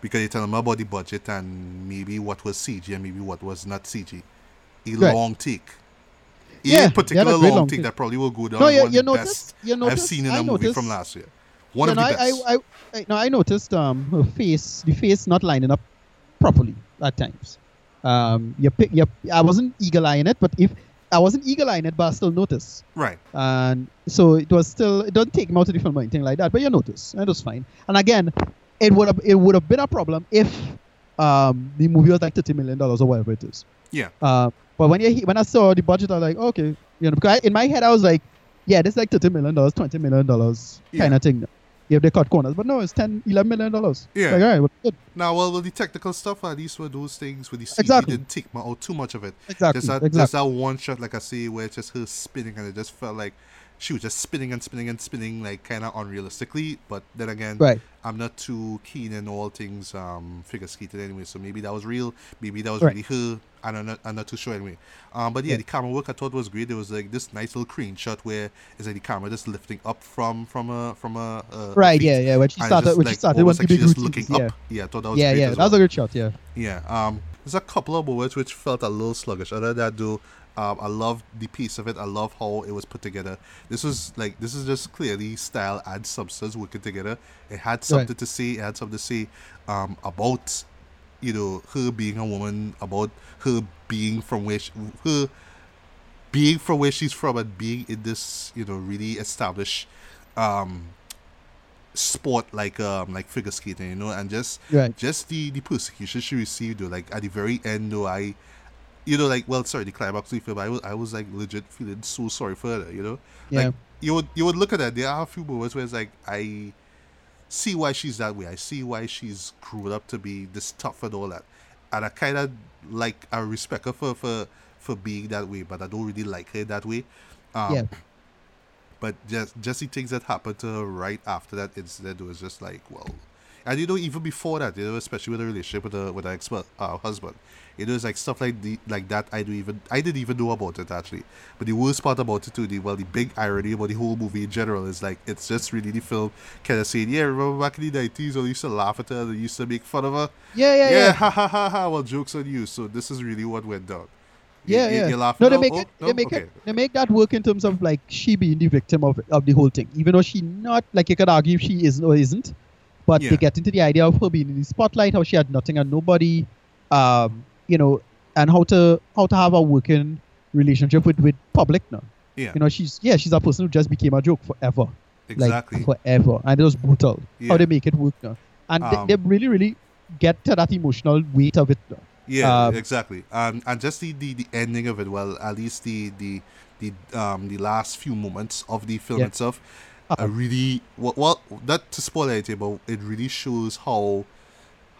because you tell them about the budget and maybe what was CG and maybe what was not CG. A Right. long take. A Yeah, particular a long long take take. that probably will go down No, one of you the best You notice. I've seen in I a movie noticed, from last year. One you of know, the I, best. I, I, I, no, I noticed um her face, the face not lining up properly at times. Um, you pick, you, I wasn't eagle eyeing it, but if I wasn't eagle eyeing it, but I still noticed. right. and so it was still it doesn't take him out of the film or anything like that but you notice and it was fine and again it would have it would have been a problem if um the movie was like 30 million dollars or whatever it is Yeah. uh, but when you when i saw the budget i was like okay you know because I, in my head i was like yeah this is like 30 million dollars 20 million dollars kind Yeah. of thing if they cut corners but no it's 10 11 million dollars Yeah. like all right well, good. Now, well, with the technical stuff, at least were those things, with the CG, Exactly. didn't take out too much of it. exactly There's that, exactly there's that one shot, like I say, where it's just her spinning, and it just felt like she was just spinning and spinning and spinning, like kind of unrealistically. But then again, right I'm not too keen in all things um, figure skating anyway, so maybe that was real, maybe that was Right. really her. I don't know, I'm not too sure anyway. Um, but yeah, Yeah. the camera work I thought was great. There was like this nice little crane shot where it's like the camera just lifting up from from a from a, right feet, yeah yeah when she and started just, when she started one almost like big just routines looking yeah up. Yeah, I thought that was yeah great yeah that was a good shot yeah Yeah. Um, there's a couple of moments which felt a little sluggish. Other than that, though, um, I love the piece of it. I love how it was put together. This was like this is just clearly style and substance working together. It had something to say. It had something to say um, about you know her being a woman, about her being from where she, her being from where she's from and being in this, you know, really established um sport like um like figure skating, you know, and just Right. just the the persecution she received though, like at the very end though I you know, like well sorry, the climax of the film, I was I was like legit feeling so sorry for her, you know? Yeah. Like you would you would look at that, there are a few moments where it's like I see why she's that way. I see why she's grown up to be this tough and all that. And I kind of like I respect her for, for for being that way, but I don't really like her that way. Um, Yeah. But just just the things that happened to her right after that incident was just like, well, and you know even before that, you know, especially with the relationship with her with her ex uh, husband, it was like stuff like the like that. I do even I didn't even know about it actually. But the worst part about it too, the well, the big irony about the whole movie in general is like it's just really the film kind of saying, yeah, remember back in the nineties when they used to laugh at her, they used to make fun of her. Yeah, yeah, yeah, yeah. ha ha ha ha. Well, jokes on you. So this is really what went down. Yeah, you, yeah. No, they make Oh, it. no? They make okay. it. They make that work in terms of like she being the victim of of the whole thing, even though she not like you could argue she is or isn't, but Yeah. they get into the idea of her being in the spotlight, how she had nothing and nobody, um, you know, and how to how to have a working relationship with with public now. Yeah, You know, she's yeah, she's a person who just became a joke forever, exactly. like forever, and it was brutal Yeah. how they make it work now, and Um, they, they really really get to that emotional weight of it now. Yeah, Um, exactly. Um, and just the, the, the ending of it, well, at least the the the um the last few moments of the film Yeah. itself, Uh, really well, well, not to spoil anything, but it really shows how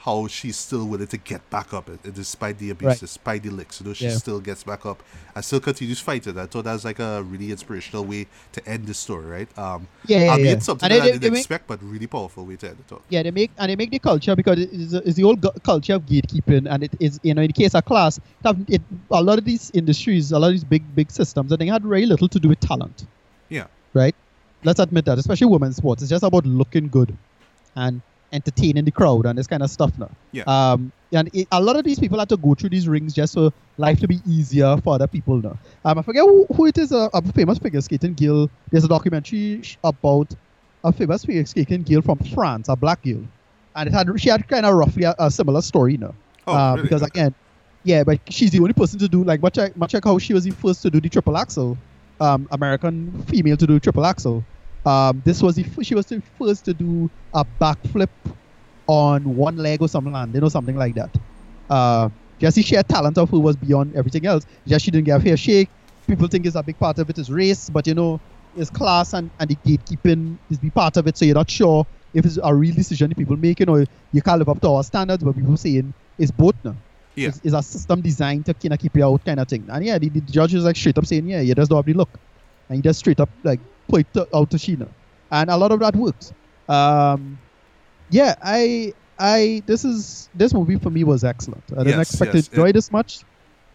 how she's still willing to get back up, uh, despite the abuse, Right. despite the licks. You know, she Yeah. still gets back up and still continues fighting. I thought that was like a really inspirational way to end the story, right? Um, Yeah, yeah, albeit yeah. something And that they- I didn't make- expect, but really powerful way to end it. all. Yeah, they make and they make the culture because it is, is the old culture of gatekeeping, and it is you know in the case of class, it have, it, a lot of these industries, a lot of these big big systems, I think had very little to do with talent, Yeah, right? Let's admit that, especially women's sports, it's just about looking good, and entertaining the crowd and this kind of stuff now. Yeah. Um, and it, a lot of these people had to go through these rings just for life to be easier for other people now. Um, I forget who, who it is, a, a famous figure skating girl. There's a documentary about a famous figure skating girl from France, a black girl, and it had she had kind of roughly a, a similar story now. Oh, Uh, really? Because Okay. again, yeah, but she's the only person to do like much like much like how she was the first to do the triple axel, um, American female to do triple axel. Um, this was the f- she was the first to do a backflip on one leg or some landing or something like that. Uh, just the talent of her was beyond everything else. Just she didn't get a fair shake. People think it's a big part of it is race, but you know, it's class and, and the gatekeeping is be part of it. So you're not sure if it's a real decision people making or you can't live up to our standards. But people saying it's both now. Yeah. It's, it's a system designed to kind of keep you out kind of thing. And yeah, the, the judge is like straight up saying, yeah, you just don't have the look. And you just straight up like put it out to Sheena. And a lot of that works. Um, yeah, I I this is this movie for me was excellent. I didn't Yes, expect yes, to enjoy it- this much.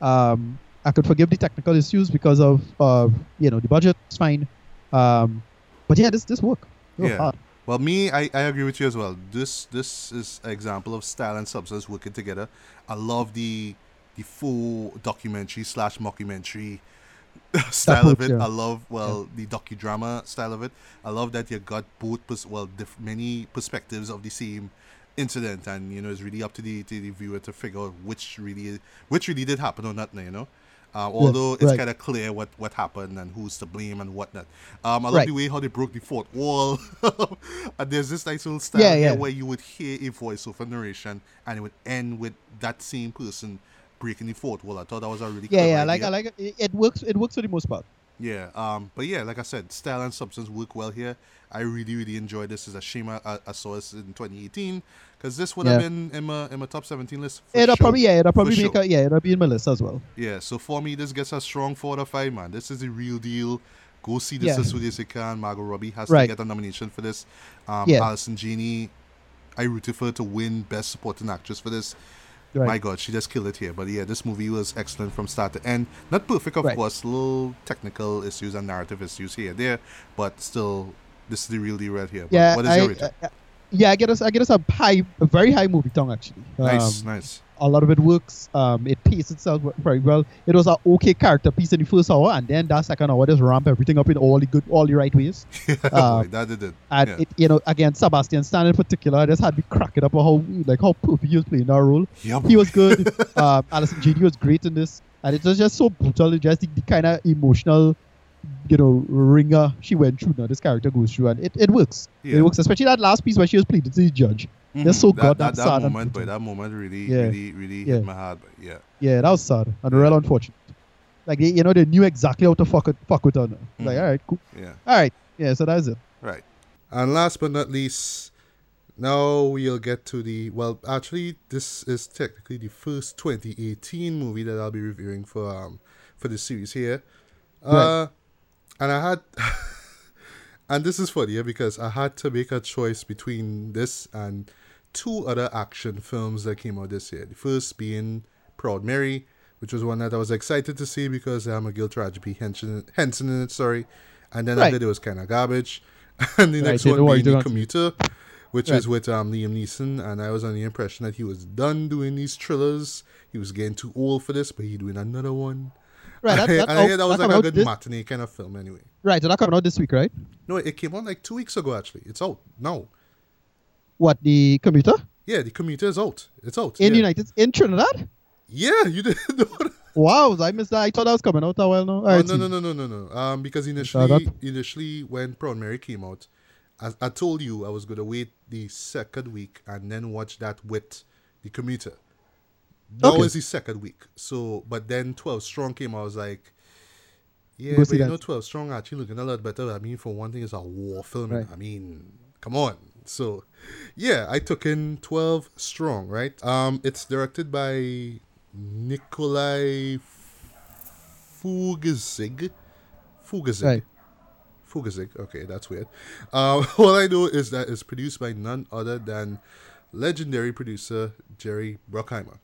Um, I could forgive the technical issues because of uh, you know the budget. It's fine. Um, but yeah, this this work. It Yeah. hard. Well, me, I, I agree with you as well. This this is an example of style and substance working together. I love the the full documentary slash mockumentary style of it. yeah. I love well the docudrama style of it. I love that you got both pers- well diff- many perspectives of the same incident, and you know it's really up to the to the viewer to figure out which really which really did happen or not. You know. Uh, although it's right. kind of clear what, what happened and who's to blame and whatnot. Um, I love Right. the way how they broke the fourth wall. and there's this nice little style Yeah, yeah. where you would hear a voiceover narration and it would end with that same person breaking the fourth wall. I thought that was a really Yeah, yeah. Like idea. I like it. It- It works. It works for the most part. Yeah, um, but yeah, like I said, style and substance work well here. I really, really enjoyed this. It's a shame I, I- saw this in 2018 because this would have been in my, in my top 17 list. It'll sure. probably yeah. It'll probably For make sure. a, yeah. It'll be in my list as well. Yeah, so for me, this gets a strong four out of five, man. This is the real deal. Go see this Yeah. as soon as you can. Margot Robbie has Right. to get a nomination for this. Um, Yeah. Allison Janney, I rooted for her to win Best Supporting Actress for this. Right. My God, she just killed it here. But yeah, this movie was excellent from start to end. Not perfect, of Right. course. Little technical issues and narrative issues here and there, but still, this is the real deal right here. But yeah, what is I, your rating? I- yeah, I get us. I get us a high, a very high movie tongue actually. nice, Um, nice. A lot of it works. Um, it paced itself very well. It was an okay character piece in the first hour, and then that second hour just ramp everything up in all the good, all the right ways. uh, that did it. And Yeah. it, you know, again, Sebastian Stan in particular, just had me crack it up on how like how perfect he was playing that role. Yup. He was good. um, Allison Janney was great in this. and it was just so brutal. Just the, the kind of emotional, you know, ringer she went through. Now this character goes through, and it, it works. Yeah. It works, especially that last piece where she was pleading to the judge. Mhm. That's so that, goddamn that, that sad moment, but that moment really, Yeah. really, really Yeah. hit my heart. But yeah, Yeah, that was sad and real unfortunate. Like they, you know, they knew exactly how to fuck it, fuck with her. now. Like, all right, cool. yeah, All right, yeah. So that's it. right. And last but not least, now we'll get to the well. Actually, this is technically the first 2018 movie that I'll be reviewing for um for the series here. Uh, and I had, and this is funny yeah, because I had to make a choice between this and two other action films that came out this year. The first being Proud Mary, which was one that I was excited to see because I'm a Gil Taraji Henson, Henson in it, sorry. And then Right. after it was kind of garbage. And the next you one being The. Commuter, which Right. is with um, Liam Neeson. And I was on the impression that he was done doing these thrillers. He was getting too old for this, but he doing another one. Right, that, and that, I hear that was that like a good this, matinee kind of film anyway. Right, so that coming out this week, right? No, it came out like two weeks ago actually. It's out now. What the commuter Yeah, the commuter is out. It's out. in yeah. United in Trinidad? Yeah, you know. Wow, I missed that. I thought that was coming out a while now. Oh, no, no, no, no, no, no. Um, because initially, initially when Proud Mary came out, I, I told you I was gonna wait the second week and then watch that with the commuter. That Okay. was his second week. So, but then Twelve Strong came. I was like, yeah, Go but you that. know, Twelve Strong actually looking a lot better. I mean, for one thing, it's a war film. Right. I mean, come on. So, yeah, I took in Twelve Strong. Right. Um, it's directed by Nikolai Fugazig. Fugazig. Right. Fugazig. Okay, that's weird. Um, all I know is that it's produced by none other than legendary producer Jerry Bruckheimer.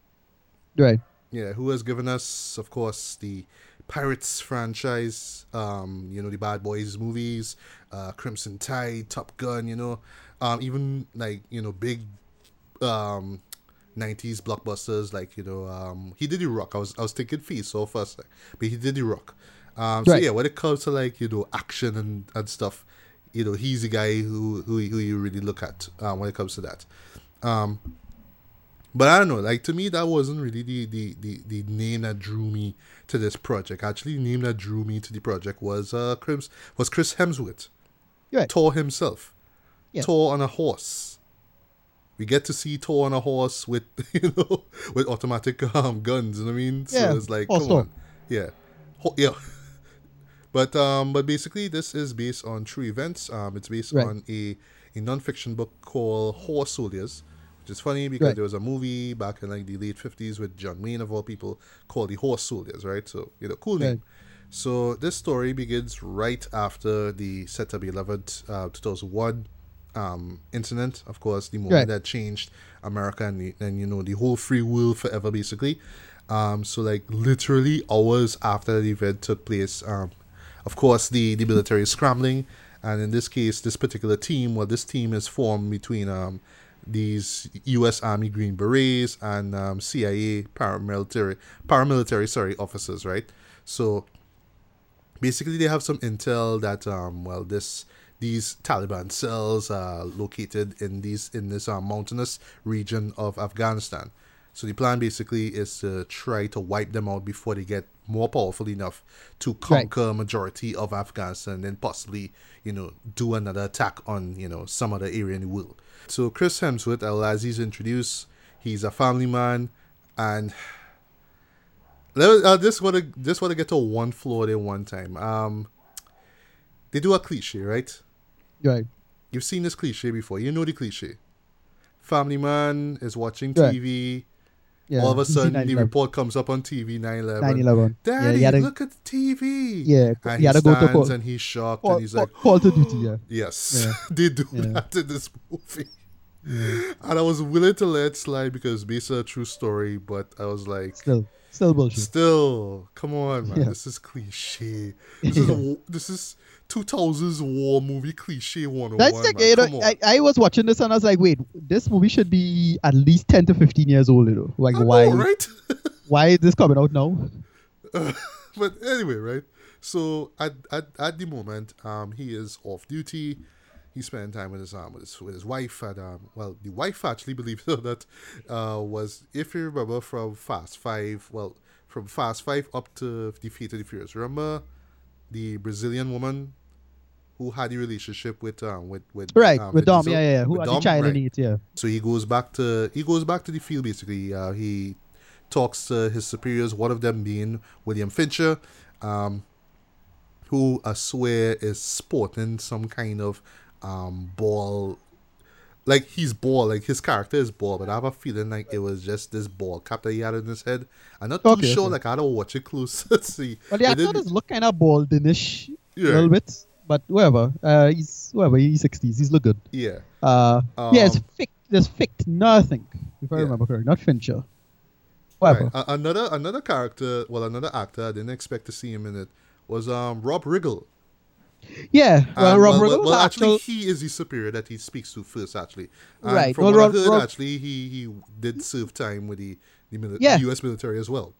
Right. Yeah, who has given us, of course, the Pirates franchise, um, you know, the Bad Boys movies, uh, Crimson Tide, Top Gun, you know, um, even like, you know, big um 90s blockbusters like you know um he did the rock. I was i was thinking feast so first but he did the rock. Um so yeah when it comes to like you know action and and stuff you know he's the guy who who, who you really look at um, when it comes to that. Um but I don't know, like to me that wasn't really the, the, the, the name that drew me to this project. Actually, the name that drew me to the project was uh Chris was Chris Hemsworth. Right. Thor himself. Yeah. Thor on a horse. We get to see Thor on a horse with you know with automatic um guns, you know what I mean? So it's like come on. Yeah. Ho- yeah. But um, but basically, this is based on true events. Um, it's based Right. on a a non-fiction book called Horse Soldiers, which is funny because Right. there was a movie back in like the late fifties with John Wayne of all people called The Horse Soldiers, right? So you know, cool name. Right. So this story begins right after the September 11th, uh, 2001 um, incident. Of course, the moment Right. that changed America and, the, and you know the whole free world forever, basically. Um, so like literally hours after the event took place, um, of course the the military is scrambling, and in this case, this particular team, well, this team is formed between um, these U.S. Army Green Berets and um, CIA paramilitary paramilitary sorry officers, right? So basically they have some intel that um well this these Taliban cells are located in these in this uh, mountainous region of Afghanistan. So the plan basically is to try to wipe them out before they get more powerful enough to conquer a majority of Afghanistan and possibly, you know, do another attack on, you know, some other area in the world. So Chris Hemsworth, as he's introduced, he's a family man and let uh, this want to this want to get to one floor there one time. Um, they do a cliche, right? Right. You've seen this cliche before. You know the cliche. Family man is watching Right. Yeah. All of a sudden, the report comes up on TV. 9/11. 9/11. Yeah, Daddy, to- look at the TV. Yeah, and he he, had to go to stands and he's shocked Call, and he's like, call to duty. Yeah. Yes, Yeah. they do Yeah. that in this movie. And I was willing to let it slide because based on a true story, but I was like, Still, still bullshit. Still, come on, man. Yeah. This is cliche. This is a, this is 2000s war movie cliche 101. That's like, man. you know, come on. I, I was watching this and I was like, wait, this movie should be at least 10 to 15 years old, you know? Like, I know, why, right? why is this coming out now? but anyway, right? So at, at, at the moment, um, he is off duty. He's spending time with his um with his, with his wife and um well the wife actually believe it or not uh was if you remember from Fast Five well from Fast Five up to the Fate of the Furious. Remember the Brazilian woman who had a relationship with um with with Right, um, with Dom, Diesel? yeah, yeah, yeah. Who With had Dom? the child Right. in it, yeah. So he goes back to he goes back to the field basically. Uh, he talks to his superiors, one of them being William Fincher, um, who I swear is sporting some kind of um, ball. Like he's ball, like his character is ball, but I have a feeling like it was just this ball cap that he had in his head. I'm not too Okay, sure, okay. like I don't watch it close to see. Well, the But actor does look kind of baldinish Yeah. a little bit, but whatever. Uh, he's whatever. He's sixties. He's look good. yeah, Uh, yeah, it's Um, Fick. There's Fichtner, I think, if I Yeah. remember correctly, not Fincher. Whatever. Right. A- another another character, well, another actor I didn't expect to see him in it was um Rob Riggle. yeah, well, Rob well, Riggle well, well, actual- actually, he is the superior that he speaks to first. Actually, and Right. From Well, what Rob- I heard, Rob- actually, he he did serve time with the the mili- Yeah. U.S. military as well.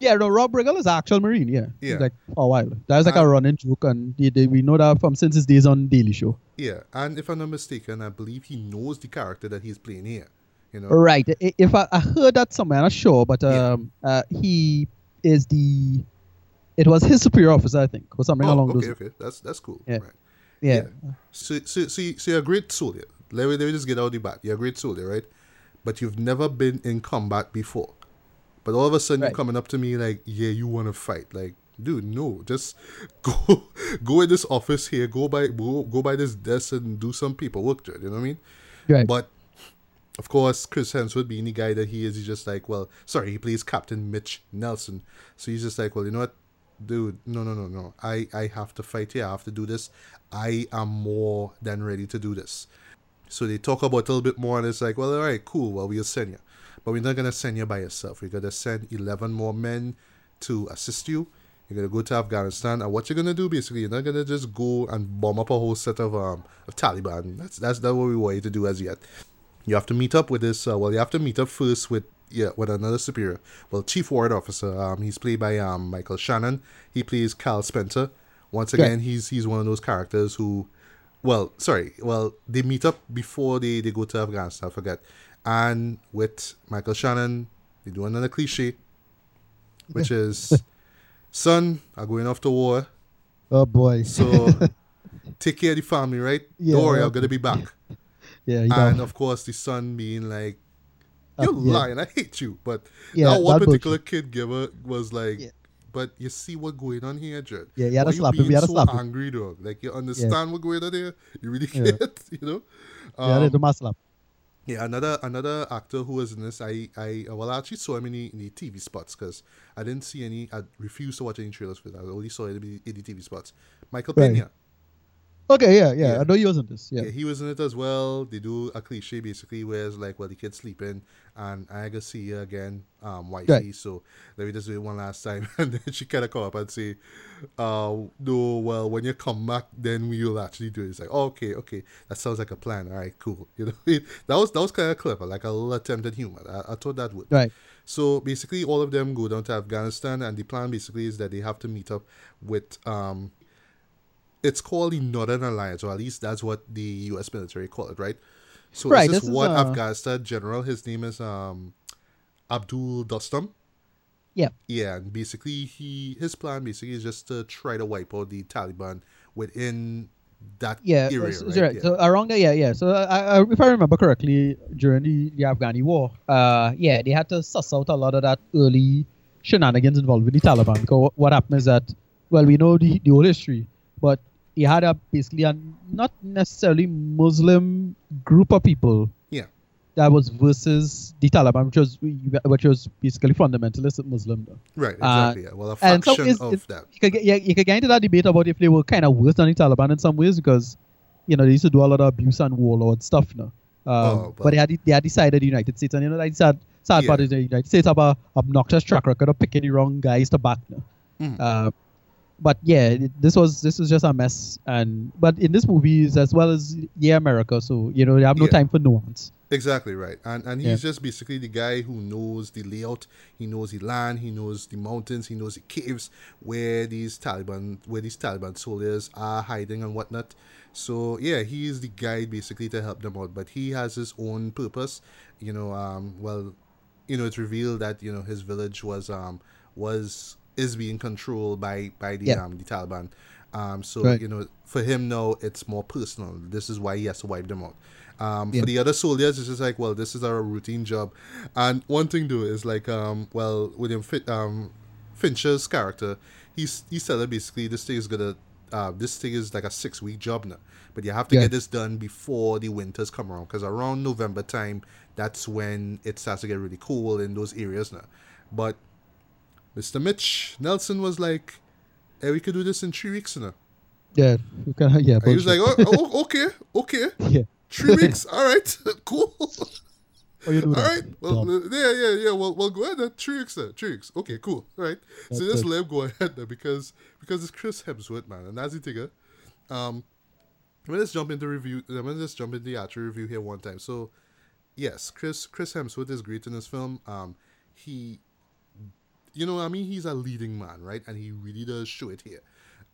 Yeah, no, Rob Riggle is actual Marine. Yeah, Yeah. like for a while. That was like a And- running joke, and they, they, we know that from since his days on Daily Show. Yeah, and if I'm not mistaken, I believe he knows the character that he's playing here. You know, Right. If I, I heard that somewhere, I'm not sure, but Yeah. um, uh, he is the. It was his superior officer, I think, or something oh, along okay, those. okay, okay, that's that's cool. Yeah. Right. Yeah. So, so, so, you- so you're a great soldier. Let me, let me just get out the bat. You're a great soldier, right? But you've never been in combat before. But all of a sudden, Right. you're coming up to me like, yeah, you want to fight. Like, dude, no. Just go go in this office here, go by go, go by this desk and do some paperwork, dude. You know what I mean? Right. But, of course, Chris Hemsworth being the guy that he is, he's just like, well, sorry, he plays Captain Mitch Nelson. So he's just like, well, you know what? Dude, no, no, no, no. I, I have to fight here. I have to do this. I am more than ready to do this. So they talk about it a little bit more, and it's like, well, all right, cool. Well, we'll send you. But we're not going to send you by yourself. We're going to send 11 more men to assist you. You're going to go to Afghanistan. And what you're going to do, basically, you're not going to just go and bomb up a whole set of um of Taliban. That's, that's not what we want you to do as yet. You have to meet up with this. Uh, well, you have to meet up first with yeah with another superior. Well, chief warrant officer. Um, he's played by um Michael Shannon. He plays Cal Spencer. Once again, he's he's one of those characters who, well, sorry, well they meet up before they they go to Afghanistan. I forget. And with Michael Shannon, they do another cliche, which is, son, I'm going off to war. oh boy. So take care of the family, right? Yeah, Don't worry, I'm gonna be back. yeah. And of course, the son being like, Uh, "You're yeah. lying. I hate you." But Yeah, that one that particular kid giver was like, Yeah. "But you see what going on here, Jed? Yeah, you had Why to slap him, being you had to so slap him. angry, dog? Like you understand what going on here? You really Yeah. can't, you know." yeah, Um, they do muscle up. Yeah, another another actor who was in this, I I well I actually saw him in the, in the TV spots because I didn't see any. I refused to watch any trailers for it. I only saw it in the, in the TV spots. Michael Right. Pena. Okay, yeah, yeah, Yeah. I know he was in this. Yeah. Yeah, he was in it as well. They do a cliche basically where it's like, well, the kid's sleeping and I gotta see you again, um, wifey. Right. So let me just do it one last time. And then she kind of come up and say, uh, no, well, when you come back, then we will actually do it. It's like, oh, okay, okay, that sounds like a plan. All right, cool. You know, it, that was that was kind of clever, like a little attempt at humor. I, I thought that would. Right. So basically, all of them go down to Afghanistan, and the plan basically is that they have to meet up with. Um, it's called the Northern Alliance, or at least that's what the U.S. military call it, right? So Right, this is this is, one uh, Afghanistan general. His name is um, Abdul Dostum. Yeah. Yeah, and basically he his plan basically is just to try to wipe out the Taliban within that Yeah, area, so, right? so. Yeah. so around there, yeah, yeah. So I, I, if I remember correctly, during the, the Afghani war, uh, yeah, they had to suss out a lot of that early shenanigans involved with the Taliban. Because what, what happened is that, well, we know the, the whole history, but he had a basically a not necessarily Muslim group of people Yeah. that was versus the Taliban, which was which was basically fundamentalist Muslim. Though. right, uh, exactly. yeah. Well, a and so faction is- of is- that. you could get, yeah, you could get into that debate about if they were kind of worse than the Taliban in some ways because, you know, they used to do a lot of abuse and warlord stuff now. Um, Oh, but but they had they had decided the United States, and you know, like sad sad Yeah. part is the United States have a obnoxious track record of picking the wrong guys to back now. Mhm. Uh, but yeah, this was this was just a mess, and but in this movie as well as yeah America, so you know they have no Yeah. time for nuance. Exactly right, and and he's Yeah. just basically the guy who knows the layout. He knows the land. He knows the mountains. He knows the caves where these Taliban where these Taliban soldiers are hiding and whatnot. So yeah, he is the guy basically to help them out. But he has his own purpose. You know, um, well, you know, it's revealed that you know his village was um was is being controlled by by the Yeah. um the Taliban. Um, so Right. you know, for him now, it's more personal. This is why he has to wipe them out. Um, Yeah. For the other soldiers, it's just like, well, this is our routine job. And one thing though is like, um, well, William Fin- um, Fincher's character, he's he said that basically this thing is gonna, uh, this thing is like a six week job now, but you have to Yeah. get this done before the winters come around, because around November time, that's when it starts to get really cold in those areas now. But Mr. Mitch Nelson was like, hey, we could do this in three weeks now. Yeah, we can, yeah. He was like, oh, oh, okay, okay. yeah. Three weeks, all right, cool. Oh, you do All that. right, well, Dumb. uh, yeah, yeah, yeah. Well, well, go ahead. Then. Three weeks, then. Three weeks. Okay, cool. All right. so That's just good. let him go ahead then, because because it's Chris Hemsworth, man, and that's the thing. uh, Um, let's jump into review. I'm gonna just jump into the actual review here one time. So, yes, Chris Chris Hemsworth is great in this film. Um, he, you know, what I mean, he's a leading man, right? And he really does show it here.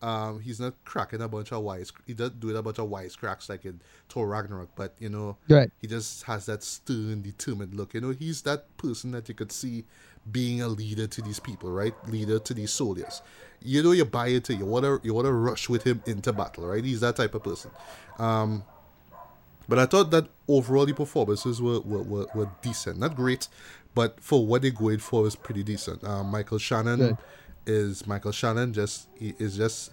Um, he's not cracking a bunch of wise. He does do it a bunch of wisecracks like in Thor Ragnarok, but you know, Right. he just has that stern, determined look. You know, he's that person that you could see being a leader to these people, right? Leader to these soldiers. You know, you buy into you wanna you wanna rush with him into battle, right? He's that type of person. Um, but I thought that overall the performances were were, were, were decent, not great, but for what they're going for is pretty decent. Um, Michael Shannon is Michael Shannon. Just he is just.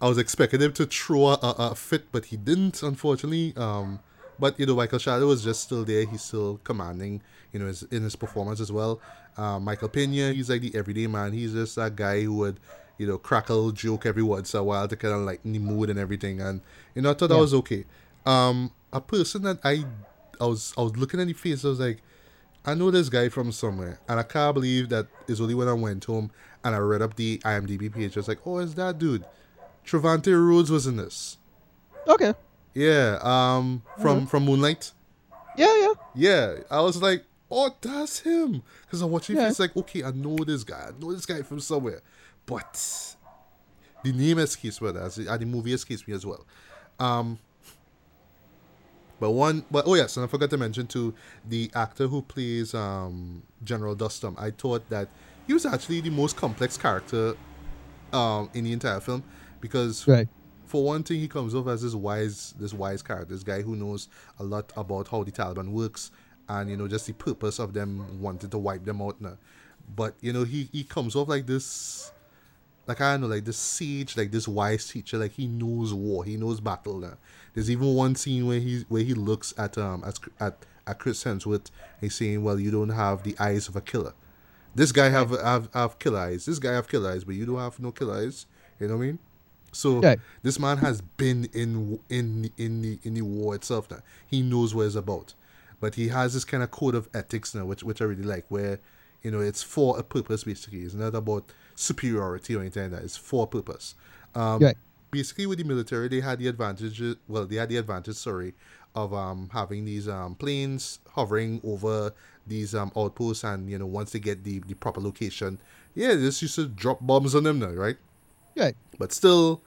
I was expecting him to throw a, a, a fit, but he didn't, unfortunately. Um, but you know, Michael Shannon was just still there. He's still commanding, you know, his, in his performance as well. Uh, Michael Pena, he's like the everyday man. He's just that guy who would, you know, crackle joke every once in a while to kind of lighten the mood and everything. And you know, I thought that was okay. Um, a person that I, I was, I was looking at the face. I was like, I know this guy from somewhere, and I can't believe that it's only when I went home and I read up the IMDb page. I was like, oh, it's that dude. Trevante Rhodes was in this. Okay. Yeah, um, from from Moonlight. Yeah, yeah. Yeah, I was like, oh, that's him. Because I watched it, Yeah. it's like, okay, I know this guy. I know this guy from somewhere, but the name escapes me. As and the movie escapes me as well. Um, but one, but oh yes, and I forgot to mention too the actor who plays um General Dostum. I thought that he was actually the most complex character um in the entire film because Right. for one thing, he comes off as this wise, this wise character, this guy who knows a lot about how the Taliban works, and you know just the purpose of them wanting to wipe them out now. But you know he he comes off like this, like I don't know, like this sage, like this wise teacher, like he knows war, he knows battle now. There's even one scene where he where he looks at um at at, at Chris Hemsworth, and he's saying, "Well, you don't have the eyes of a killer." This guy have have have killer eyes. This guy have killer eyes, but you don't have no killer eyes. You know what I mean? So Right. this man has been in in in the in the war itself now. He knows what it's about, but he has this kind of code of ethics now, which which I really like, where you know it's for a purpose basically. It's not about superiority or anything like that. It's for purpose. Um. Basically, with the military, they had the advantage. Well, they had the advantage. Sorry, of um having these um planes hovering over these um outposts, and you know once they get the the proper location, yeah, they just used to drop bombs on them now, right? Right. but still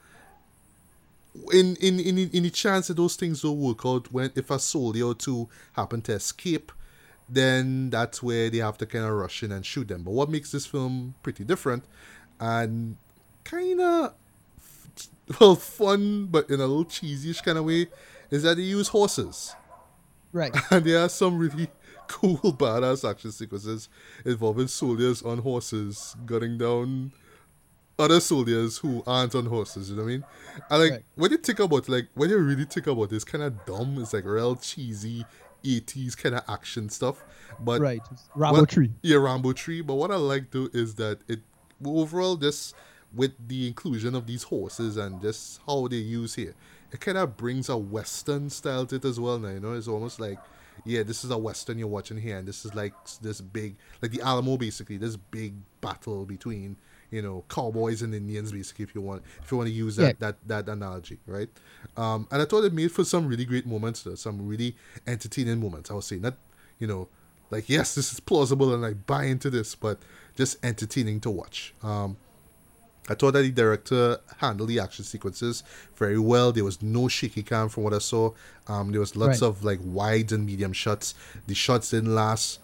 in in in in the chance that those things don't work out when if a soldier or two happen to escape then that's where they have to kind of rush in and shoot them but what makes this film pretty different and kind of well fun but in a little cheesy kind of way is that they use horses Right. and there are some really cool badass action sequences involving soldiers on horses gunning down other soldiers who aren't on horses, you know what I mean? And like Right. when you think about like when you really think about it, it's kind of dumb. It's like real cheesy 80s kind of action stuff. But right. Rambo what- tree. Yeah, Rambo tree. But what I like though is that it overall just with the inclusion of these horses and just how they use here, it kind of brings a western style to it as well. Now you know, it's almost like yeah, this is a western you're watching here, and this is like this big, like the Alamo, basically, this big battle between you know cowboys and Indians, basically, if you want, if you want to use that Yeah. that that analogy, right? Um, and I thought it made for some really great moments, though, some really entertaining moments. I would say not, you know, like yes, this is plausible and I buy into this, but just entertaining to watch. Um, I thought that the director handled the action sequences very well. There was no shaky cam from what I saw. Um, there was lots Right. of like wide and medium shots. The shots didn't last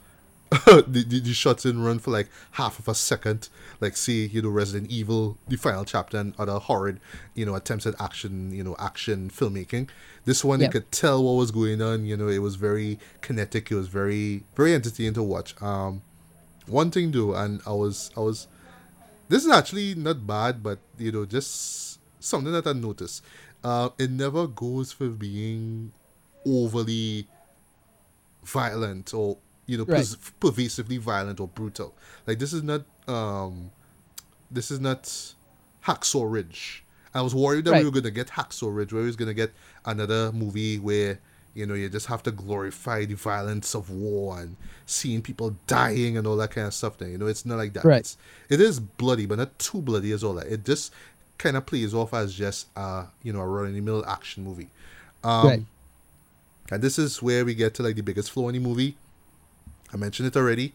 the, the, the shots in run for like half of a second. Like see you know resident evil the final chapter and other horrid you know attempts at action you know action filmmaking. This one Yeah. you could tell what was going on. You know it was very kinetic. It was very very entertaining to watch. Um one thing though and i was i was this is actually not bad but you know just something that i noticed. Uh it never goes for being overly violent or you know Right. pers- pervasively violent or brutal like this is not um this is not hacksaw ridge i was worried that Right. we were going to get hacksaw ridge where we was going to get another movie where you know you just have to glorify the violence of war and seeing people dying and all that kind of stuff there you know it's not like that Right. it's, it is bloody but not too bloody as all that it just kind of plays off as just uh you know a run-in-the-mill action movie um right. and this is where we get to like the biggest flaw in the movie. I mentioned it already.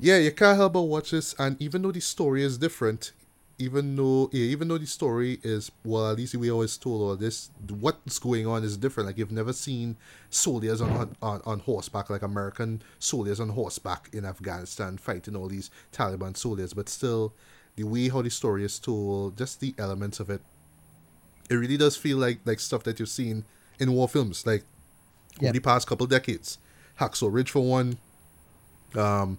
Yeah, you can't help but watch this, and even though the story is different, even though yeah, even though the story is well, at least we always told all this, what's going on is different. Like you've never seen soldiers on on, on horseback, like American soldiers on horseback in Afghanistan fighting all these Taliban soldiers, but still, the way how the story is told, just the elements of it, it really does feel like like stuff that you've seen in war films, like Yeah. over the past couple decades. Hacksaw Ridge for one. Um,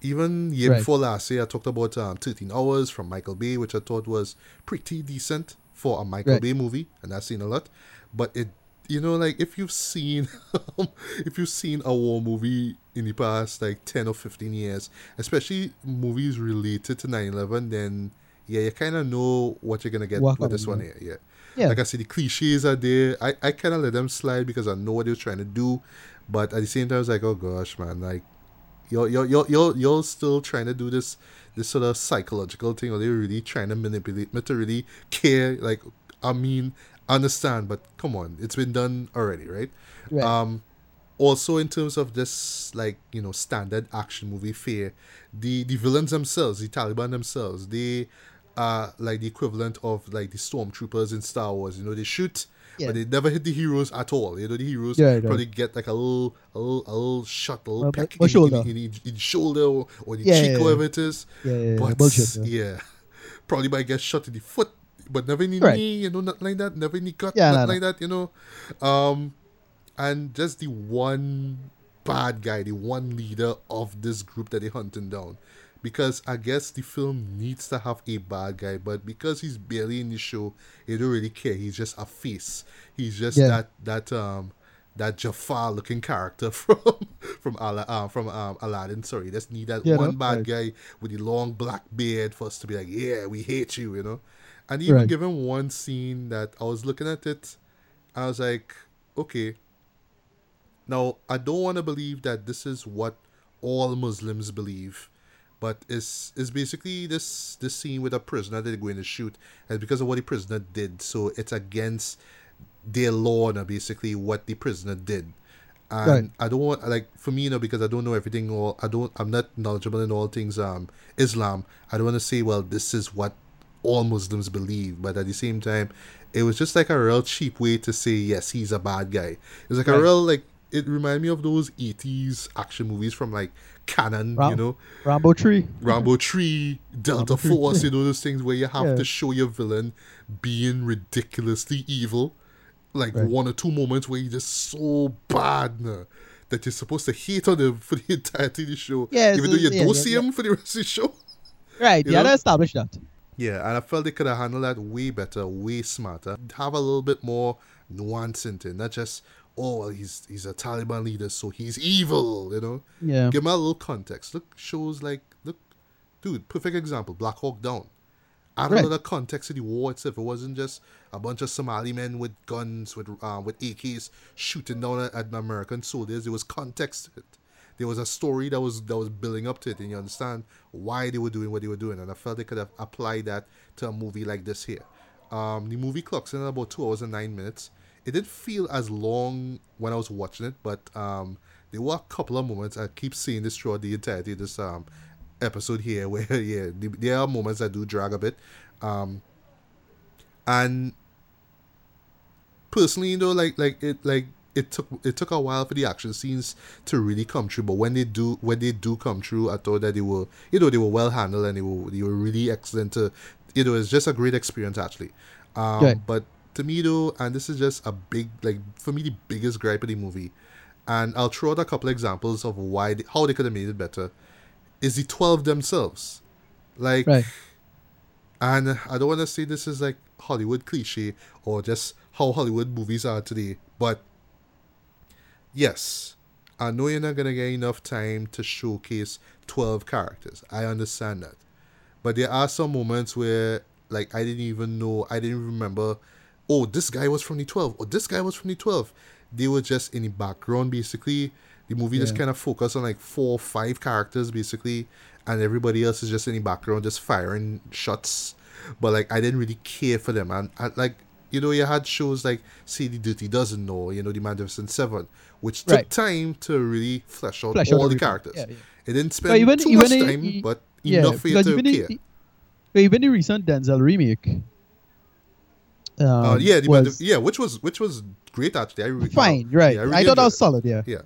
even year Right. before last year, I talked about um, 13 Hours from Michael Bay, which I thought was pretty decent for a Michael Right. Bay movie, and I've seen a lot. But it, you know, like if you've seen, if you've seen a war movie in the past like 10 or 15 years, especially movies related to 9/11, then yeah, you kind of know what you're gonna get What with this one here. Yeah. Yeah. Like I said, the cliches are there. I, I kind of let them slide because I know what they're trying to do, but at the same time, I was like, oh gosh, man, like you're you're you're you're, you're still trying to do this this sort of psychological thing, or they're really trying to manipulate me to really care. Like, I mean, understand, but come on, it's been done already, right? Right. Um, also in terms of this like you know standard action movie fare, the the villains themselves, the Taliban themselves, they are like the equivalent of like the stormtroopers in Star Wars. You know, they shoot. Yeah. But they never hit the heroes at all. You know, the heroes Yeah, probably get like a little, a little, a little shot, a little Uh, peck in, shoulder. in, in, in, shoulder or, or the Yeah, cheek, yeah, or whatever it is. yeah, yeah, yeah. But bullshit. Yeah. probably might get shot in the foot, but never in the Right. knee. You know, nothing like that. Never in the gut, Yeah, nothing no, like that. You know, um, and just the one bad guy, the one leader of this group that they're hunting down. Because I guess the film needs to have a bad guy, but because he's barely in the show, they don't really care. He's just a face. He's just Yeah. that that um that Jafar looking character from from Ala, uh, from um, Aladdin. Sorry, just need that Yeah, one no, bad right. guy with the long black beard for us to be like, yeah, we hate you, you know. And even Right. given one scene that I was looking at it, I was like, okay. Now I don't want to believe that this is what all Muslims believe, but it's it's basically this this scene with a prisoner that they're going to shoot, and because of what the prisoner did, so it's against their law now, basically what the prisoner did. And Right. I don't want like for me, you know, because I don't know everything or I don't I'm not knowledgeable in all things um Islam. I don't want to say, well, this is what all Muslims believe, but at the same time, it was just like a real cheap way to say yes, he's a bad guy. It's like a real like it reminded me of those 80s action movies from like Cannon, you know, Rambo tree. Rambo 3, Delta Rambo 3. Force, you know, those things where you have Yeah. to show your villain being ridiculously evil. Like Right. one or two moments where he's just so bad nah, that you're supposed to hate on him for the entirety of the show. Yeah, even though you yeah, don't yeah, see him for the rest of the show. Right. You Yeah, know? to establish that. Yeah, and I felt they could have handled that way better, way smarter. Have a little bit more nuance into it, not just oh well, he's he's a Taliban leader, so he's evil, you know. Yeah. Give him a little context. Look, shows like look, dude, perfect example. Black Hawk Down. Add Right. a little context to the war itself. It wasn't just a bunch of Somali men with guns, with uh, with AKs shooting down at, at American soldiers. There was context to it. There was a story that was that was building up to it, and you understand why they were doing what they were doing. And I felt they could have applied that to a movie like this here. Um, the movie clocks in at about two hours and nine minutes. It didn't feel as long when I was watching it, but um, there were a couple of moments. I keep seeing this throughout the entirety of this um, episode here, where yeah, there are moments that do drag a bit. Um, and personally, you know, like like it like it took it took a while for the action scenes to really come true. But when they do when they do come true, I thought that they were you know they were well handled and they were they were really excellent. To you know, it's just a great experience actually. Um, Right. But to me though, and this is just a big like for me the biggest gripe of the movie, and I'll throw out a couple examples of why they, how they could have made it better. Is the twelve themselves, like Right. and I don't want to say this is like Hollywood cliche or just how Hollywood movies are today, but yes, I know you're not gonna get enough time to showcase twelve characters. I understand that, but there are some moments where like I didn't even know, I didn't remember. Oh, this guy was from the twelve. Or this guy was from the twelve. They were just in the background basically. The movie just kind of focused on like four or five characters basically, and everybody else is just in the background just firing shots. But like I didn't really care for them, and I, like you know you had shows like say the Dirty Dozen Know, you know the Magnificent Seven, which took Right. time to really flesh out Flesh out all the everything. characters. Yeah, yeah. It didn't spend But even- too even much time, i- but Yeah, enough for you to care. the, even the recent Denzel remake. Um, uh, yeah, the, was yeah, which was which was great actually. I re- fine, right? yeah, I, really thought that was it. solid. Yeah. Yeah,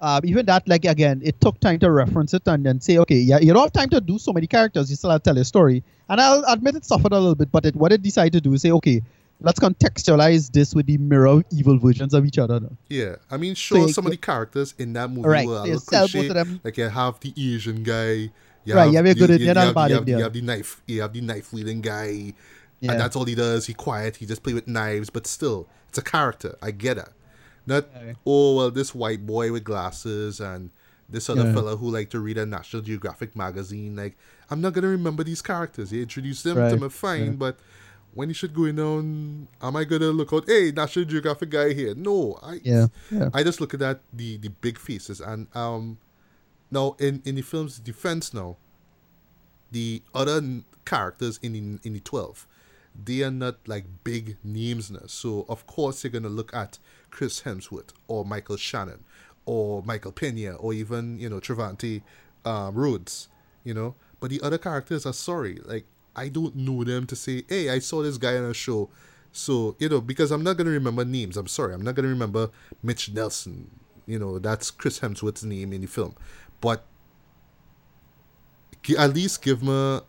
Um, even that, like again, it took time to reference it and then say, okay, yeah, you don't have time to do so many characters. You still have to tell a story. And I'll admit it suffered a little bit, but it, what it decided to do is say, okay, let's contextualize this with the mirror evil versions of each other. Now. yeah. I mean, sure, you- some of the characters in that movie Right, were a little sell both cliche. of them. Like you have the Asian guy. You Right, you have a good you, Indian you have, you have, you have the knife. You have the knife wielding guy. Yeah. And that's all he does. He quiet. He just play with knives. But still, it's a character. I get it. Not Okay. oh well, this white boy with glasses and this other Yeah. fella who like to read a National Geographic magazine. Like I'm not gonna remember these characters. He introduced them to me fine, yeah. but when he should go in on, am I gonna look out? Hey, National Geographic guy here. No, I Yeah. Yeah. I just look at that the the big faces and um now in in the film's defense now the other n- characters in the in the 12 they are not like big names now so of course you're gonna look at chris hemsworth or michael shannon or michael pena or even you know Trevante um, rhodes you know? But the other characters are sorry. Like i don't know them to say hey i saw this guy on a show. So you know because i'm not gonna remember names. I'm sorry. I'm not gonna remember mitch nelson. You know that's chris hemsworth's name in the film. But at least give me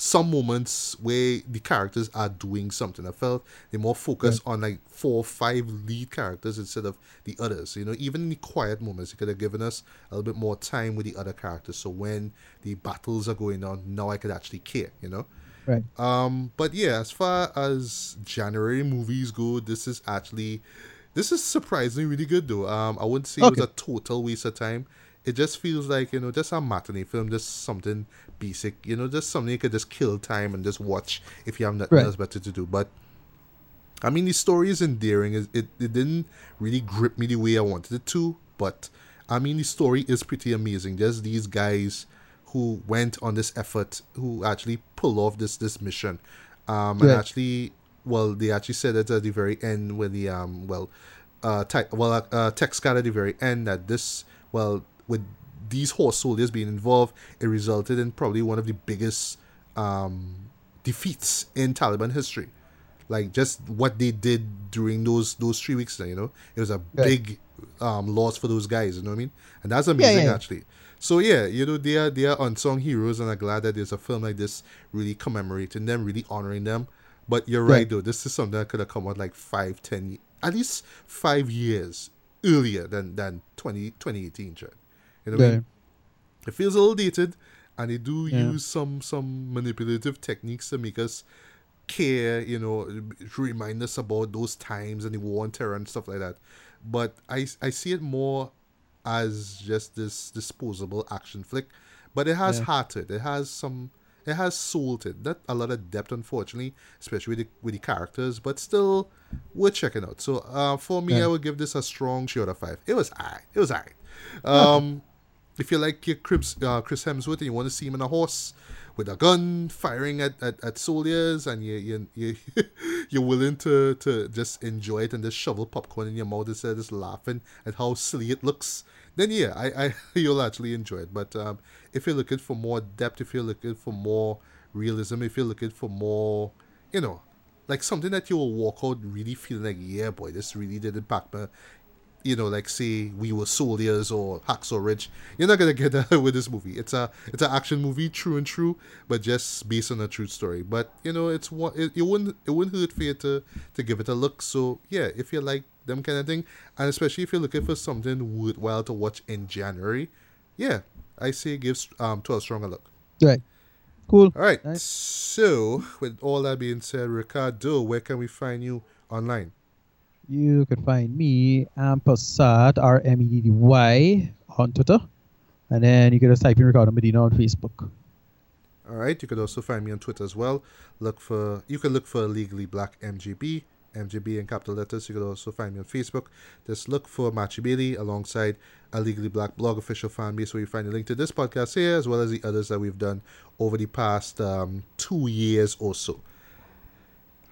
some moments where the characters are doing something. I felt they more focused on like four or five lead characters instead of the others. You know, even in the quiet moments, you could have given us a little bit more time with the other characters. So when the battles are going on, now I could actually care. You know. Right. Um, but yeah, as far as January movies go, this is actually this is surprisingly really good though. Um, I wouldn't say it was a total waste of time. It just feels like you know, just a matinee film, just something basic. You know, just something you could just kill time and just watch if you have nothing Right. else better to do. But I mean, the story is endearing. It, it it didn't really grip me the way I wanted it to, but I mean, the story is pretty amazing. There's these guys who went on this effort, who actually pull off this this mission, um, and actually, well, they actually said it at the very end when the um, well, uh, ty- well, uh, uh, text got at the very end that this, well, with these horse soldiers being involved, it resulted in probably one of the biggest um defeats in Taliban history like just what they did during those those three weeks you know it was a Right. big um loss for those guys you know what i mean and that's amazing yeah. actually so yeah you know they are they are unsung heroes and i'm glad that there's a film like this really commemorating them really honoring them but you're right, though this is something that could have come out like five ten at least five years earlier than than 20 2018 Chad. You know what I mean? it feels a little dated and they do Yeah. use some some manipulative techniques to make us care you know to remind us about those times and the war on terror and stuff like that but i i see it more as just this disposable action flick but it has Yeah. heart to it it has some it has soul to it not a lot of depth unfortunately especially with the, with the characters but still we're checking out so uh for me Yeah. i would give this a strong short of five it was alright it was alright um if you like your Chris, uh, Chris Hemsworth and you want to see him on a horse with a gun firing at, at, at soldiers and you, you, you, you're willing to, to just enjoy it and just shovel popcorn in your mouth instead of just laughing at how silly it looks, then yeah, I, I you'll actually enjoy it. But um, if you're looking for more depth, if you're looking for more realism, if you're looking for more, you know, like something that you will walk out really feeling like, yeah, boy, this really did impact me you know, like say we were soldiers or Hacksaw Ridge. You're not gonna get that with this movie. It's a it's an action movie, true and true, but just based on a true story. But you know, it's what it, it wouldn't it wouldn't hurt for you to to give it a look. So yeah, if you like them kind of thing, and especially if you're looking for something worthwhile to watch in January, yeah, I say give um Twelve Strong a look. Right. Cool. All right. Nice. So with all that being said, Ricardo, where can we find you online? You can find me Ampersat R M E D D Y on Twitter, and then you can just type in Ricardo Medina on Facebook. All right. You could also find me on Twitter as well. Look for you can look for Legally Black MGB, MGB in capital letters. You could also find me on Facebook. Just look for Machi Bailey alongside a Legally Black blog official fan base where you find a link to this podcast here as well as the others that we've done over the past um, two years or so.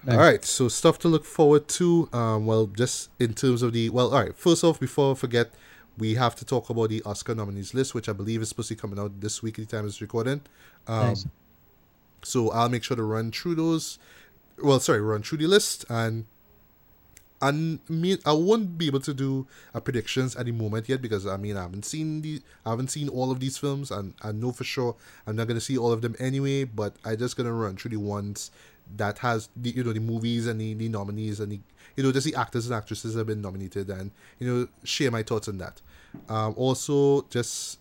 All right, so stuff to look forward to. Um, well, just in terms of the well, all right. First off, before I forget, we have to talk about the Oscar nominees list, which I believe is supposed to be coming out this week at the time it's recording. Um, Nice. So I'll make sure to run through those. Well, sorry, run through the list and and me I won't be able to do a predictions at the moment yet because I mean I haven't seen the I haven't seen all of these films and I know for sure I'm not gonna see all of them anyway. But I just gonna run through the ones that has the you know the movies and the, the nominees and the you know just the actors and actresses have been nominated and you know share my thoughts on that. Um, also just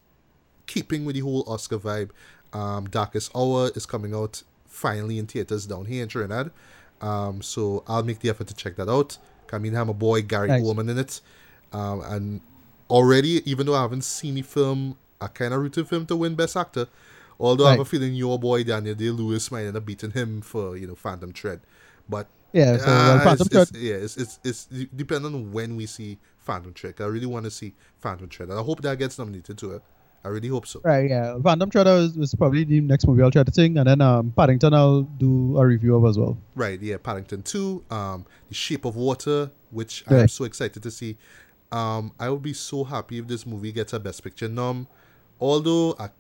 keeping with the whole Oscar vibe, um, Darkest Hour is coming out finally in theaters down here in Trinidad. Um, so I'll make the effort to check that out. I mean, I have a boy Gary Nice. Oldman in it, um, and already, even though I haven't seen the film, I kind of rooted for him to win Best Actor. Although I have a feeling your boy Daniel Day Lewis might end up beating him for you know Phantom Thread, but Yeah. So well, Phantom it's, Thread. it's, yeah, it's, it's, it's depending on when we see Phantom Thread. I really want to see Phantom Thread, and I hope that gets nominated to it. I really hope so. Right, yeah. Phantom Thread was, was probably the next movie I'll try to sing, and then um, Paddington I'll do a review of as well. Right, yeah, Paddington 2, um, The Shape of Water, which I'm so excited to see. Um, I would be so happy if this movie gets a Best Picture nom. Although I'm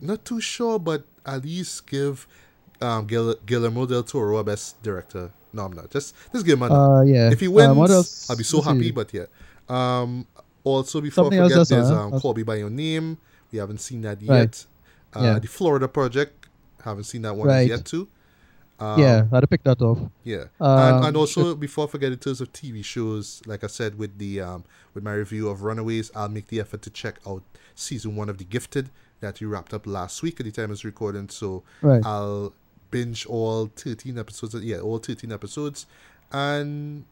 not too sure, but at least give um, Guil- Guillermo del Toro a Best Director nom. Now. Just, just give him a. Uh, yeah. if he wins, um. I'll be so happy. But yeah. Um, also, before Something I forget, there's um, Call Me by Your Name. We haven't seen that Right. yet. Uh, Yeah. The Florida Project. Haven't seen that one Right. yet too. Um, yeah, I had to pick that off. yeah, Um, and, and also before I forget, in terms of TV shows, like I said with the um, with my review of Runaways, I'll make the effort to check out season one of The Gifted that we wrapped up last week at the time was recording. So Right. I'll binge all thirteen episodes. Uh, yeah, all thirteen episodes, and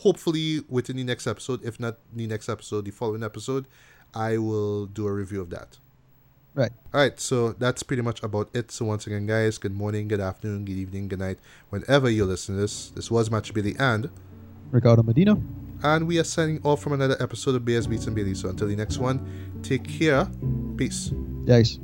hopefully within the next episode, if not the next episode, the following episode, I will do a review of that. Right. All right, so that's pretty much about it. So once again, guys, good morning, good afternoon, good evening, good night, whenever you're listening to this. This was Match Billy and Ricardo Medina. and we are signing off from another episode of Bears Beats and Billy. So until the next one, take care, peace. Yes.